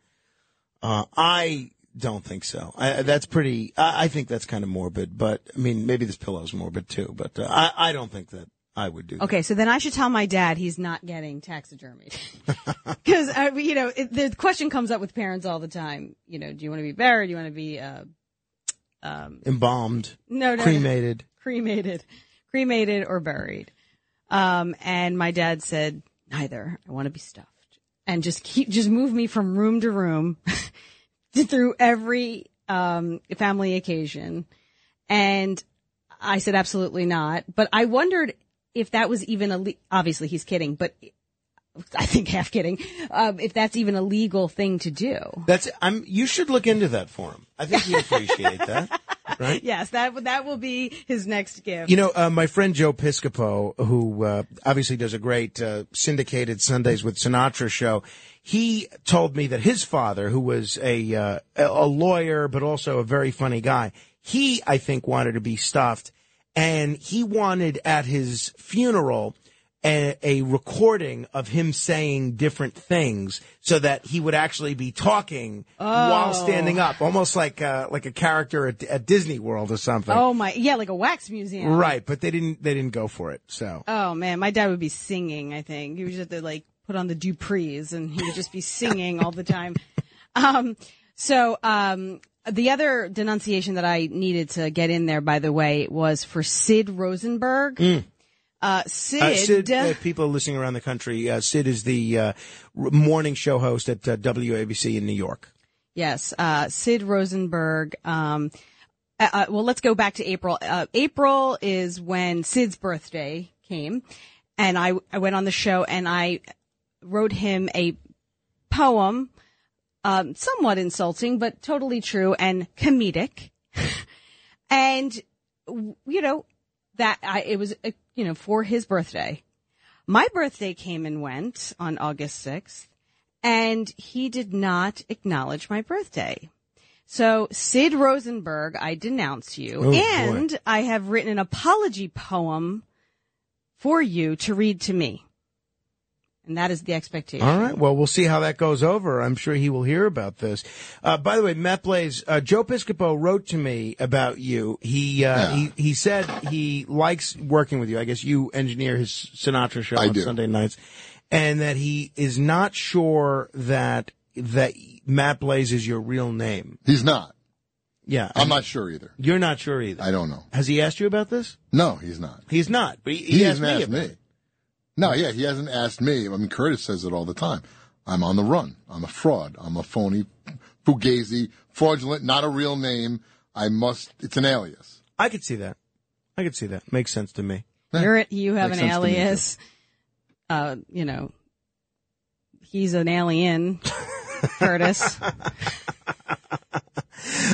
[SPEAKER 1] Uh, I don't think so. I, that's pretty. I, I think that's kind of morbid. But I mean, maybe this pillow's morbid too. But uh, I, I don't think that I would do. that.
[SPEAKER 43] Okay, so then I should tell my dad he's not getting taxidermied. Because, you know, it, the question comes up with parents all the time. You know, do you want to be buried? Do you want to be, uh, um,
[SPEAKER 1] Embalmed.
[SPEAKER 43] no, no,
[SPEAKER 1] Cremated.
[SPEAKER 43] No, cremated, cremated or buried. Um, and my dad said, neither. I want to be stuffed and just keep, just move me from room to room through every, um, family occasion. And I said, absolutely not. But I wondered if that was even a, le- obviously he's kidding, but I think half kidding, um, if that's even a legal thing to do.
[SPEAKER 1] That's. I'm. You should look into that for him. I think he'd appreciate that. Right.
[SPEAKER 43] Yes, that that will be his next gift.
[SPEAKER 1] You know, uh, my friend Joe Piscopo, who uh, obviously does a great uh, syndicated Sundays with Sinatra show, he told me that his father, who was a uh, a lawyer but also a very funny guy, he I think wanted to be stuffed, and he wanted at his funeral. A, a recording of him saying different things so that he would actually be talking while
[SPEAKER 43] Oh.
[SPEAKER 1] standing up, almost like uh, like a character at, at Disney World or something.
[SPEAKER 43] Oh my, yeah, like a wax museum.
[SPEAKER 1] Right, but they didn't they didn't go for it. So
[SPEAKER 43] Oh man, my dad would be singing. I think he would just like put on the Duprees, and he would just be singing all the time. Um, so um, the other denunciation that I needed to get in there, by the way, was for Sid Rosenberg.
[SPEAKER 1] Mm.
[SPEAKER 43] Uh, Sid,
[SPEAKER 1] Uh, Sid, uh, people listening around the country, uh, Sid is the uh, morning show host at uh, WABC in New York.
[SPEAKER 43] Yes, uh, Sid Rosenberg. Um, uh, uh, well, let's go back to April. Uh, April is when Sid's birthday came, and I I went on the show and I wrote him a poem, um, somewhat insulting but totally true and comedic, and you know that I it was uh, you know for his birthday. My birthday came and went on August sixth and he did not acknowledge my birthday. So, Sid Rosenberg, I denounce you,
[SPEAKER 1] Oh, boy.
[SPEAKER 43] and I have written an apology poem for you to read to me. And that is the expectation.
[SPEAKER 1] All right. Well, we'll see how that goes over. I'm sure he will hear about this. Uh, by the way, Matt Blaze, uh, Joe Piscopo wrote to me about you. He, uh, he, he said he likes working with you. I guess you engineer his Sinatra show
[SPEAKER 2] I
[SPEAKER 1] on
[SPEAKER 2] do.
[SPEAKER 1] Sunday nights and that he is not sure that, that Matt Blaze is your real name.
[SPEAKER 2] He's not.
[SPEAKER 1] Yeah.
[SPEAKER 2] I'm not sure either.
[SPEAKER 1] You're not sure either.
[SPEAKER 2] I don't know.
[SPEAKER 1] Has he asked you about this?
[SPEAKER 2] No, he's not.
[SPEAKER 1] He's not, but he,
[SPEAKER 2] He,
[SPEAKER 1] he, asked
[SPEAKER 2] hasn't
[SPEAKER 1] me
[SPEAKER 2] asked
[SPEAKER 1] about
[SPEAKER 2] me.
[SPEAKER 1] It.
[SPEAKER 2] No, yeah, he hasn't asked me. I mean, Curtis says it all the time. I'm on the run. I'm a fraud. I'm a phony, fugazi, fraudulent, not a real name. I must. It's an alias.
[SPEAKER 1] I could see that. I could see that. Makes sense to me.
[SPEAKER 43] You're, you have
[SPEAKER 2] Makes
[SPEAKER 43] an
[SPEAKER 2] sense me,
[SPEAKER 43] alias. Uh, you know, he's an alien, Curtis.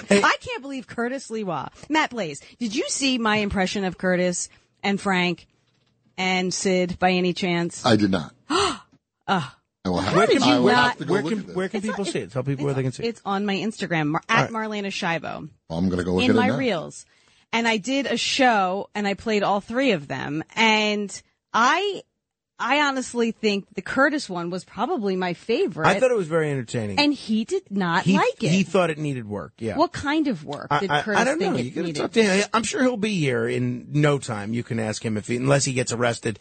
[SPEAKER 43] I can't believe Curtis Sliwa. Matt Blaze, did you see my impression of Curtis and Frank and Sid by any chance?
[SPEAKER 2] I did not.
[SPEAKER 43] Ah.
[SPEAKER 2] I will have,
[SPEAKER 43] Where did
[SPEAKER 2] I
[SPEAKER 43] you
[SPEAKER 2] will
[SPEAKER 43] not-
[SPEAKER 2] have to go
[SPEAKER 1] Where can where can people see it? Tell people where they can see it.
[SPEAKER 43] It's on my Instagram, Mar-
[SPEAKER 1] All
[SPEAKER 43] at
[SPEAKER 1] right.
[SPEAKER 43] Marlaina Schiavo.
[SPEAKER 2] Well, I'm going to go look
[SPEAKER 43] in
[SPEAKER 2] at
[SPEAKER 43] my
[SPEAKER 2] now.
[SPEAKER 43] reels. And I did a show and I played all three of them. And I, I honestly think the Curtis one was probably my favorite.
[SPEAKER 1] I thought it was very entertaining.
[SPEAKER 43] and he did not
[SPEAKER 1] he,
[SPEAKER 43] like it.
[SPEAKER 1] He thought it needed work. Yeah.
[SPEAKER 43] What kind of work
[SPEAKER 1] I,
[SPEAKER 43] did
[SPEAKER 1] I-
[SPEAKER 43] Curtis
[SPEAKER 1] I don't
[SPEAKER 43] think
[SPEAKER 1] know.
[SPEAKER 43] it
[SPEAKER 1] You
[SPEAKER 43] needed?
[SPEAKER 1] talk to him. I'm sure he'll be here in no time. You can ask him if he, unless he gets arrested,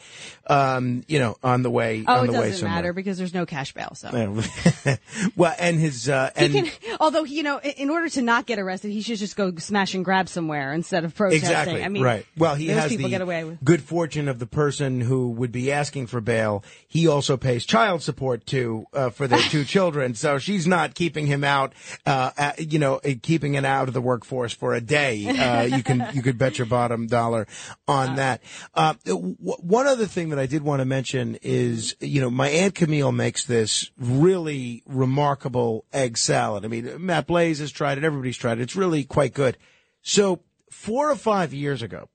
[SPEAKER 1] um, you know, on the way
[SPEAKER 43] oh,
[SPEAKER 1] on
[SPEAKER 43] it
[SPEAKER 1] the way
[SPEAKER 43] doesn't matter because there's no cash bail. So
[SPEAKER 1] well, and his uh,
[SPEAKER 43] he can, although you know, in order to not get arrested, he should just go smash and grab somewhere instead of protesting.
[SPEAKER 1] Exactly.
[SPEAKER 43] I mean,
[SPEAKER 1] right. Well, he has
[SPEAKER 43] people
[SPEAKER 1] the
[SPEAKER 43] get away with.
[SPEAKER 1] good fortune of the person who would be asking for bail. He also pays child support to uh, for their two children, so she's not keeping him out. Uh, uh, you know, uh, keeping it out of the workforce for a day. Uh, you can you could bet your bottom dollar on that. Uh, w- one other thing that I did want to mention is, you know, my aunt Camille makes this really remarkable egg salad. I mean, Matt Blaze has tried it. Everybody's tried it. It's really quite good. So four or five years ago,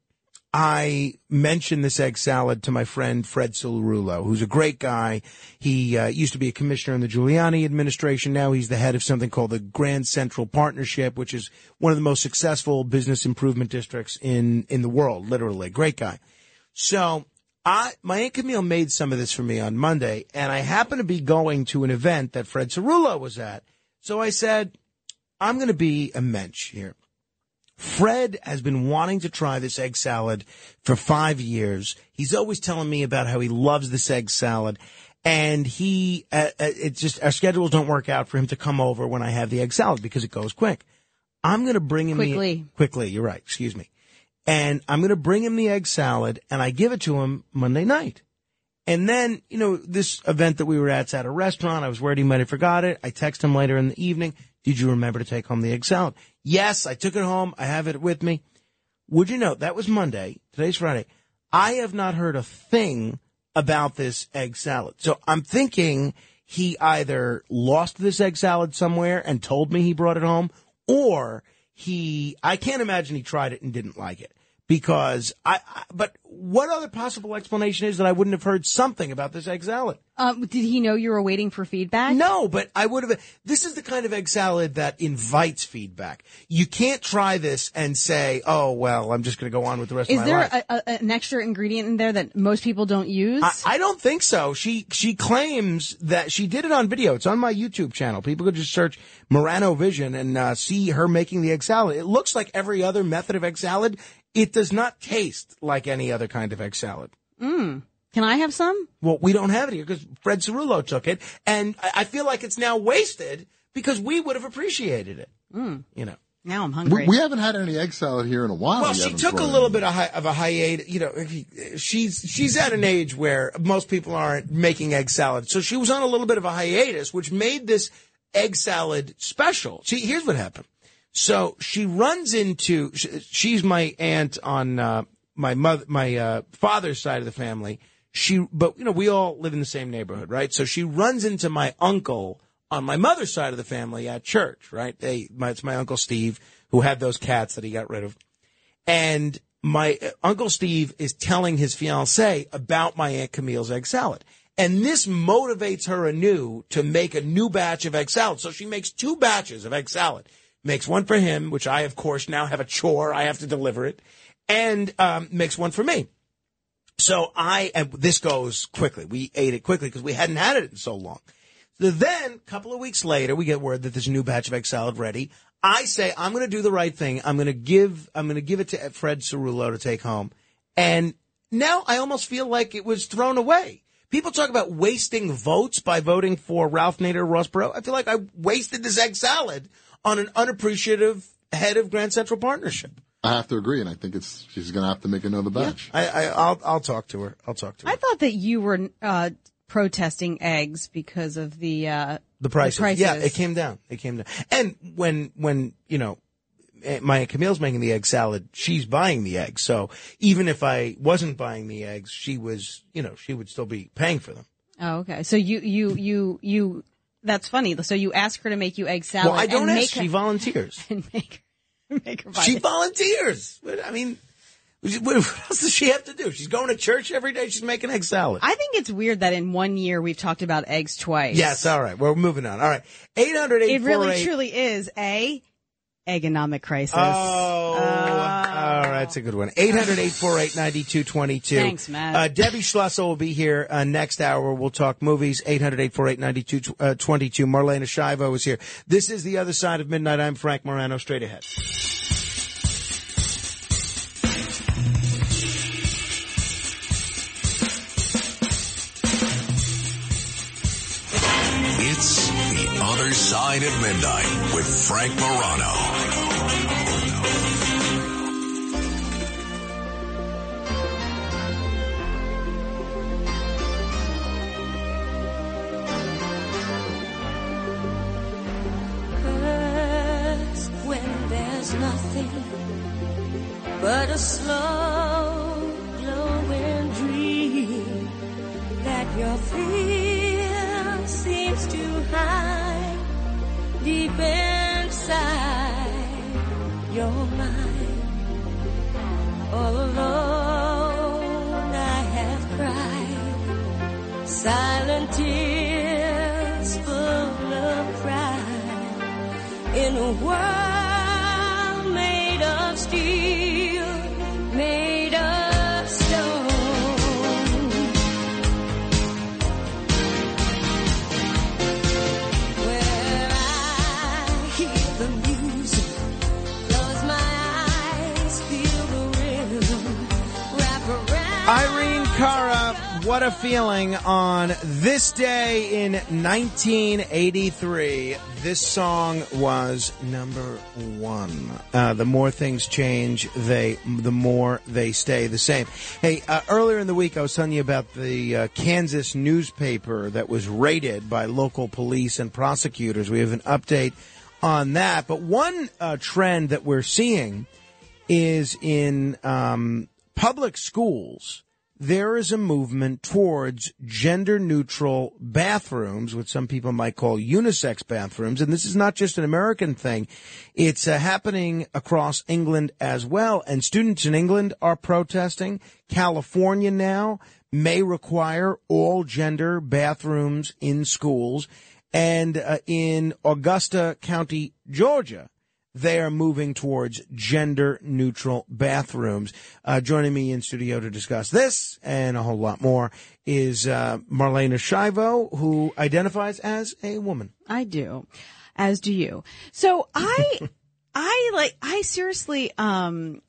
[SPEAKER 1] I mentioned this egg salad to my friend Fred Cerullo, who's a great guy. He uh, used to be a commissioner in the Giuliani administration. Now he's the head of something called the Grand Central Partnership, which is one of the most successful business improvement districts in in the world. Literally, great guy. So I, my Aunt Camille made some of this for me on Monday, and I happened to be going to an event that Fred Cerullo was at. So I said, I'm going to be a mensch here. Fred has been wanting to try this egg salad for five years. He's always telling me about how he loves this egg salad. And he, uh, uh, it's just, our schedules don't work out for him to come over when I have the egg salad because it goes quick. I'm going to bring him
[SPEAKER 43] Quickly.
[SPEAKER 1] the, quickly. You're right. Excuse me. And I'm going to bring him the egg salad and I give it to him Monday night. And then, you know, this event that we were at's at a restaurant. I was worried he might have forgot it. I text him later in the evening. Did you remember to take home the egg salad? Yes, I took it home. I have it with me. Would you know that was Monday? Today's Friday. I have not heard a thing about this egg salad. So I'm thinking he either lost this egg salad somewhere and told me he brought it home or he, I can't imagine he tried it and didn't like it because I, I but what other possible explanation is that I wouldn't have heard something about this egg salad?
[SPEAKER 43] Um, did he know you were waiting for feedback?
[SPEAKER 1] No, but I would have. This is the kind of egg salad that invites feedback. You can't try this and say, "Oh well, I'm just going to go on with the rest
[SPEAKER 43] Is
[SPEAKER 1] of my
[SPEAKER 43] there
[SPEAKER 1] life."
[SPEAKER 43] a, a, an extra ingredient in there that most people don't use?
[SPEAKER 1] I, I don't think so. She she claims that she did it on video. It's on my YouTube channel. People could just search Morano Vision and uh, see her making the egg salad. It looks like every other method of egg salad. It does not taste like any other kind of egg salad.
[SPEAKER 43] Mm. Can I have some?
[SPEAKER 1] Well, we don't have it here because Fred Cerullo took it, and I I feel like it's now wasted because we would have appreciated it.
[SPEAKER 43] Mm.
[SPEAKER 1] You know.
[SPEAKER 43] Now I'm hungry.
[SPEAKER 2] we haven't had any egg salad here in a while.
[SPEAKER 1] Well,
[SPEAKER 2] You
[SPEAKER 1] she took a little bit of, hi- of a hiatus. You know, if she's she's at an age where most people aren't making egg salad, so she was on a little bit of a hiatus, which made this egg salad special. See, here's what happened. So she runs into. sh- She's my aunt on uh, my mother, my uh, father's side of the family. She, but you know, we all live in the same neighborhood, right? So she runs into my uncle on my mother's side of the family at church, right? They, my, it's my uncle Steve who had those cats that he got rid of and my uh, uncle Steve is telling his fiancee about my aunt Camille's egg salad. And this motivates her anew to make a new batch of egg salad. So she makes two batches of egg salad. Makes one for him, which I, of course, now have a chore. I have to deliver it. And um, makes one for me. So I, and this goes quickly. We ate it quickly because we hadn't had it in so long. So then, a couple of weeks later, we get word that there's a new batch of egg salad ready. I say, I'm going to do the right thing. I'm going to give, I'm going to give it to Fred Cerullo to take home. And now I almost feel like it was thrown away. People talk about wasting votes by voting for Ralph Nader Ross Perot. I feel like I wasted this egg salad on an unappreciative head of Grand Central Partnership.
[SPEAKER 2] I have to agree, and I think it's she's going to have to make another batch.
[SPEAKER 1] I, I, I'll, I'll talk to her. I'll talk to her.
[SPEAKER 43] I thought that you were uh, protesting eggs because of the uh,
[SPEAKER 1] The prices.
[SPEAKER 43] prices.
[SPEAKER 1] Yeah, it came down. It came down. And when, when, you know, eh, my Aunt Camille's making the egg salad, she's buying the eggs. So even if I wasn't buying the eggs, she was, you know, she would still be paying for them.
[SPEAKER 43] Oh, okay. So you you you you. That's funny. So you ask her to make you egg salad.
[SPEAKER 1] well, I don't
[SPEAKER 43] and
[SPEAKER 1] ask.
[SPEAKER 43] make
[SPEAKER 1] She volunteers.
[SPEAKER 43] and make make her
[SPEAKER 1] She
[SPEAKER 43] it.
[SPEAKER 1] volunteers. I mean, what else does she have to do? She's going to church every day. She's making egg salad.
[SPEAKER 43] I think it's weird that in one year we've talked about eggs twice.
[SPEAKER 1] Yes. All right. We're moving on. All right. 800
[SPEAKER 43] It really truly is a economic crisis.
[SPEAKER 1] Oh, all right, that's a good one. 800-848-9222.
[SPEAKER 43] Thanks, Matt.
[SPEAKER 1] Uh, Debbie Schlussel will be here uh, next hour. We'll talk movies. 800-848-9222. Uh, 22. Marlaina Schiavo is here. This is The Other Side of Midnight. I'm Frank Morano. Straight ahead.
[SPEAKER 3] Side of Midnight with Frank Morano.
[SPEAKER 18] hurts when there's nothing but a slow glowing dream that your fear seems to hide deep inside your mind. All alone I have cried silent tears full of pride in a world.
[SPEAKER 1] What a feeling on this day in 1983. This song was number one. Uh, the more things change, they the more they stay the same. Hey, uh, earlier in the week, I was telling you about the uh, Kansas newspaper that was raided by local police and prosecutors. We have an update on that. But one uh, trend that we're seeing is in um, public schools, there is a movement towards gender neutral bathrooms, which some people might call unisex bathrooms. And this is not just an American thing. It's uh, happening across England as well. And students in England are protesting. California now may require all gender bathrooms in schools. And uh, in Augusta County, Georgia, they are moving towards gender neutral bathrooms. Uh, joining me in studio to discuss this and a whole lot more is uh, Marlaina Schiavo, who identifies as a woman.
[SPEAKER 43] I do, as do you. So I, I like, I seriously, um,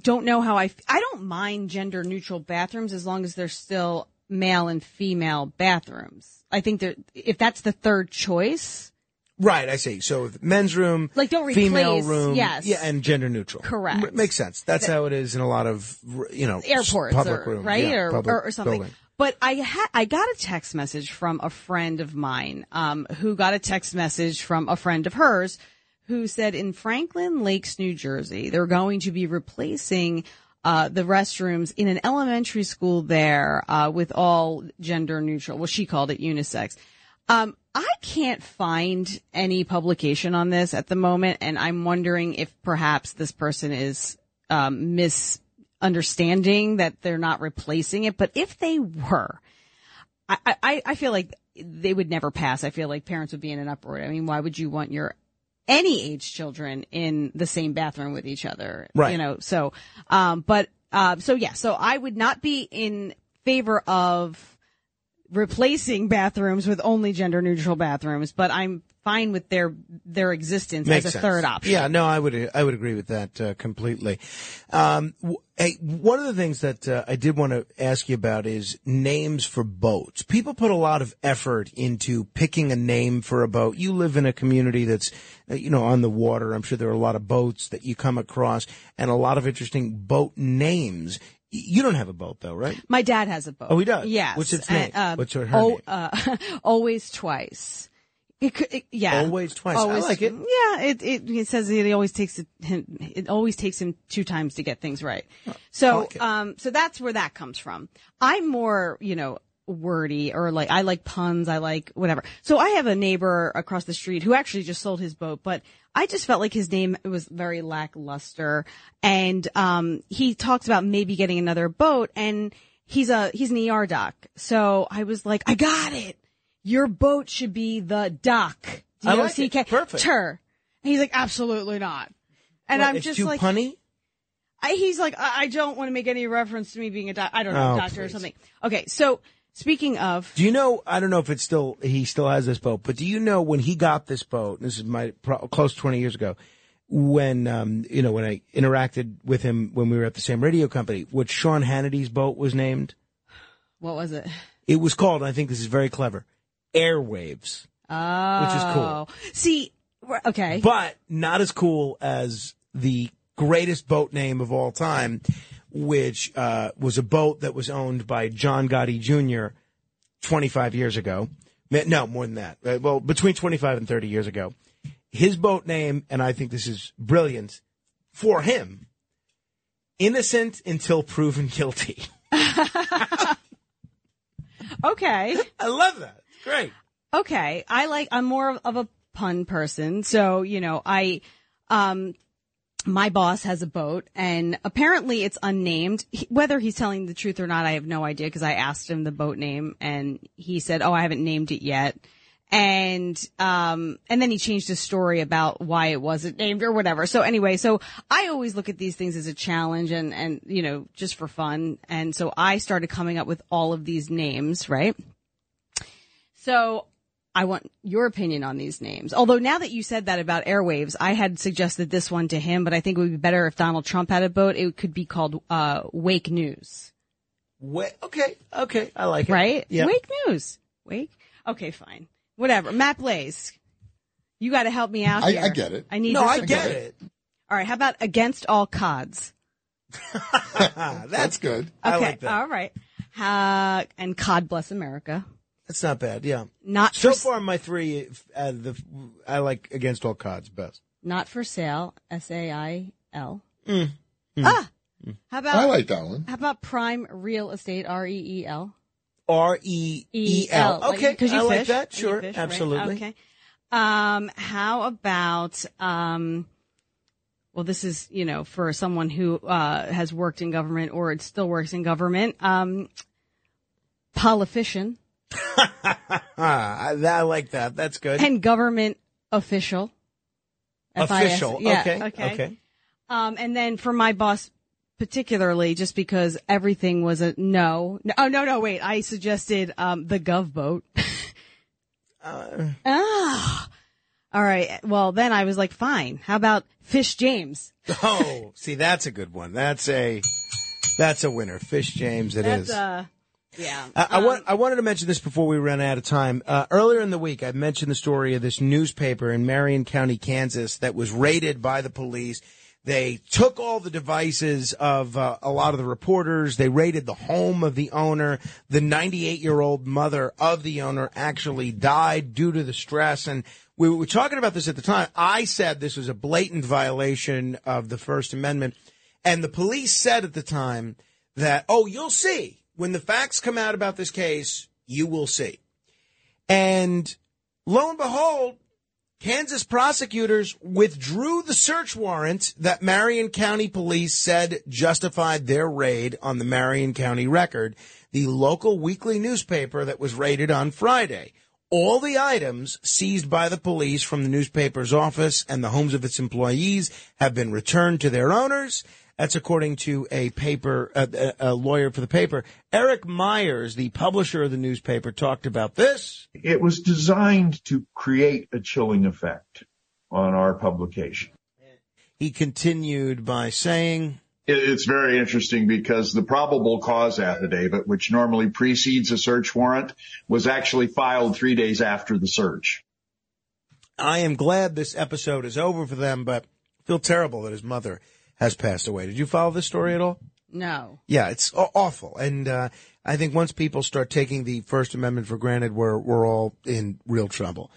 [SPEAKER 43] don't know how I, f- I don't mind gender neutral bathrooms as long as they're still male and female bathrooms. I think that if that's the third choice,
[SPEAKER 1] Right, I see. So men's room,
[SPEAKER 43] Like, don't
[SPEAKER 1] female
[SPEAKER 43] replace-
[SPEAKER 1] room,
[SPEAKER 43] yes.
[SPEAKER 1] yeah, and gender neutral.
[SPEAKER 43] Correct.
[SPEAKER 1] M- makes sense. That's how it is in a lot of you know
[SPEAKER 43] airports
[SPEAKER 1] public
[SPEAKER 43] or,
[SPEAKER 1] rooms,
[SPEAKER 43] right
[SPEAKER 1] yeah,
[SPEAKER 43] or, or, or something
[SPEAKER 1] building.
[SPEAKER 43] but i had i got a text message from a friend of mine um, who got a text message from a friend of hers who said in franklin lakes new jersey they're going to be replacing uh, the restrooms in an elementary school there uh, with all gender neutral well she called it unisex um, I can't find any publication on this at the moment, and I'm wondering if perhaps this person is um, misunderstanding that they're not replacing it. But if they were, I, I, I feel like they would never pass. I feel like parents would be in an uproar. I mean, why would you want your any age children in the same bathroom with each other?
[SPEAKER 1] Right.
[SPEAKER 43] You know, so, um, but, uh, so yeah, so I would not be in favor of replacing bathrooms with only gender neutral bathrooms, but I'm fine with their their existence
[SPEAKER 1] Makes
[SPEAKER 43] as a
[SPEAKER 1] sense.
[SPEAKER 43] third option.
[SPEAKER 1] Yeah, no, I would I would agree with that uh, completely. Um, w- hey, one of the things that uh, I did want to ask you about is names for boats. People put a lot of effort into picking a name for a boat. You live in a community that's uh, you know on the water. I'm sure there are a lot of boats that you come across and a lot of interesting boat names. You don't have a boat though, right?
[SPEAKER 43] My dad has a boat.
[SPEAKER 1] Oh, he does?
[SPEAKER 43] Yes.
[SPEAKER 1] What's its name?
[SPEAKER 43] uh,
[SPEAKER 1] What's her- her
[SPEAKER 43] oh,
[SPEAKER 1] name?
[SPEAKER 43] Uh, always twice. It could, it, yeah.
[SPEAKER 1] Always twice. I like it.
[SPEAKER 43] Yeah, it, it, it says that it always takes it, him, it always takes him two times to get things right. So,
[SPEAKER 1] like
[SPEAKER 43] um, so that's where that comes from. I'm more, you know, wordy or like, I like puns. I like whatever. So I have a neighbor across the street who actually just sold his boat, but I just felt like his name was very lackluster. And, um, he talked about maybe getting another boat and he's a, he's an ER doc. So I was like, I got it. Your boat should be the dock.
[SPEAKER 1] I like it.
[SPEAKER 43] D-O-C-K.
[SPEAKER 1] Perfect.
[SPEAKER 43] Tur. And he's like, absolutely not. And
[SPEAKER 1] What,
[SPEAKER 43] I'm just like,
[SPEAKER 1] punny.
[SPEAKER 43] I, he's like, I, I don't want to make any reference to me being a doc. I don't know,
[SPEAKER 1] Oh,
[SPEAKER 43] doctor or something. Okay. So speaking of,
[SPEAKER 1] Do you know? I don't know if it's still he still has this boat, but do you know when he got this boat? This is my pro, close twenty years ago. When um, you know when I interacted with him when we were at the same radio company, what Sean Hannity's boat was named.
[SPEAKER 43] what was it?
[SPEAKER 1] It was called. I think this is very clever. Airwaves,
[SPEAKER 43] Oh.
[SPEAKER 1] which is cool,
[SPEAKER 43] See, okay.
[SPEAKER 1] but not as cool as the greatest boat name of all time, which uh, was a boat that was owned by John Gotti Jr. 25 years ago. No, more than that. Uh, Well, between 25 and 30 years ago. His boat name, and I think this is brilliant for him, innocent until proven guilty.
[SPEAKER 43] okay.
[SPEAKER 1] I love that. It's great.
[SPEAKER 43] Okay. I like, I'm more of a pun person. So, you know, I, um, my boss has a boat and apparently it's unnamed. He- Whether he's telling the truth or not, I have no idea because I asked him the boat name and he said, "Oh, I haven't named it yet." And um and then he changed his story about why it wasn't named or whatever. So anyway, so I always look at these things as a challenge and and you know, just for fun. And so I started coming up with all of these names, right? So I want your opinion on these names. Although now that you said that about airwaves, I had suggested this one to him, but I think it would be better if Donald Trump had a boat. It could be called uh, Wake News.
[SPEAKER 1] Wait, okay, okay, I like it.
[SPEAKER 43] Right?
[SPEAKER 1] Yeah.
[SPEAKER 43] Wake News. Wake. Okay, fine. Whatever. Matt Blaze, you got to help me out
[SPEAKER 2] I-
[SPEAKER 43] here.
[SPEAKER 2] I get it.
[SPEAKER 43] I need.
[SPEAKER 1] No, I
[SPEAKER 43] support.
[SPEAKER 1] get it.
[SPEAKER 43] All right. How about Against All Cods?
[SPEAKER 2] That's good.
[SPEAKER 43] Okay.
[SPEAKER 1] I like that.
[SPEAKER 43] All right. Uh, and God bless America.
[SPEAKER 1] That's not bad. Yeah.
[SPEAKER 43] Not
[SPEAKER 1] so
[SPEAKER 43] for-
[SPEAKER 1] far. My three, uh, the I like against all cards best.
[SPEAKER 43] Not for sale. S A I L.
[SPEAKER 1] Mm.
[SPEAKER 43] Ah. How about
[SPEAKER 2] I like that one.
[SPEAKER 43] How about Prime Real Estate? R E E L.
[SPEAKER 1] R E E L.
[SPEAKER 43] like-
[SPEAKER 1] Okay,
[SPEAKER 43] 'cause you
[SPEAKER 1] I like
[SPEAKER 43] fish.
[SPEAKER 1] that. Sure,
[SPEAKER 43] fish, right?
[SPEAKER 1] absolutely.
[SPEAKER 43] Okay. Um, how about um, well, this is you know for someone who uh has worked in government or it still works in government. Um, politician
[SPEAKER 1] I, I like that. That's good.
[SPEAKER 43] and government official. FIS.
[SPEAKER 1] Official.
[SPEAKER 43] Yeah,
[SPEAKER 1] okay.
[SPEAKER 43] Okay.
[SPEAKER 1] Okay.
[SPEAKER 43] Um, and then for my boss, particularly, just because everything was a no. no oh no, no, wait. I suggested um, the Gov boat.
[SPEAKER 1] Uh,
[SPEAKER 43] ah. All right. Well, then I was like, fine. How about Fish James?
[SPEAKER 1] Oh, see, that's a good one. That's a that's a winner. Fish James, it is.
[SPEAKER 43] That's uh, yeah.
[SPEAKER 1] I, I, want, I wanted to mention this before we run out of time. Uh, earlier in the week, I mentioned the story of this newspaper in Marion County, Kansas, that was raided by the police. They took all the devices of uh, a lot of the reporters. They raided the home of the owner. The 98 year old mother of the owner actually died due to the stress. And we were talking about this at the time. I said this was a blatant violation of the First Amendment. And the police said at the time that, oh, you'll see. When the facts come out about this case, you will see. And lo and behold, Kansas prosecutors withdrew the search warrant that Marion County police said justified their raid on the Marion County Record, the local weekly newspaper that was raided on Friday. All the items seized by the police from the newspaper's office and the homes of its employees have been returned to their owners. That's according to a paper, a, a lawyer for the paper. Eric Myers, the publisher of the newspaper, talked about this.
[SPEAKER 53] It was designed to create a chilling effect on our publication.
[SPEAKER 1] He continued by saying,
[SPEAKER 53] It's very interesting because the probable cause affidavit, which normally precedes a search warrant, was actually filed three days after the search.
[SPEAKER 1] I am glad this episode is over for them, but I feel terrible that his mother has passed away. Did you follow this story at all?
[SPEAKER 43] No.
[SPEAKER 1] Yeah, it's awful. And uh, I think once people start taking the First Amendment for granted, we're, we're all in real trouble.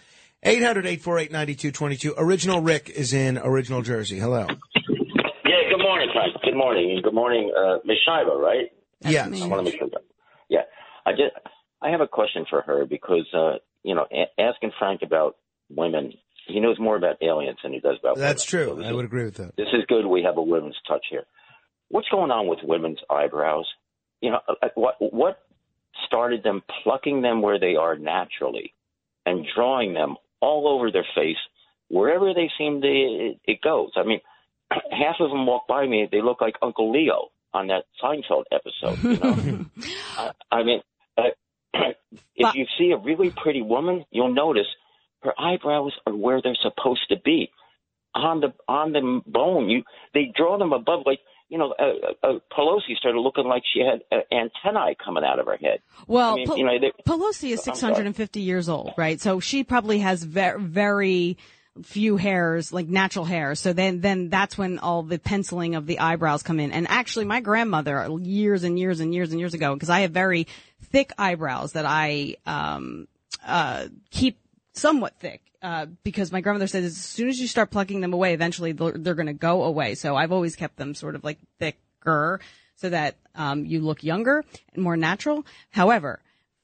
[SPEAKER 1] 800-848-9222. Original Rick is in Original Jersey. Hello.
[SPEAKER 41] Yeah, good morning, Frank. Good morning. And good morning, uh, Ms. Shiva, right?
[SPEAKER 1] Yes.
[SPEAKER 41] I want to make sure that. Yeah. I just, I have a question for her because, uh, you know, a- asking Frank about women, he knows more about aliens than he does about
[SPEAKER 1] That's
[SPEAKER 41] women.
[SPEAKER 1] true.
[SPEAKER 41] So
[SPEAKER 1] I
[SPEAKER 41] is-
[SPEAKER 1] would agree with that.
[SPEAKER 41] This is good. We have a women's touch here. What's going on with women's eyebrows? You know, uh, what what started them plucking them where they are naturally and drawing them all over their face wherever they seem to it, it goes. I mean, half of them walk by me, they look like Uncle Leo on that Seinfeld episode. You know, I, I mean, uh, if you see a really pretty woman, you'll notice her eyebrows are where they're supposed to be on the on the bone. You they draw them above, like you know. Uh, uh, Pelosi started looking like she had uh, antennae coming out of her head.
[SPEAKER 43] Well,
[SPEAKER 41] I mean, you know, they,
[SPEAKER 43] Pelosi is 650 years old, right? So she probably has very, very few hairs, like natural hairs. So then, then that's when all the penciling of the eyebrows come in. And actually, my grandmother, years and years and years and years ago, because I have very thick eyebrows that I um, uh, keep somewhat thick. Uh, because my grandmother said as soon as you start plucking them away, eventually they're, they're going to go away. So I've always kept them sort of like thicker so that um, you look younger and more natural. However,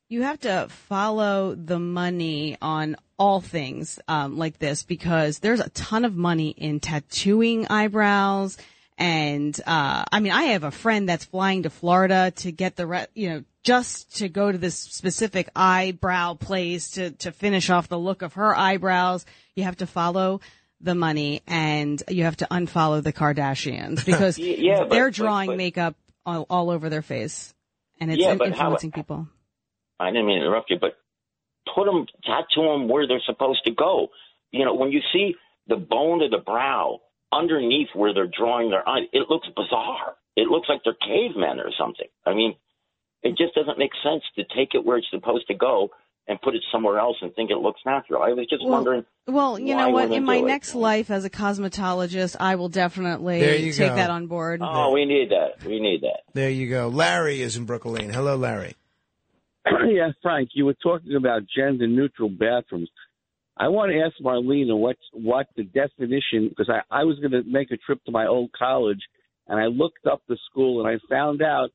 [SPEAKER 43] you have to follow the money on all things um, like this because there's a ton of money in tattooing eyebrows. And uh, I mean, I have a friend that's flying to Florida to get the, re- you know, just to go to this specific eyebrow place to to finish off the look of her eyebrows. You have to follow the money, and you have to unfollow the Kardashians because
[SPEAKER 41] yeah, but-
[SPEAKER 43] they're drawing
[SPEAKER 41] but-
[SPEAKER 43] makeup all, all over their face, and it's
[SPEAKER 41] Yeah,
[SPEAKER 43] in-
[SPEAKER 41] but how-
[SPEAKER 43] influencing people.
[SPEAKER 41] I didn't mean to interrupt you, but put them, tattoo them where they're supposed to go. You know, when you see the bone of the brow underneath where they're drawing their eye, it looks bizarre. It looks like they're cavemen or something. I mean, it just doesn't make sense to take it where it's supposed to go and put it somewhere else and think it looks natural. I was just
[SPEAKER 43] Well,
[SPEAKER 41] wondering.
[SPEAKER 43] Well, you know what? In my
[SPEAKER 41] it.
[SPEAKER 43] next life as a cosmetologist, I will definitely take
[SPEAKER 1] go.
[SPEAKER 43] that on board.
[SPEAKER 41] Oh, we need that. We need that.
[SPEAKER 1] There you go. Larry is in Brooklyn. Hello, Larry.
[SPEAKER 54] yeah, Frank, you were talking about gender neutral bathrooms. I want to ask Marlaina what what the definition because I, I was going to make a trip to my old college and I looked up the school and I found out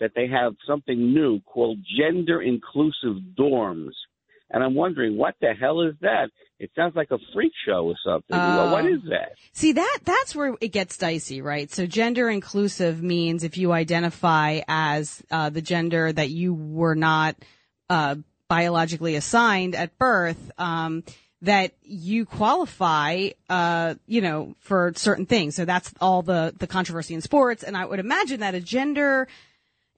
[SPEAKER 54] that they have something new called gender inclusive dorms. And I'm wondering what the hell is that? It sounds like a freak show or something. Well, what
[SPEAKER 43] Oh.
[SPEAKER 54] that?
[SPEAKER 43] See that that's where it gets dicey, right? So gender inclusive means if you identify as uh, the gender that you were not uh, biologically assigned at birth, um, that you qualify, uh, you know, for certain things. So that's all the the controversy in sports, and I would imagine that a gender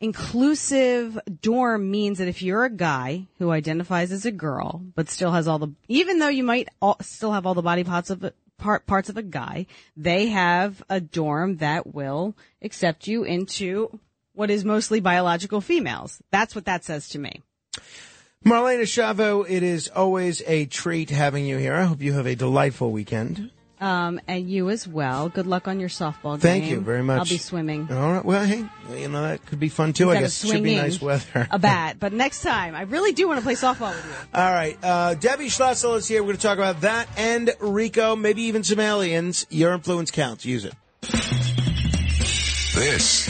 [SPEAKER 43] inclusive dorm means that if you're a guy who identifies as a girl but still has all the even though you might all, still have all the body parts of part, parts of a guy they have a dorm that will accept you into what is mostly biological females. That's what that says to me
[SPEAKER 1] Marlaina Schiavo, it is always a treat having you here. I hope you have a delightful weekend.
[SPEAKER 43] um, and you as well good luck on your softball game
[SPEAKER 1] Thank you very much.
[SPEAKER 43] i'll be swimming
[SPEAKER 1] All right. Well, hey, you know that could be fun too.
[SPEAKER 43] You
[SPEAKER 1] I
[SPEAKER 43] gotta
[SPEAKER 1] guess it should be
[SPEAKER 43] swing
[SPEAKER 1] nice weather.
[SPEAKER 43] a bat but next time i really do want to play softball with you
[SPEAKER 1] All right. Uh, Debbie Schlussel is here. We're going to talk about that and Rico, maybe even some aliens. Your influence counts. Use it.
[SPEAKER 3] This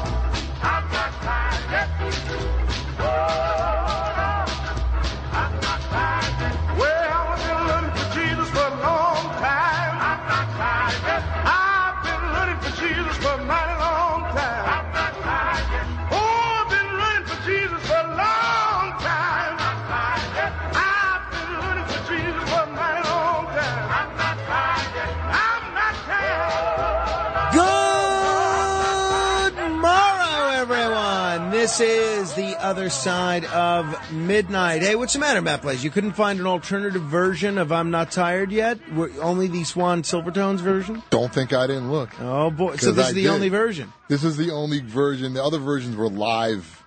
[SPEAKER 1] Is the other side of midnight. Hey, what's the matter, Matt Blaze? You couldn't find an alternative version of "I'm Not Tired" yet? Only the Swan Silvertones version?
[SPEAKER 2] Don't think I didn't look.
[SPEAKER 1] Oh boy! So this
[SPEAKER 2] I
[SPEAKER 1] is the
[SPEAKER 2] did.
[SPEAKER 1] only version.
[SPEAKER 2] This is the only version. The other versions were live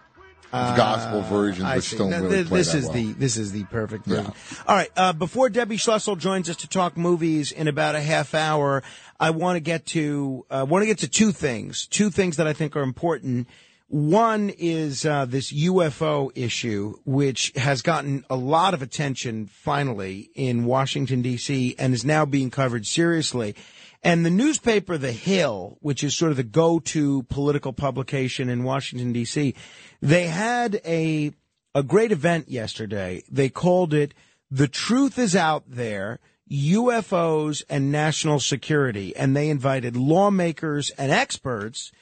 [SPEAKER 1] Uh,
[SPEAKER 2] gospel versions,
[SPEAKER 1] I
[SPEAKER 2] which
[SPEAKER 1] see.
[SPEAKER 2] don't
[SPEAKER 1] Now,
[SPEAKER 2] really
[SPEAKER 1] th- this is
[SPEAKER 2] well.
[SPEAKER 1] the this is the perfect
[SPEAKER 2] Yeah.
[SPEAKER 1] version. All right. Uh, before Debbie Schlussel joins us to talk movies in about a half hour, I want to get to uh, want to get to two things. Two things that I think are important. One is uh, this UFO issue, which has gotten a lot of attention finally in Washington D.C. and is now being covered seriously. And the newspaper The Hill, which is sort of the go-to political publication in Washington D.C., they had a a great event yesterday. They called it "The Truth Is Out There: UFOs and National Security," and they invited lawmakers and experts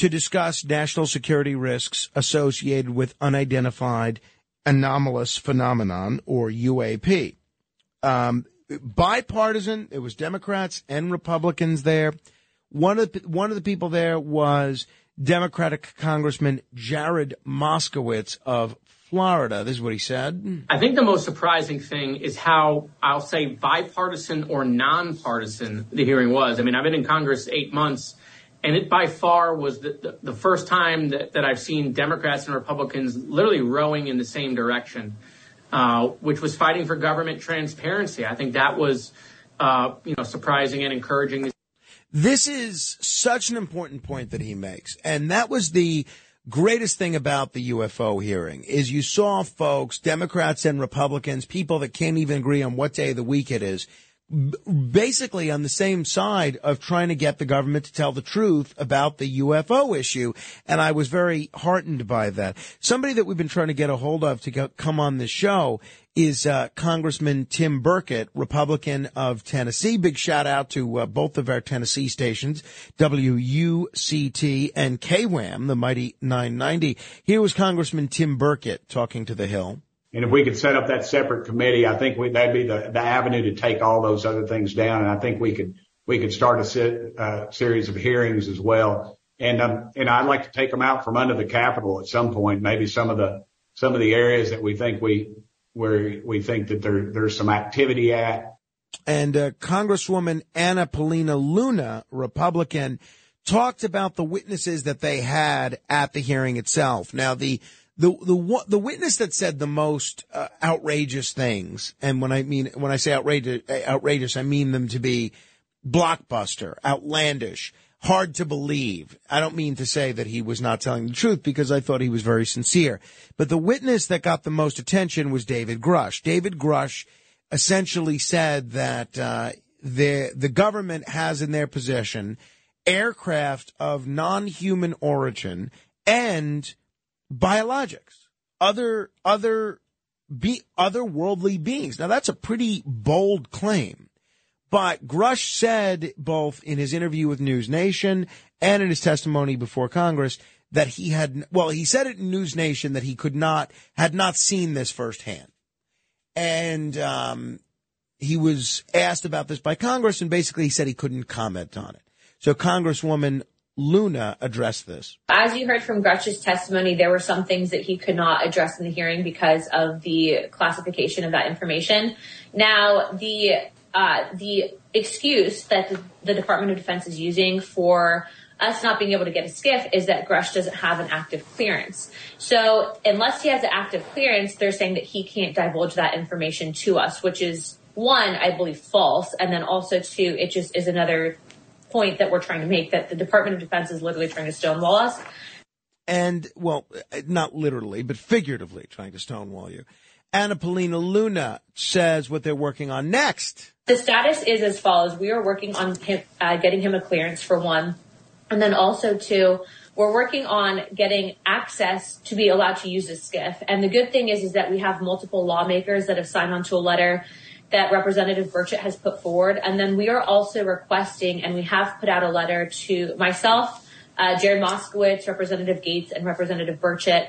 [SPEAKER 1] to discuss national security risks associated with unidentified anomalous phenomenon or UAP. Um, bipartisan. It was Democrats and Republicans there. One of the, one of the people there was Democratic Congressman Jared Moskowitz of Florida. This is what he said.
[SPEAKER 55] I think the most surprising thing is how I'll say bipartisan or nonpartisan the hearing was. I mean, I've been in Congress eight months, and it by far was the, the, the first time that, that I've seen Democrats and Republicans literally rowing in the same direction, uh, which was fighting for government transparency. I think that was, uh, you know, surprising and encouraging.
[SPEAKER 1] This is such an important point that he makes. And that was the greatest thing about the UFO hearing is you saw folks, Democrats and Republicans, people that can't even agree on what day of the week it is, basically on the same side of trying to get the government to tell the truth about the UFO issue. And I was very heartened by that. Somebody that we've been trying to get a hold of to come on the show is uh, Congressman Tim Burchett, Republican of Tennessee. Big shout out to uh, both of our Tennessee stations, WUCT and KWAM, the mighty 990. Here was Congressman Tim Burchett talking to The Hill.
[SPEAKER 56] And if we could set up that separate committee, I think we, that'd be the, the avenue to take all those other things down. And I think we could, we could start a sit, uh, series of hearings as well. And, um, and I'd like to take them out from under the Capitol at some point, maybe some of the, some of the areas that we think we, where we think that there, there's some activity at.
[SPEAKER 1] And uh, Congresswoman Anna Paulina Luna, Republican, talked about the witnesses that they had at the hearing itself. Now, the the the the witness that said the most uh, outrageous things, and when I mean when I say outrageous, outrageous, I mean them to be blockbuster, outlandish, hard to believe. I don't mean to say that he was not telling the truth because I thought he was very sincere. But the witness that got the most attention was David Grusch. David Grusch essentially said that uh, the the government has in their possession aircraft of non-human origin and biologics, other other be otherworldly beings. Now that's a pretty bold claim. But Grusch said both in his interview with News Nation and in his testimony before Congress that he had, well, he said it in News Nation that he could not, had not seen this firsthand. And, um, he was asked about this by Congress and basically he said he couldn't comment on it. So Congresswoman Luna addressed this.
[SPEAKER 57] As you heard from Grusch's testimony, there were some things that he could not address in the hearing because of the classification of that information. Now, the uh, the excuse that the, the Department of Defense is using for us not being able to get a SCIF is that Grush doesn't have an active clearance. So unless he has an active clearance, they're saying that he can't divulge that information to us, which is one, I believe, false, and then also two, it just is another point that we're trying to make that the Department of Defense is literally trying to stonewall us.
[SPEAKER 1] and well, not literally, but figuratively trying to stonewall you. Anna Paulina Luna says what they're working on next.
[SPEAKER 57] The status is as follows. We are working on him, uh, getting him a clearance for one. And then also two, we're working on getting access to be allowed to use this SCIF. And the good thing is, is that we have multiple lawmakers that have signed onto a letter that Representative Burchett has put forward. And then we are also requesting, and we have put out a letter to myself, uh, Jared Moskowitz, Representative Gaetz, and Representative Burchett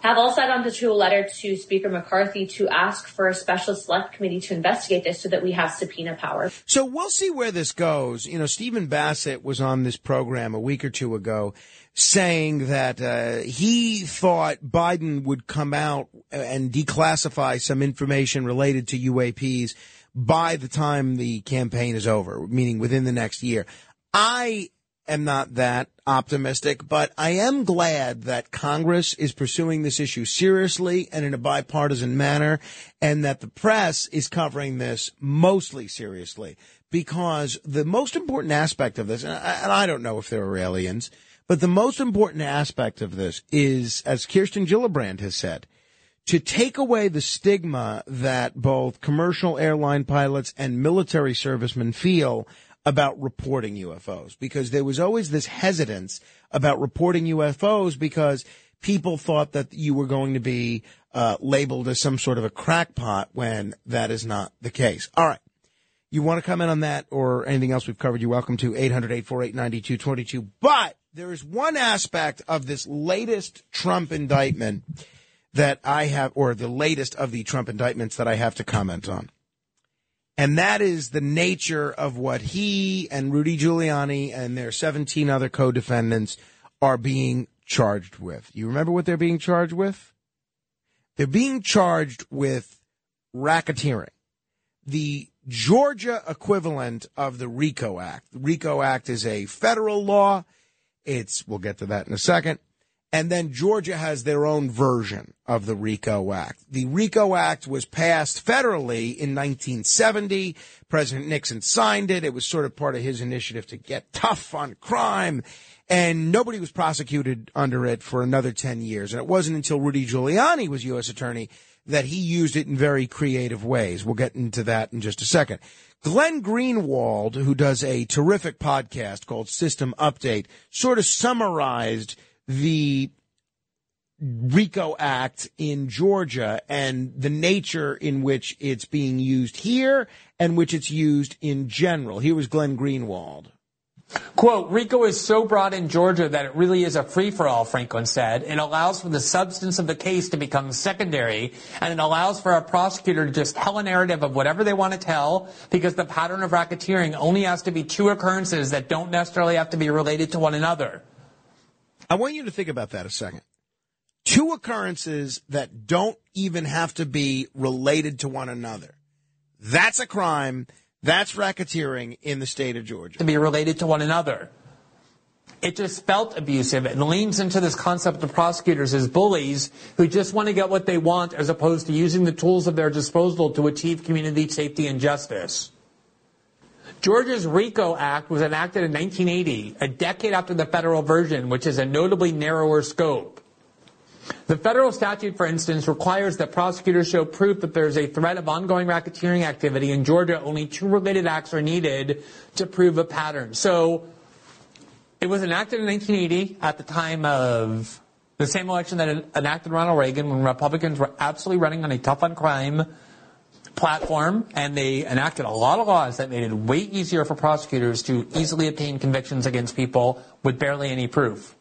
[SPEAKER 57] have all signed on to a letter to Speaker McCarthy to ask for a special select committee to investigate this so that we have subpoena power.
[SPEAKER 1] So we'll see where this goes. You know, Stephen Bassett was on this program a week or two ago saying that uh, he thought Biden would come out and declassify some information related to UAPs by the time the campaign is over, meaning within the next year. I am not that optimistic, but I am glad that Congress is pursuing this issue seriously and in a bipartisan manner, and that the press is covering this mostly seriously. Because the most important aspect of this, and I, and I don't know if there are aliens, but the most important aspect of this is, as Kirsten Gillibrand has said, to take away the stigma that both commercial airline pilots and military servicemen feel about reporting UFOs because there was always this hesitance about reporting UFOs because people thought that you were going to be uh, labeled as some sort of a crackpot when that is not the case. All right. You want to comment on that or anything else we've covered? You're welcome to 800-848-9222. But there is one aspect of this latest Trump indictment that I have, or the latest of the Trump indictments that I have to comment on. And that is the nature of what he and Rudy Giuliani and their 17 other co-defendants are being charged with. You remember what they're being charged with? They're being charged with racketeering. The Georgia equivalent of the RICO Act. The RICO Act is a federal law. It's, we'll get to that in a second. And then Georgia has their own version of the RICO Act. The RICO Act was passed federally in 1970. President Nixon signed it. It was sort of part of his initiative to get tough on crime. And nobody was prosecuted under it for another 10 years. And it wasn't until Rudy Giuliani was U.S. Attorney that he used it in very creative ways. We'll get into that in just a second. Glenn Greenwald, who does a terrific podcast called System Update, sort of summarized the RICO Act in Georgia and the nature in which it's being used here and which it's used in general. Here was Glenn Greenwald.
[SPEAKER 58] Quote, RICO is so broad in Georgia that it really is a free-for-all, Franklin said. It allows for the substance of the case to become secondary, and it allows for a prosecutor to just tell a narrative of whatever they want to tell, because the pattern of racketeering only has to be two occurrences that don't necessarily have to be related to one another.
[SPEAKER 1] I want you to think about that a second. Two occurrences that don't even have to be related to one another. That's a crime. That's racketeering in the state of Georgia.
[SPEAKER 58] To be related to one another. It just felt abusive and leans into this concept of prosecutors as bullies who just want to get what they want as opposed to using the tools of their disposal to achieve community safety and justice. Georgia's RICO Act was enacted in 1980, a decade after the federal version, which is a notably narrower scope. The federal statute, for instance, requires that prosecutors show proof that there's a threat of ongoing racketeering activity. In Georgia, only two related acts are needed to prove a pattern. So it was enacted in 1980 at the time of the same election that enacted Ronald Reagan when Republicans were absolutely running on a tough on crime platform and they enacted a lot of laws that made it way easier for prosecutors to easily obtain convictions against people with barely any proof.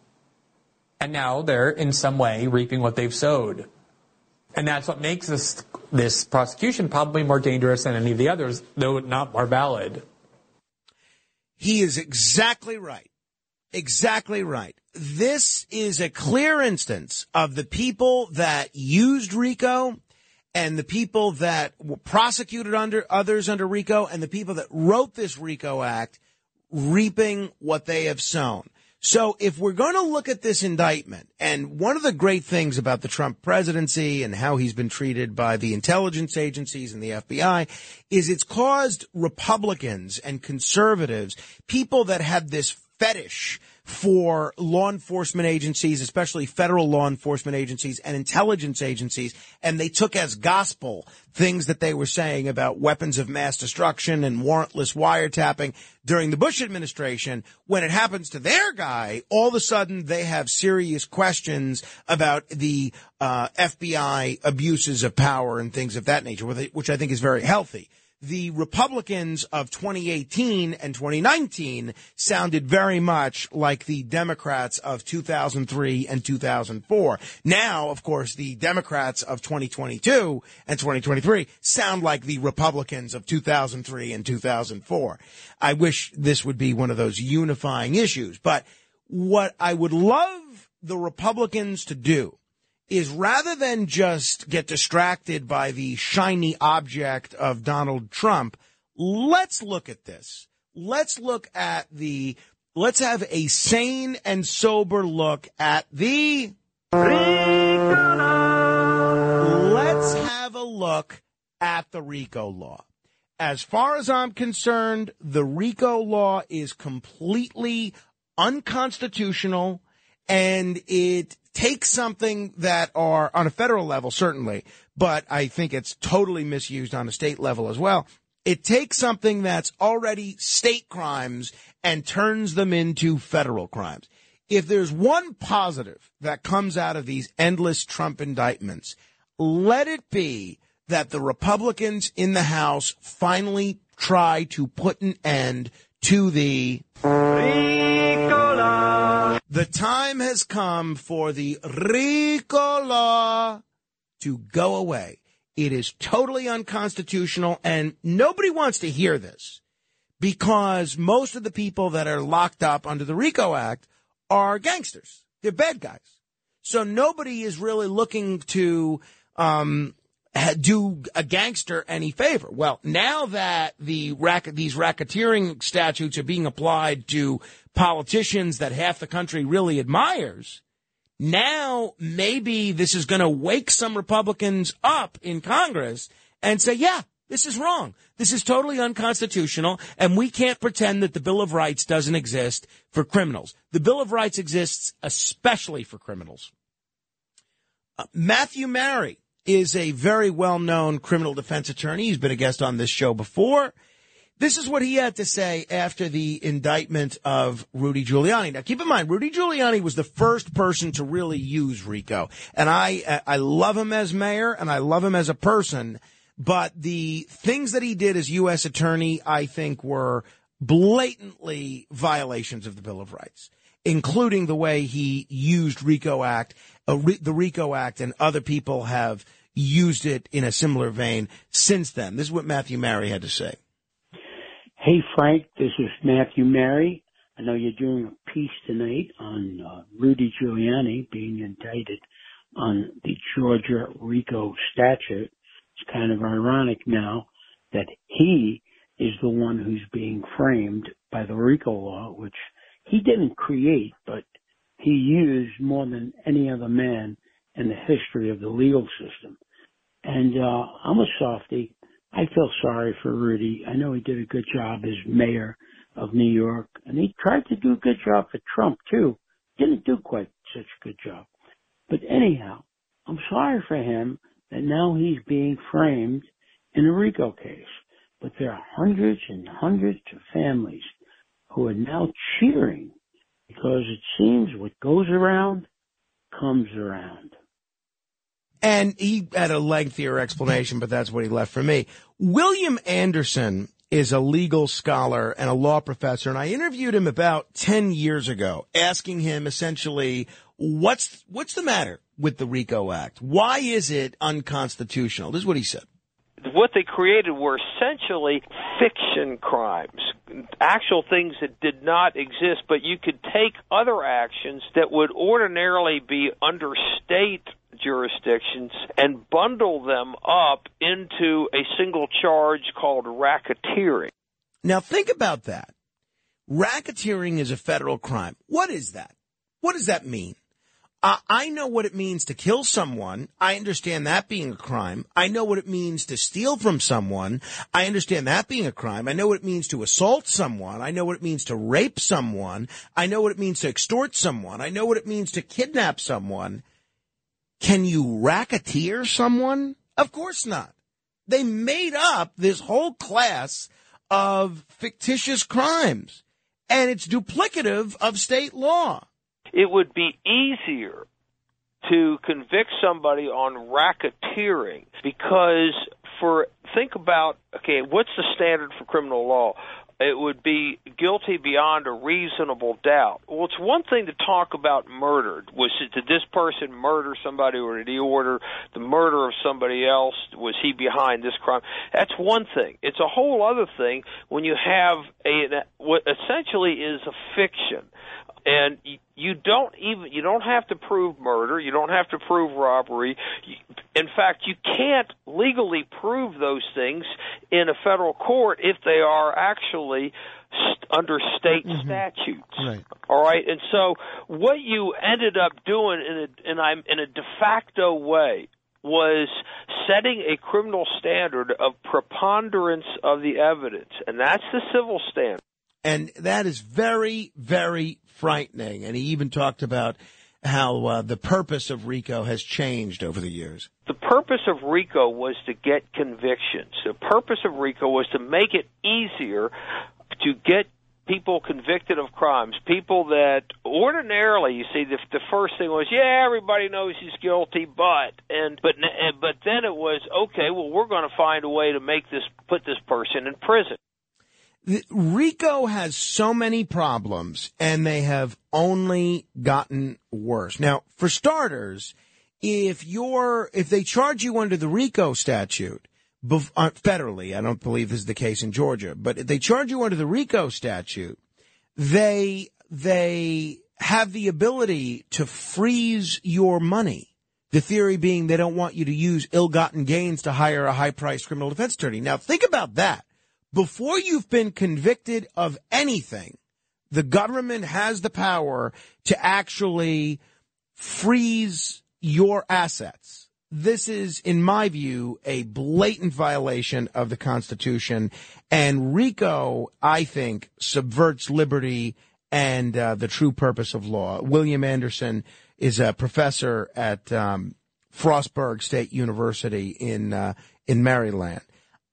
[SPEAKER 58] And now they're in some way reaping what they've sowed. And that's what makes this, this prosecution probably more dangerous than any of the others, though not more valid.
[SPEAKER 1] He is exactly right. Exactly right. This is a clear instance of the people that used RICO and the people that prosecuted under others under RICO and the people that wrote this RICO Act reaping what they have sown. So if we're going to look at this indictment, and one of the great things about the Trump presidency and how he's been treated by the intelligence agencies and the FBI is it's caused Republicans and conservatives, people that have this fetish for law enforcement agencies, especially federal law enforcement agencies and intelligence agencies, and they took as gospel things that they were saying about weapons of mass destruction and warrantless wiretapping during the Bush administration. When it happens to their guy, all of a sudden they have serious questions about the uh, FBI abuses of power and things of that nature, which I think is very healthy the Republicans of 2018 and 2019 sounded very much like the Democrats of 2003 and 2004. Now, of course, the Democrats of 2022 and 2023 sound like the Republicans of 2003 and 2004. I wish this would be one of those unifying issues, but what I would love the Republicans to do is rather than just get distracted by the shiny object of Donald Trump, let's look at this. Let's look at the, let's have a sane and sober look at the, let's have a look at the RICO law. As far as I'm concerned, the RICO law is completely unconstitutional and it takes something that are on a federal level, certainly, but I think it's totally misused on a state level as well. It takes something that's already state crimes and turns them into federal crimes. If there's one positive that comes out of these endless Trump indictments, let it be that the Republicans in the House finally try to put an end to the the time has come for the RICO law to go away. It is totally unconstitutional and nobody wants to hear this because most of the people that are locked up under the RICO Act are gangsters. They're bad guys. So nobody is really looking to, um, do a gangster any favor. Well, now that the racket, these racketeering statutes are being applied to politicians that half the country really admires, Now, maybe this is going to wake some Republicans up in Congress and say, yeah, this is wrong. This is totally unconstitutional, and we can't pretend that the Bill of Rights doesn't exist for criminals. The Bill of Rights exists especially for criminals. Uh, Matthew Mari is a very well known criminal defense attorney. He's been a guest on this show before. This is what he had to say after the indictment of Rudy Giuliani. Now, keep in mind, Rudy Giuliani was the first person to really use RICO, and I I love him as mayor and I love him as a person. But the things that he did as U.S. attorney, I think, were blatantly violations of the Bill of Rights, including the way he used RICO Act, uh, the RICO Act, and other people have used it in a similar vein since then. This is what Matthew Mari had to say.
[SPEAKER 59] Hey, Frank, this is Matthew Mari. I know you're doing a piece tonight on uh, Rudy Giuliani being indicted on the Georgia RICO statute. It's kind of ironic now that he is the one who's being framed by the RICO law, which he didn't create, but he used more than any other man in the history of the legal system. And uh, I'm a softie. I feel sorry for Rudy. I know he did a good job as mayor of New York, and he tried to do a good job for Trump too. Didn't do quite such a good job. But anyhow, I'm sorry for him that now he's being framed in a RICO case. But there are hundreds and hundreds of families who are now cheering because it seems what goes around comes around.
[SPEAKER 1] And he had a lengthier explanation, but that's what he left for me. William Anderson is a legal scholar and a law professor, and I interviewed him about 10 years ago, asking him essentially, what's, what's the matter with the RICO Act? Why is it unconstitutional? This is what he said.
[SPEAKER 60] what they created were essentially fiction crimes, actual things that did not exist, but you could take other actions that would ordinarily be under state jurisdictions and bundle them up into a single charge called racketeering.
[SPEAKER 1] Now think about that. Racketeering is a federal crime. What is that? What does that mean? I know what it means to kill someone. I understand that being a crime. I know what it means to steal from someone. I understand that being a crime. I know what it means to assault someone. I know what it means to rape someone. I know what it means to extort someone. I know what it means to kidnap someone. Can you racketeer someone? Of course not. They made up this whole class of fictitious crimes, and it's duplicative of state law.
[SPEAKER 60] It would be easier to convict somebody on racketeering because for think about okay, what's the standard for criminal law? It would be guilty beyond a reasonable doubt. Well, it's one thing to talk about murdered. Was it, did this person murder somebody, or did he order the murder of somebody else? Was he behind this crime? That's one thing. It's a whole other thing when you have a what essentially is a fiction and you, don't even you don't have to prove murder. You don't have to prove robbery. In fact you can't legally prove those things in a federal court if they are actually st- under state mm-hmm. statutes.
[SPEAKER 1] Right.
[SPEAKER 60] all right? And so what you ended up doing in a in, I'm in a de facto way was setting a criminal standard of preponderance of the evidence. And that's the civil standard
[SPEAKER 1] And that is very, very frightening. And he even talked about how uh, the purpose of RICO has changed over the years.
[SPEAKER 60] The purpose of RICO was to get convictions. The purpose of RICO was to make it easier to get people convicted of crimes. People that ordinarily, you see, the, the first thing was, yeah, everybody knows he's guilty, but and but and, but then it was okay. Well, we're going to find a way to make this put this person in prison.
[SPEAKER 1] RICO has so many problems, and they have only gotten worse. Now, for starters, if you're if they charge you under the RICO statute uh, federally, I don't believe this is the case in Georgia, but if they charge you under the RICO statute, they they have the ability to freeze your money. The theory being they don't want you to use ill-gotten gains to hire a high-priced criminal defense attorney. Now, think about that. Before you've been convicted of anything, the government has the power to actually freeze your assets. This is, in my view, a blatant violation of the Constitution. And RICO, I think, subverts liberty and uh, the true purpose of law. William Anderson is a professor at um, Frostburg State University in uh, in Maryland.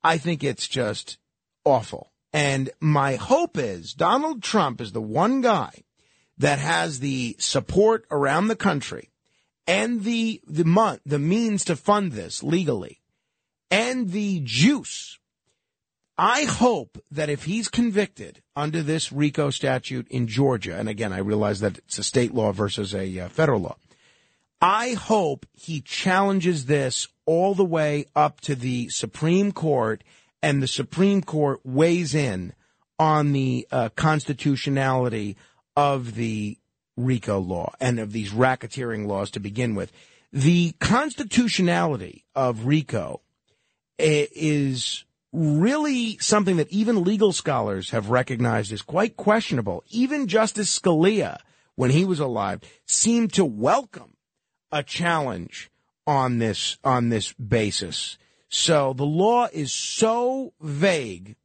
[SPEAKER 1] I think it's just awful. And my hope is Donald Trump is the one guy that has the support around the country and the the mon- the means to fund this legally and the juice. I hope that if he's convicted under this RICO statute in Georgia, and again, I realize that it's a state law versus a uh, federal law, I hope he challenges this all the way up to the Supreme Court and the Supreme Court weighs in on the uh, constitutionality of the RICO law and of these racketeering laws to begin with. The constitutionality of RICO is really something that even legal scholars have recognized as quite questionable. Even Justice Scalia, when he was alive, seemed to welcome a challenge on this on this basis. So the law is so vague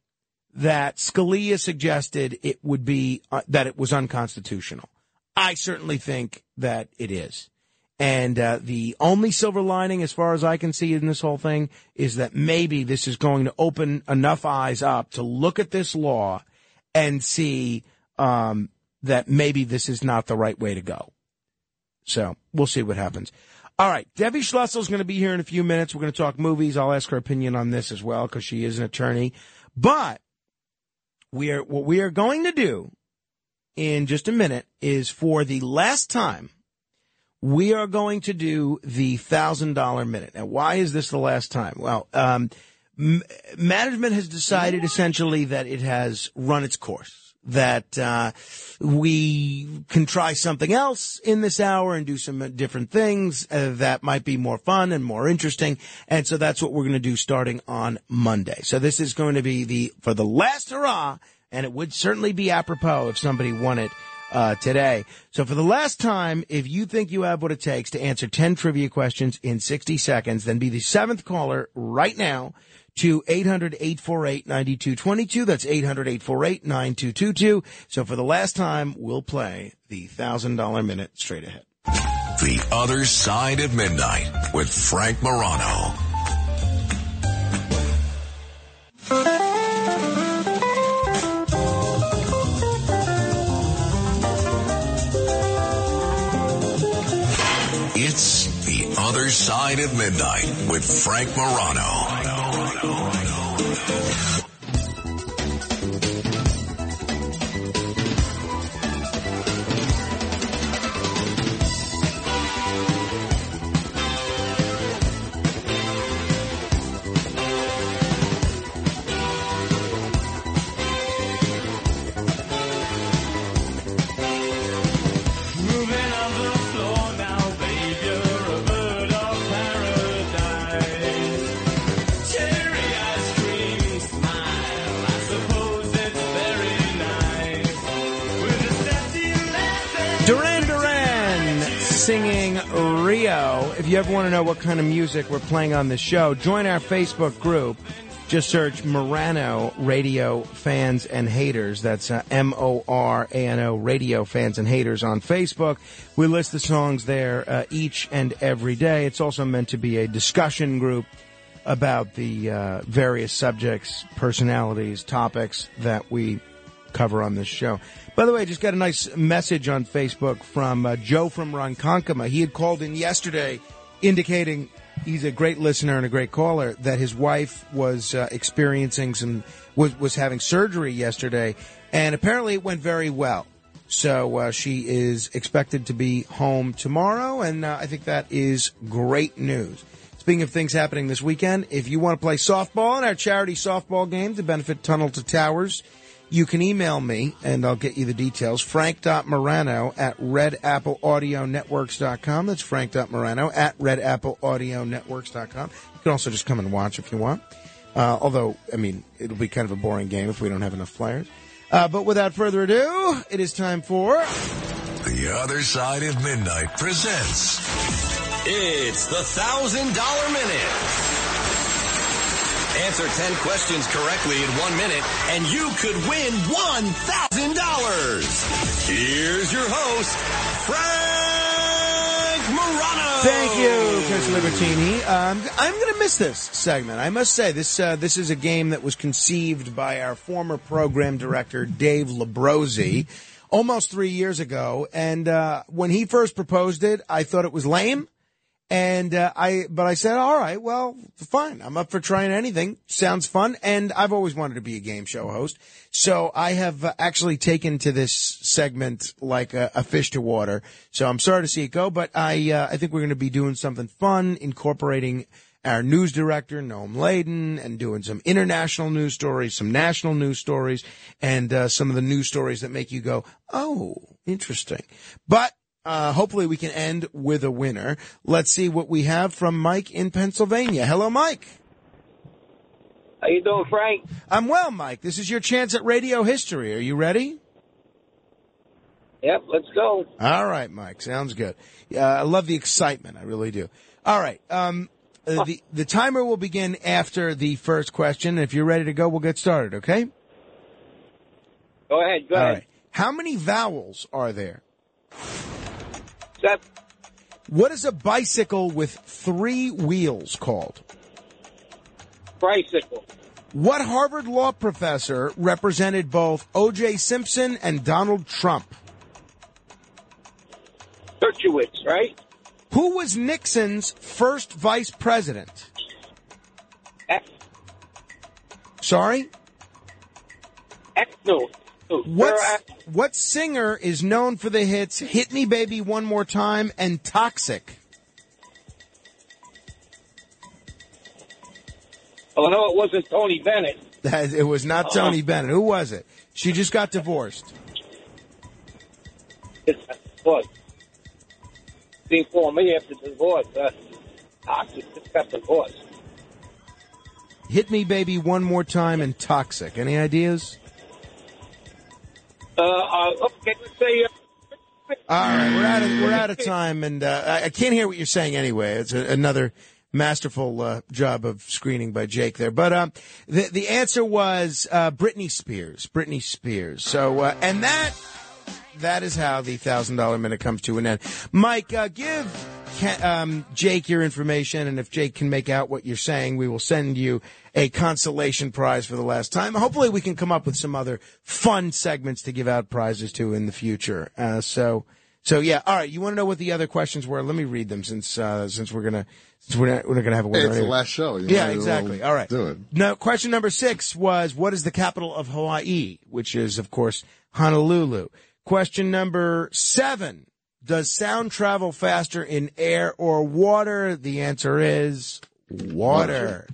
[SPEAKER 1] that Scalia suggested it would be uh, that it was unconstitutional. I certainly think that it is. And uh, the only silver lining, as far as I can see in this whole thing, is that maybe this is going to open enough eyes up to look at this law and see um, that maybe this is not the right way to go. So we'll see what happens. All right, Debbie Schlussel is going to be here in a few minutes. We're going to talk movies. I'll ask her opinion on this as well because she is an attorney. But we are what we are going to do in just a minute is for the last time we are going to do the thousand dollar minute. Now, why is this the last time? Well, um, m- management has decided essentially that it has run its course. That uh, we can try something else in this hour and do some different things uh, that might be more fun and more interesting. And so that's what we're going to do starting on Monday. So this is going to be the for the last hurrah, and it would certainly be apropos if somebody won it uh, today. So for the last time, if you think you have what it takes to answer 10 trivia questions in 60 seconds, then be the seventh caller right now to 800-848-9222. That's 800-848-9222. So for the last time, we'll play the $1,000 minute straight ahead.
[SPEAKER 3] The Other Side of Midnight with Frank Morano. It's The Other Side of Midnight with Frank Morano.
[SPEAKER 1] Singing Rio. If you ever want to know what kind of music we're playing on this show, join our Facebook group. Just search Morano Radio Fans and Haters. That's uh, M O R A N O Radio Fans and Haters on Facebook. We list the songs there uh, each and every day. It's also meant to be a discussion group about the uh, various subjects, personalities, topics that we cover on this show. By the way, I just got a nice message on Facebook from uh, Joe from Ronkonkoma. He had called in yesterday indicating he's a great listener and a great caller that his wife was uh, experiencing some was was having surgery yesterday and apparently it went very well. So uh, she is expected to be home tomorrow and uh, I think that is great news. Speaking of things happening this weekend, if you want to play softball in our charity softball game to benefit Tunnel to Towers, you can email me and I'll get you the details. Frank.Morano at redappleaudionetworks.com. That's Frank.Morano at redappleaudionetworks.com. You can also just come and watch if you want. Uh, although, I mean, it'll be kind of a boring game if we don't have enough players. Uh, but without further ado, it is time for
[SPEAKER 3] The Other Side of Midnight presents.
[SPEAKER 61] It's the thousand dollar minute. Answer 10 questions correctly in one minute and you could win $1,000. Here's your host, Frank Morano.
[SPEAKER 1] Thank you, Chris Libertini. Um, I'm going to miss this segment. I must say this. Uh, this is a game that was conceived by our former program director Dave Labrosi almost three years ago, and uh, when he first proposed it, I thought it was lame. And uh, I, but I said, all right, well, fine. I'm up for trying anything. Sounds fun. And I've always wanted to be a game show host, so I have uh, actually taken to this segment like a, a fish to water. So I'm sorry to see it go, but I, uh, I think we're going to be doing something fun, incorporating our news director, Noam Laden, and doing some international news stories, some national news stories, and uh, some of the news stories that make you go, oh, interesting. But uh, hopefully we can end with a winner. Let's see what we have from Mike in Pennsylvania. Hello, Mike.
[SPEAKER 62] How you doing, Frank?
[SPEAKER 1] I'm well, Mike. This is your chance at radio history. Are you ready?
[SPEAKER 62] Yep, let's go.
[SPEAKER 1] All right, Mike. Sounds good. Uh, I love the excitement. I really do. All right. Um, uh, the the timer will begin after the first question. If you're ready to go, we'll get started. Okay.
[SPEAKER 62] Go ahead, go
[SPEAKER 1] All
[SPEAKER 62] ahead.
[SPEAKER 1] right. How many vowels are there? What is a bicycle with three wheels called?
[SPEAKER 62] Bicycle.
[SPEAKER 1] What Harvard law professor represented both O.J. Simpson and Donald Trump?
[SPEAKER 62] Dershowitz, right?
[SPEAKER 1] Who was Nixon's first vice president? Sorry?
[SPEAKER 62] No. no.
[SPEAKER 1] What, what singer is known for the hits Hit Me Baby One More Time and Toxic?
[SPEAKER 62] Oh, no, it wasn't Tony Bennett.
[SPEAKER 1] That- It was not Tony Bennett. Who was it? She just got divorced.
[SPEAKER 62] What? Didn't call me after divorce. Uh, toxic, just got divorced.
[SPEAKER 1] Hit Me Baby One More Time and Toxic. Any ideas?
[SPEAKER 62] Uh, uh, okay, let's say, uh,
[SPEAKER 1] All right, we're out of we're out of time, and uh, I, can't hear what you're saying anyway. It's a, another masterful uh, job of screening by Jake there. But um, the the answer was uh, Britney Spears. Britney Spears. So uh, and that that is how the thousand dollar minute comes to an end. Mike, uh, give um, Jake your information, and if Jake can make out what you're saying, we will send you a consolation prize for the last time. Hopefully, we can come up with some other fun segments to give out prizes to in the future. Uh, so. So yeah, all right. You want to know what the other questions were? Let me read them since uh, since we're gonna since we're not, we're not gonna have a
[SPEAKER 2] Hey,
[SPEAKER 1] winner.
[SPEAKER 2] it's the last show. You
[SPEAKER 1] yeah, exactly. All right.
[SPEAKER 2] Do it.
[SPEAKER 1] Now, question number six was what is the capital of Hawaii? Which is, of course, Honolulu. Question number seven. Does sound travel faster in air or water? The answer is water.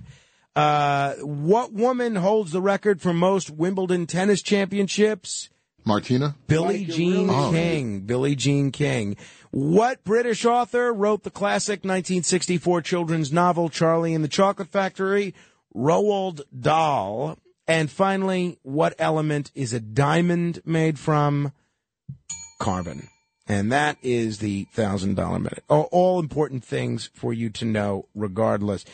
[SPEAKER 1] Uh, what woman holds the record for most Wimbledon tennis championships?
[SPEAKER 2] Martina?
[SPEAKER 1] Billie Jean
[SPEAKER 2] Oh.
[SPEAKER 1] King. Billie Jean King. What British author wrote the classic 1964 children's novel Charlie and the Chocolate Factory? Roald Dahl. And finally, what element is a diamond made from? Carbon. And that is the thousand dollar minute. All, all important things for you to know regardless.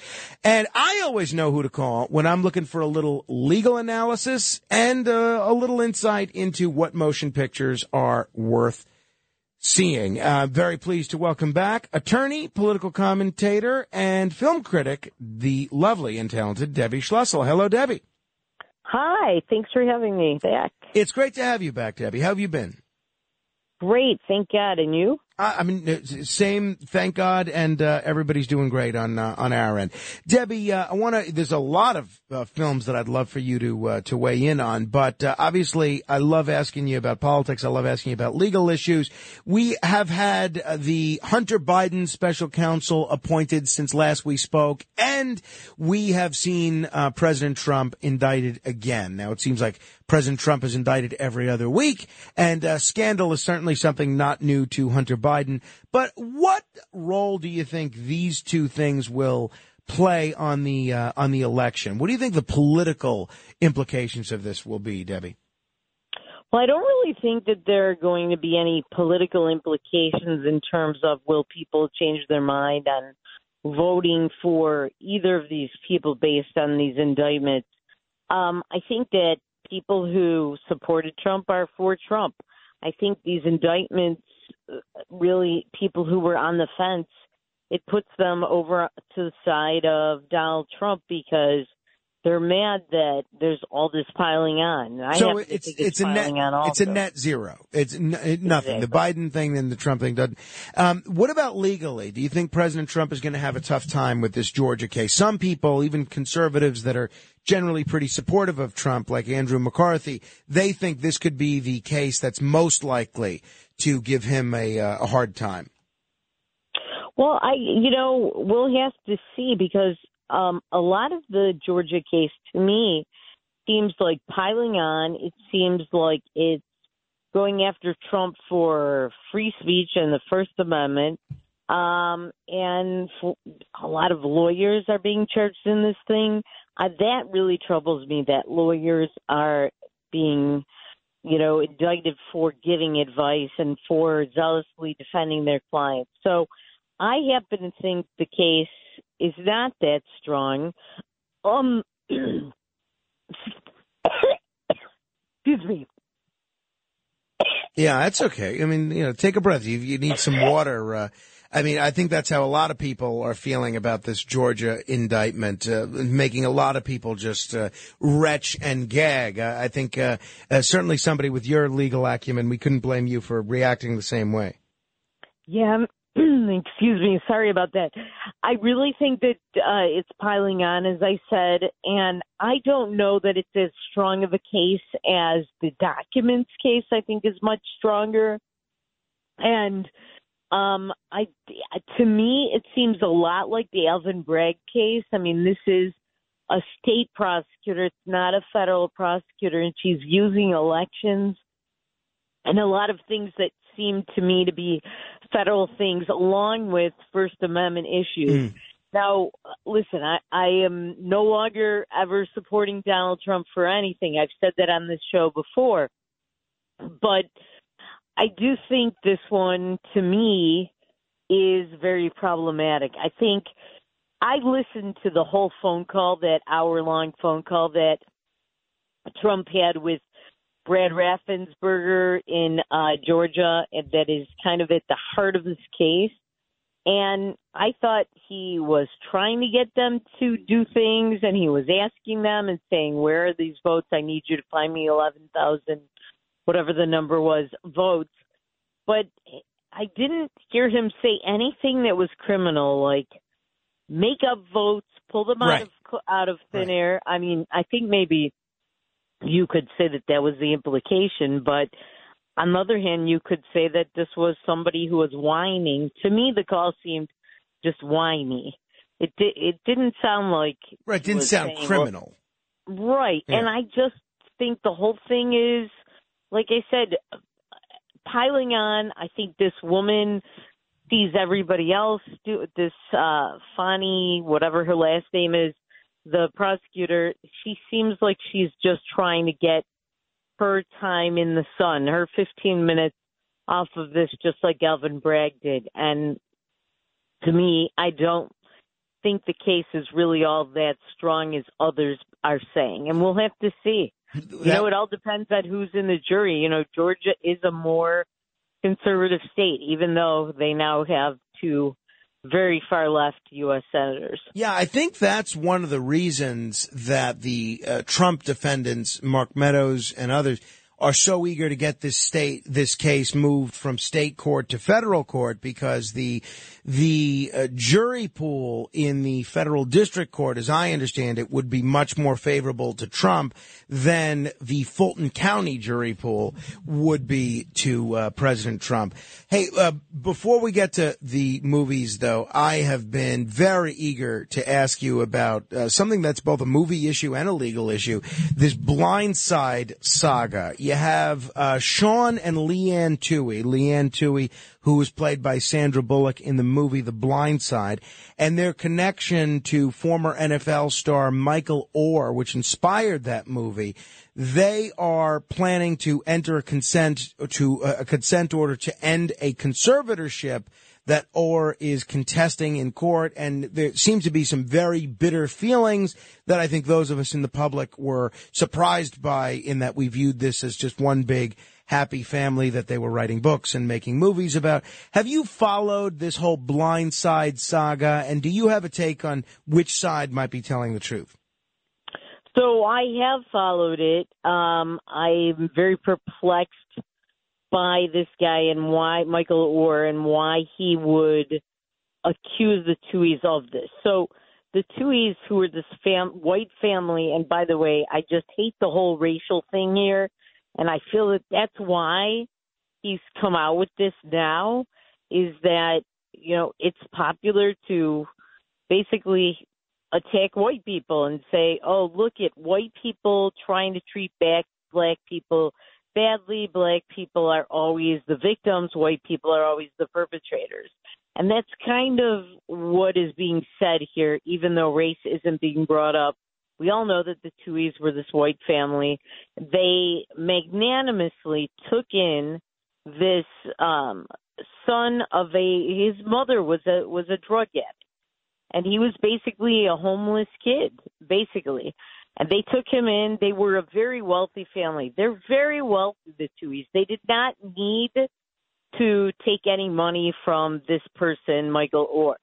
[SPEAKER 1] And I always know who to call when I'm looking for a little legal analysis and uh, a little insight into what motion pictures are worth seeing. Uh, very pleased to welcome back attorney, political commentator, and film critic, the lovely and talented Debbie Schlussel. Hello, Debbie.
[SPEAKER 63] Hi, thanks for having me back.
[SPEAKER 1] It's great to have you back, Debbie. How have you been?
[SPEAKER 63] Great, thank God. And you?
[SPEAKER 1] I mean, uh, same. Thank God, and uh, everybody's doing great on uh, on our end. Debbie, uh, I want to. There's a lot of uh, films that I'd love for you to uh, to weigh in on, but obviously, I love asking you about politics. I love asking you about legal issues. We have had the Hunter Biden special counsel appointed since last we spoke, and we have seen President Trump indicted again. Now, it seems like President Trump is indicted every other week, and uh, scandal is certainly something not new to Hunter Biden. But what role do you think these two things will play on the uh, on the election? What do you think the political implications of this will be, Debbie?
[SPEAKER 63] Well, I don't really think that there are going to be any political implications in terms of will people change their mind on voting for either of these people based on these indictments. Um, I think that people who supported Trump are for Trump. I think these indictments uh, really people who were on the fence it puts them over to the side of Donald Trump because they're mad that there's all this piling on. I
[SPEAKER 1] so it's
[SPEAKER 63] think
[SPEAKER 1] it's a net
[SPEAKER 63] piling on
[SPEAKER 1] it's a net zero. It's n- it- nothing. The Biden thing and the Trump thing doesn't. Um, what about legally? Do you think President Trump is going to have a tough time with this Georgia case? Some people, even conservatives that are generally pretty supportive of Trump, like Andrew McCarthy, they think this could be the case that's most likely to give him a, uh, a hard time.
[SPEAKER 63] Well, I you know we'll have to see because um, a lot of the Georgia case to me seems like piling on. It seems like it's going after Trump for free speech and the First Amendment. Um, and for, a lot of lawyers are being charged in this thing. Uh, that really troubles me that lawyers are being, you know, indicted for giving advice and for zealously defending their clients. So I happen to think the case is not that strong. Um, excuse me.
[SPEAKER 1] Yeah, that's okay. I mean, you know, take a breath. You, you need some water. Uh, I mean, I think that's how a lot of people are feeling about this Georgia indictment, uh, making a lot of people just uh, retch and gag. Uh, I think uh, uh, certainly somebody with your legal acumen, we couldn't blame you for reacting the same way.
[SPEAKER 63] Yeah, excuse me. Sorry about that. I really think that uh, it's piling on, as I said, and I don't know that it's as strong of a case as the documents case. I think is much stronger, and um, I to me it seems a lot like the Alvin Bragg case. I mean, this is a state prosecutor; it's not a federal prosecutor, and she's using elections and a lot of things that seem to me to be federal things along with First Amendment issues. Hmm. Now, listen, I, I am no longer ever supporting Donald Trump for anything. I've said that on this show before. But I do think this one, to me, is very problematic. I think I listened to the whole phone call, that hour long phone call that Trump had with Brad Raffensperger in uh, Georgia, that is kind of at the heart of this case. And I thought he was trying to get them to do things, and he was asking them and saying, "Where are these votes? I need you to find me eleven thousand, whatever the number was, votes." But I didn't hear him say anything that was criminal, like make up votes, pull them out
[SPEAKER 1] Right.
[SPEAKER 63] of out of thin air. I mean, I think maybe you could say that that was the implication, but on the other hand, you could say that this was somebody who was whining. To me, the call seemed just whiny. It di- it didn't sound like
[SPEAKER 1] Right,
[SPEAKER 63] he
[SPEAKER 1] didn't sound
[SPEAKER 63] saying,
[SPEAKER 1] criminal.
[SPEAKER 63] well, right,
[SPEAKER 1] Yeah.
[SPEAKER 63] and I just think the whole thing is, like I said, piling on. I think this woman sees everybody else do this. Uh, Fani, whatever her last name is, the prosecutor. She seems like she's just trying to get her time in the sun, her 15 minutes off of this, just like Alvin Bragg did. And to me, I don't think the case is really all that strong as others are saying. And we'll have to see. You know, it all depends on who's in the jury. You know, Georgia is a more conservative state, even though they now have two very far left U.S. senators.
[SPEAKER 1] Yeah, I think that's one of the reasons that the uh, Trump defendants, Mark Meadows and others, are so eager to get this state, this case moved from state court to federal court because the the uh, jury pool in the federal district court, as I understand it, would be much more favorable to Trump than the Fulton County jury pool would be to uh, President Trump. Hey, uh, before we get to the movies, though, I have been very eager to ask you about uh, something that's both a movie issue and a legal issue. This Blind Side saga. You have uh, Sean and Leigh Anne Tuohy. Leanne Tui, who was played by Sandra Bullock in the movie The Blind Side, and their connection to former NFL star Michael Oher, which inspired that movie. They are planning to enter a consent to a consent order to end a conservatorship that Oher is contesting in court, and there seems to be some very bitter feelings that I think those of us in the public were surprised by, in that we viewed this as just one big happy family that they were writing books and making movies about. Have you followed this whole Blind Side saga, and do you have a take on which side might be telling the truth?
[SPEAKER 63] So I have followed it. Um, I'm very perplexed by this guy and why Michael Oher and why he would accuse the Tuohys of this. So the Tuohys, who are this fam- white family, and by the way, I just hate the whole racial thing here, and I feel that that's why he's come out with this now. Is that you know it's popular to basically attack white people and say, "Oh, look at white people trying to treat back black people badly. Black people are always the victims. White people are always the perpetrators." And that's kind of what is being said here, even though race isn't being brought up. We all know that the Tuohys were this white family. They magnanimously took in this um son of a his mother was a was a drug addict and he was basically a homeless kid, basically. And they took him in. They were a very wealthy family. They're very wealthy, the Tuohys. They did not need to take any money from this person, Michael Oher.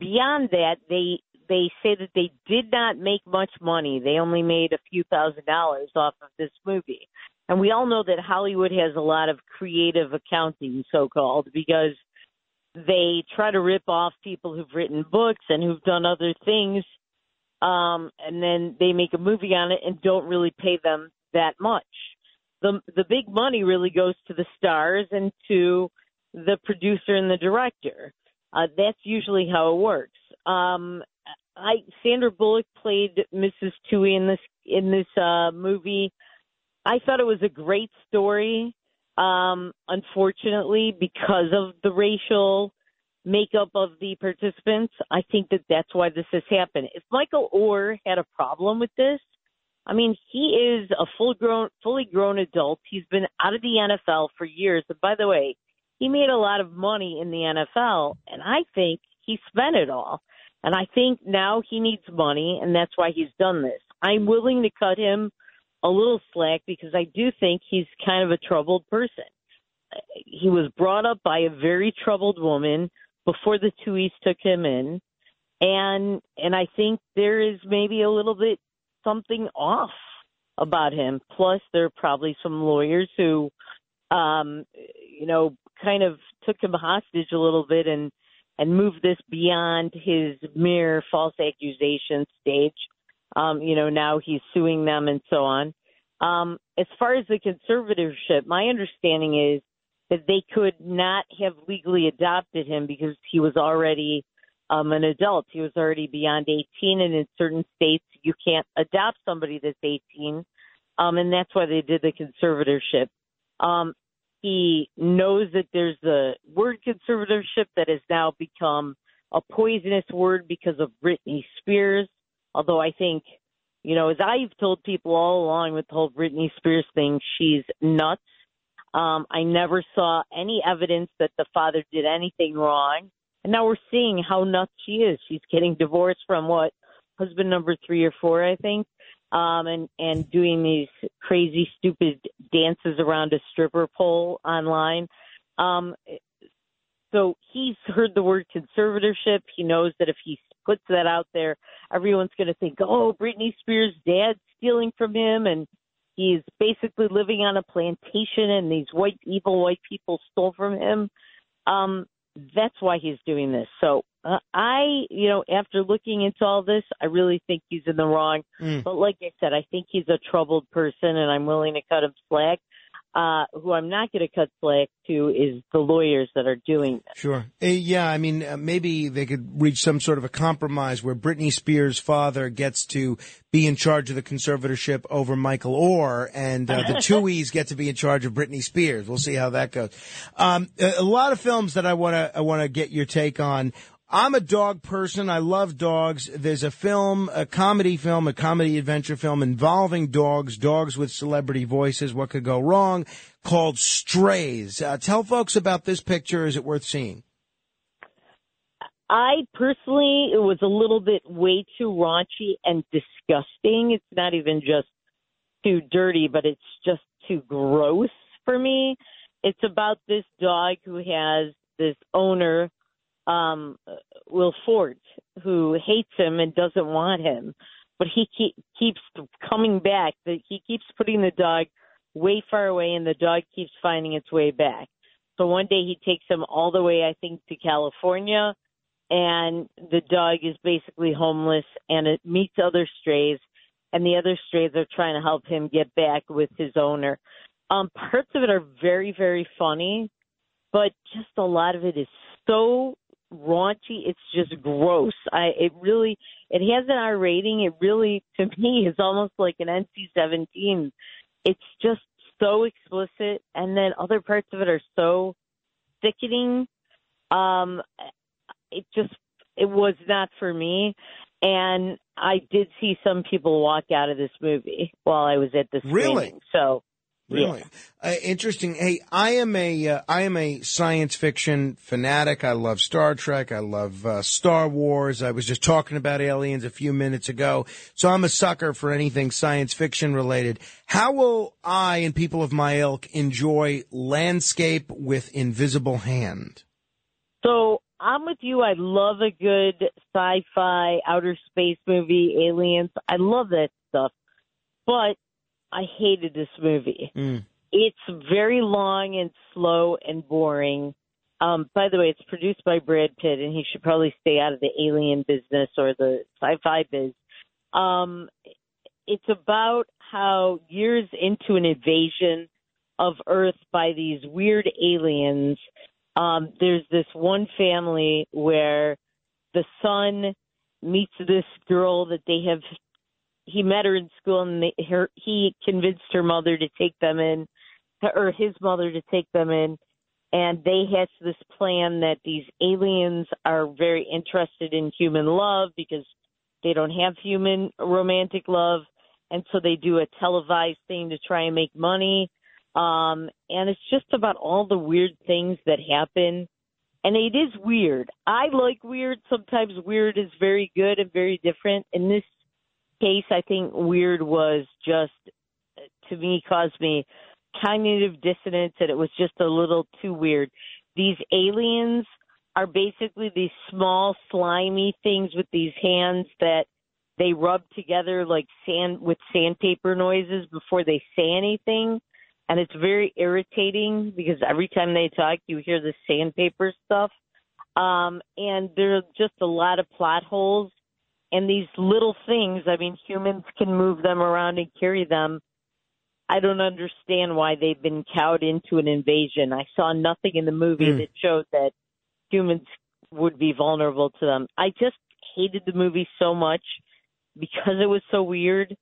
[SPEAKER 63] Beyond that, they they say that they did not make much money. They only made a few thousand dollars off of this movie. And we all know that Hollywood has a lot of creative accounting, so called, because they try to rip off people who've written books and who've done other things um and then they make a movie on it and don't really pay them that much. The the big money really goes to the stars and to the producer and the director. Uh that's usually how it works. Um i sandra bullock played mrs Tuohy in this in this uh movie. I thought it was a great story um, unfortunately, because of the racial makeup of the participants, I think that that's why this has happened. If Michael Oher had a problem with this, I mean, he is a full grown, fully grown adult. He's been out of the NFL for years. And by the way, he made a lot of money in the NFL, and I think he spent it all. And I think now he needs money, and that's why he's done this. I'm willing to cut him a little slack because I do think he's kind of a troubled person. He was brought up by a very troubled woman before the Tuohys took him in, and and I think there is maybe a little bit something off about him. Plus, there are probably some lawyers who, um, you know, kind of took him hostage a little bit and and moved this beyond his mere false accusation stage um, you know, now he's suing them and so on. Um, as far as the conservatorship, my understanding is that they could not have legally adopted him because he was already um, an adult. He was already beyond 18, and in certain states, you can't adopt somebody that's 18, um, and that's why they did the conservatorship. Um, he knows that there's the word conservatorship that has now become a poisonous word because of Britney Spears. Although I think, you know, as I've told people all along with the whole Britney Spears thing, she's nuts. Um, I never saw any evidence that the father did anything wrong. And now we're seeing how nuts she is. She's getting divorced from what husband number three or four, I think, um, and and doing these crazy, stupid dances around a stripper pole online. Um, so he's heard the word conservatorship. He knows that if he puts that out there, everyone's going to think, "Oh, Britney Spears' dad's stealing from him," and he's basically living on a plantation, and these white evil white people stole from him. Um, that's why he's doing this. So uh, I, you know, after looking into all this, I really think he's in the wrong.
[SPEAKER 1] Mm.
[SPEAKER 63] But like I said, I think he's a troubled person, and I'm willing to cut him slack. Uh, who I'm not going to cut slack to is the lawyers that are doing this.
[SPEAKER 1] Sure. Uh, yeah, I mean, uh, maybe they could reach some sort of a compromise where Britney Spears' father gets to be in charge of the conservatorship over Michael Oher, and uh, the Tuohys get to be in charge of Britney Spears. We'll see how that goes. Um, a, a lot of films that I want to I want to get your take on. I'm a dog person. I love dogs. There's a film, a comedy film, a comedy adventure film involving dogs, dogs with celebrity voices. What could go wrong? Called Strays. Uh, tell folks about this picture. Is it worth seeing?
[SPEAKER 63] I personally, it was a little bit way too raunchy and disgusting. It's not even just too dirty, but it's just too gross for me. It's about this dog who has this owner, um, Will Forte, who hates him and doesn't want him, but he keep, keeps coming back. He keeps putting the dog way far away, and the dog keeps finding its way back. So one day he takes him all the way, I think, to California and the dog is basically homeless and it meets other strays and the other strays are trying to help him get back with his owner. Um parts of it are very very funny, but just a lot of it is so raunchy. It's just gross. I it really it has an R rating. It really to me is almost like an NC-17. It's just so explicit and then other parts of it are so sickening. Um it just it was not for me and i did see some people walk out of this movie while i was at the screening
[SPEAKER 1] Really?
[SPEAKER 63] so
[SPEAKER 1] Really uh, interesting. Hey, I am a uh, I am a science fiction fanatic. I love Star Trek. I love uh, Star Wars. I was just talking about aliens a few minutes ago, so I'm a sucker for anything science fiction related. How will I and people of my ilk enjoy landscape with invisible hand?
[SPEAKER 63] so i'm with you i love a good sci-fi outer space movie aliens i love that stuff but i hated this movie it's very long and slow and boring. Um, by the way, it's produced by Brad Pitt, and he should probably stay out of the alien business or the sci-fi biz. Um, it's about how years into an invasion of Earth by these weird aliens, um, there's this one family where the son meets this girl that they have he met her in school and they, her he convinced her mother to take them in or his mother to take them in. And they hatch this plan that these aliens are very interested in human love because they don't have human romantic love. And so they do a televised thing to try and make money. Um and it's just about all the weird things that happen. And it is weird. I like weird. Sometimes weird is very good and very different. In this case i think weird was just to me caused me cognitive dissonance and it was just a little too weird. These aliens are basically these small slimy things with these hands that they rub together like sand with sandpaper noises before they say anything and it's very irritating because every time they talk you hear the sandpaper stuff um and there are just a lot of plot holes and these little things i mean humans can move them around and carry them I don't understand why they've been cowed into an invasion. I saw nothing in the movie
[SPEAKER 1] Hmm.
[SPEAKER 63] that showed that humans would be vulnerable to them. I just hated the movie so much because it was so weird.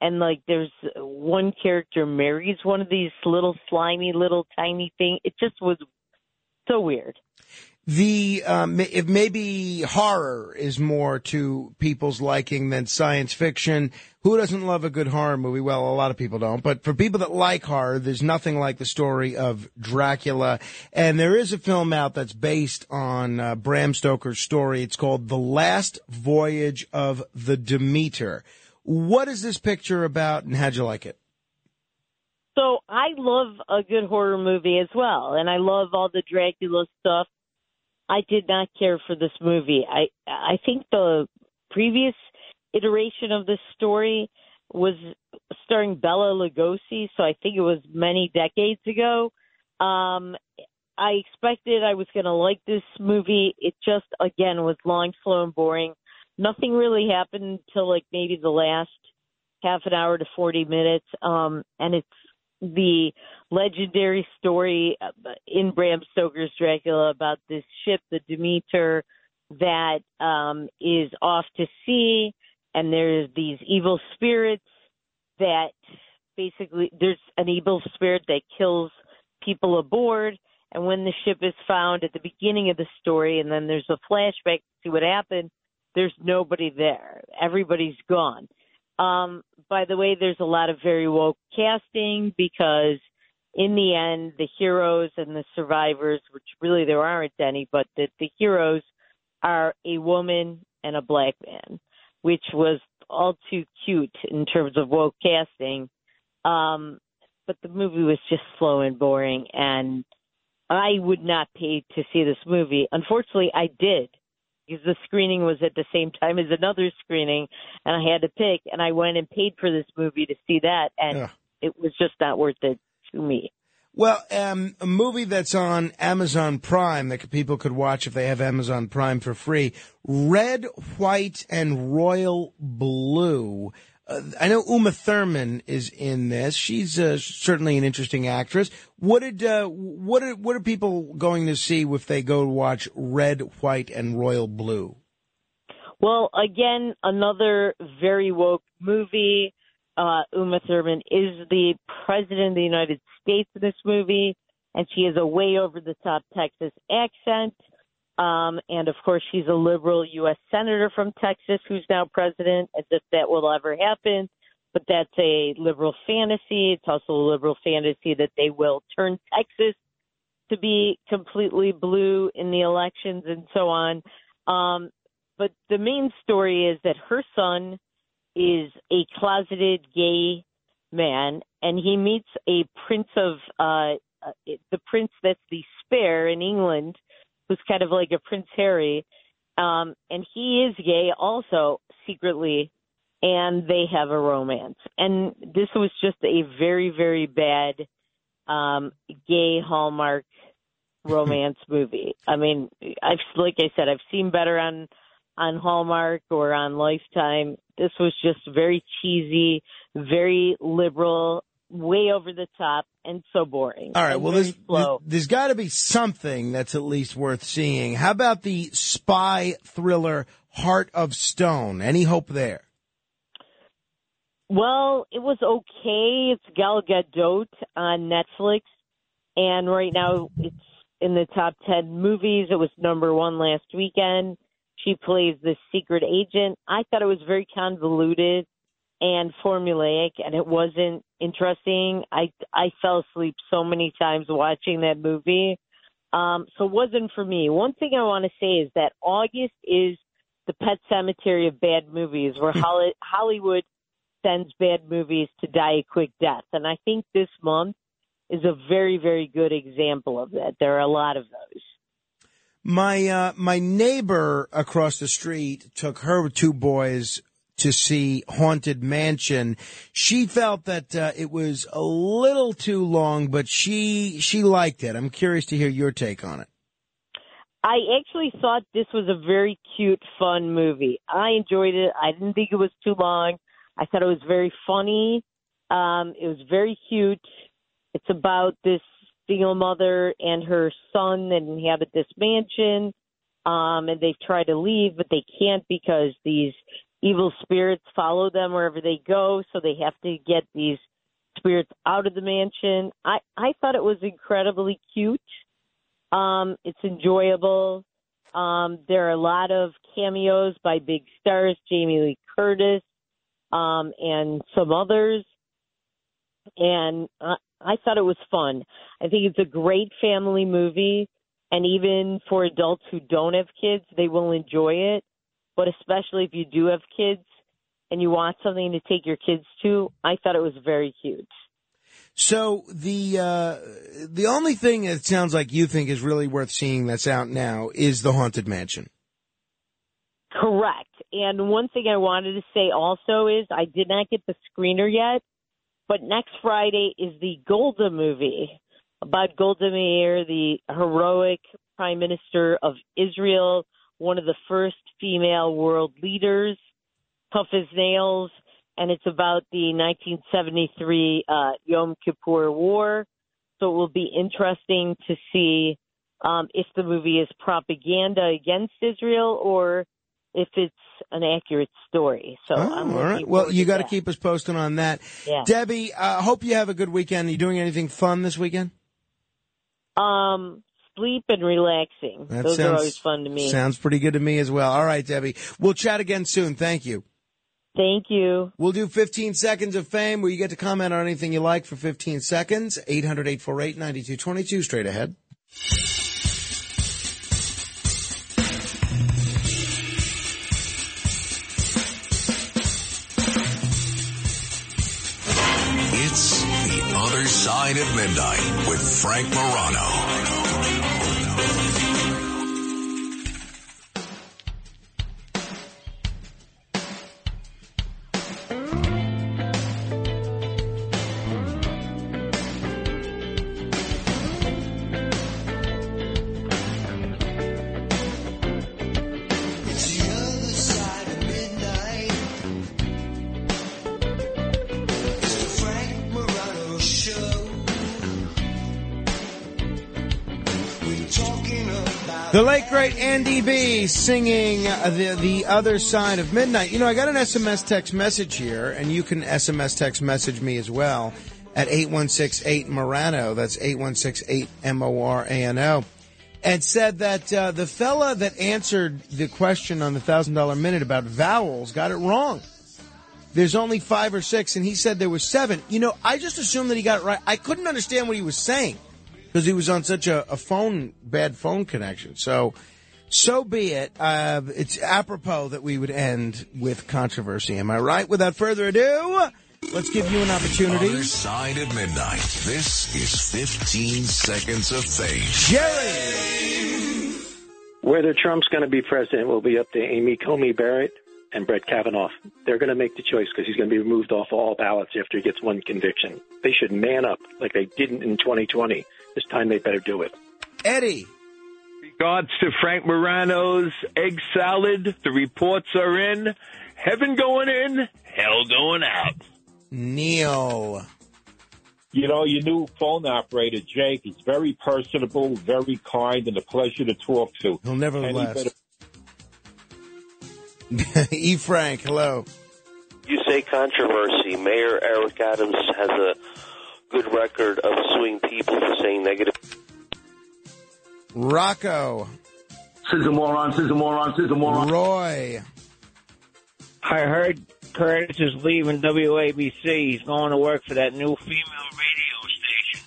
[SPEAKER 63] And like, there's one character marries one of these little slimy, little tiny thing. It just was so weird.
[SPEAKER 1] The um, if maybe horror is more to people's liking than science fiction. Who doesn't love a good horror movie? Well, a lot of people don't. But for people that like horror, there's nothing like the story of Dracula. And there is a film out that's based on uh, Bram Stoker's story. It's called The Last Voyage of the Demeter. What is this picture about, and how'd you like it?
[SPEAKER 63] So I love a good horror movie as well, and I love all the Dracula stuff. I did not care for this movie. I I think the previous iteration of this story was starring Bela Lugosi, so I think it was many decades ago. Um I expected I was going to like this movie. It just again was long, slow, and boring. Nothing really happened until like maybe the last half an hour to 40 minutes. Um and it's the legendary story uh, in Bram Stoker's Dracula about this ship, the Demeter, that um, is off to sea, and there's these evil spirits that basically there's an evil spirit that kills people aboard. And when the ship is found at the beginning of the story, and then there's a flashback to what happened, there's nobody there. Everybody's gone. Um, by the way, there's a lot of very woke casting because in the end, the heroes and the survivors, which really there aren't any, but the, the heroes are a woman and a black man, which was all too cute in terms of woke casting. Um, but the movie was just slow and boring, and I would not pay to see this movie. Unfortunately, I did because the screening was at the same time as another screening, and I had to pick, and I went and paid for this movie to see that, and
[SPEAKER 1] Yeah.
[SPEAKER 63] it was just not worth it to me.
[SPEAKER 1] Well, um, a movie that's on Amazon Prime that people could watch if they have Amazon Prime for free. Red, White, and Royal Blue. Uh, I know Uma Thurman is in this. She's uh, certainly an interesting actress. What did uh, what are what are people going to see if they go watch Red, White, and Royal Blue?
[SPEAKER 63] Well, again, another very woke movie. Uh, Uma Thurman is the president of the United States in this movie, and she has a way over the top Texas accent. Um, and of course, she's a liberal U.S. senator from Texas who's now president, as if that will ever happen. But that's a liberal fantasy. It's also a liberal fantasy that they will turn Texas to be completely blue in the elections and so on. Um, but the main story is that her son is a closeted gay man, and he meets a prince of uh, uh, the prince that's the spare in England, who's kind of like a Prince Harry, um, and he is gay also secretly, and they have a romance. And this was just a very very bad um, gay Hallmark romance movie. I mean, I've like I said, I've seen better on on Hallmark or on Lifetime. This was just very cheesy, very liberal, way over the top, and so boring.
[SPEAKER 1] All right. Well, there's,
[SPEAKER 63] slow.
[SPEAKER 1] there's, got to be something that's at least worth seeing. How about the spy thriller Heart of Stone? Any hope there?
[SPEAKER 63] Well, it was okay. It's Gal Gadot on Netflix, and right now it's in the top ten movies. It was number one last weekend. She plays the secret agent. I thought it was very convoluted and formulaic, and it wasn't interesting. I I fell asleep so many times watching that movie. Um, so it wasn't for me. One thing I want to say is that August is the pet cemetery of bad movies, where Hollywood sends bad movies to die a quick death. And I think this month is a very, very good example of that. There are a lot of those.
[SPEAKER 1] My uh, my neighbor across the street took her two boys to see Haunted Mansion. She felt that uh, it was a little too long, but she she liked it. I'm curious to hear your take on it.
[SPEAKER 63] I actually thought this was a very cute, fun movie. I enjoyed it. I didn't think it was too long. I thought it was very funny. Um, it was very cute. It's about this single mother and her son that inhabit this mansion. Um, and they've tried to leave, but they can't because these evil spirits follow them wherever they go. So they have to get these spirits out of the mansion. I, I thought it was incredibly cute. Um, it's enjoyable. Um, there are a lot of cameos by big stars, Jamie Lee Curtis, um, and some others. And I, I thought it was fun. I think it's a great family movie. And even for adults who don't have kids, they will enjoy it. But especially if you do have kids and you want something to take your kids to, I thought it was very cute.
[SPEAKER 1] So the uh, the only thing it sounds like you think is really worth seeing that's out now is the Haunted Mansion.
[SPEAKER 63] Correct. And one thing I wanted to say also is I did not get the screener yet, but next Friday is the Golda movie about Golda Meir, the heroic prime minister of Israel, one of the first female world leaders, tough as nails. and it's about the 1973 uh, Yom Kippur War. So it will be interesting to see um, if the movie is propaganda against Israel or if it's an accurate story. So I'm
[SPEAKER 1] Oh, all. Well, you got to keep us posted on that.
[SPEAKER 63] Yeah.
[SPEAKER 1] Debbie, uh, hope you have a good weekend. Are you doing anything fun this weekend?
[SPEAKER 63] Um, sleep and relaxing.
[SPEAKER 1] That
[SPEAKER 63] Those
[SPEAKER 1] sounds,
[SPEAKER 63] are always fun to me.
[SPEAKER 1] Sounds pretty good to me as well. All right, Debbie. We'll chat again soon. Thank you.
[SPEAKER 63] Thank you.
[SPEAKER 1] We'll do 15 seconds of fame where you get to comment on anything you like for 15 seconds. 800 848 9222. Straight ahead.
[SPEAKER 3] It's The Other Side of Midnight with Frank Morano.
[SPEAKER 18] The
[SPEAKER 1] late great Andy B singing the the other side of midnight. You know, I got an SMS text message here, and you can SMS text message me as well at eight one six eight Morano. That's eight one six eight M O R A N O. And said that uh, the fella that answered the question on the thousand dollar minute about vowels got it wrong. There's only five or six, and he said there was seven. You know, I just assumed that he got it right. I couldn't understand what he was saying because he was on such a, a phone bad phone connection. So, so be it. Uh, it's apropos that we would end with controversy. Am I right? Without further ado, let's give you an opportunity.
[SPEAKER 3] Other Side of Midnight. This is 15 Seconds of Fame.
[SPEAKER 1] Jerry!
[SPEAKER 64] Whether Trump's going to be president will be up to Amy Coney Barrett and Brett Kavanaugh. They're going to make the choice because he's going to be removed off all ballots after he gets one conviction. They should man up like they didn't in 2020. This time they better do it.
[SPEAKER 1] Eddie.
[SPEAKER 65] Regards to Frank Morano's egg salad. The reports are in. Heaven going in, hell going out.
[SPEAKER 1] Neil.
[SPEAKER 66] You know, your new phone operator, Jake, is very personable, very kind, and a pleasure to talk to.
[SPEAKER 1] He'll never
[SPEAKER 66] And he better-
[SPEAKER 1] e. Frank, hello.
[SPEAKER 67] You say controversy. Mayor Eric Adams has a good record of suing people for saying negative.
[SPEAKER 1] Rocco.
[SPEAKER 68] Sizzle moron, sizzle moron, sizzle moron.
[SPEAKER 1] Roy.
[SPEAKER 69] I heard Curtis is leaving WABC. He's going to work for that new female radio station.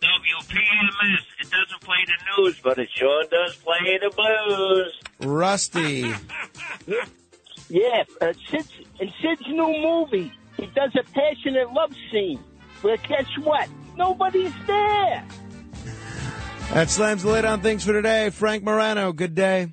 [SPEAKER 69] WPMS. It doesn't play the news, but it sure does play the blues.
[SPEAKER 1] Rusty.
[SPEAKER 70] Yeah, uh, Sid's, in Sid's new movie, he does a passionate love scene. But guess what? Nobody's there.
[SPEAKER 1] That slams the lid on things for today. Frank Morano, good day.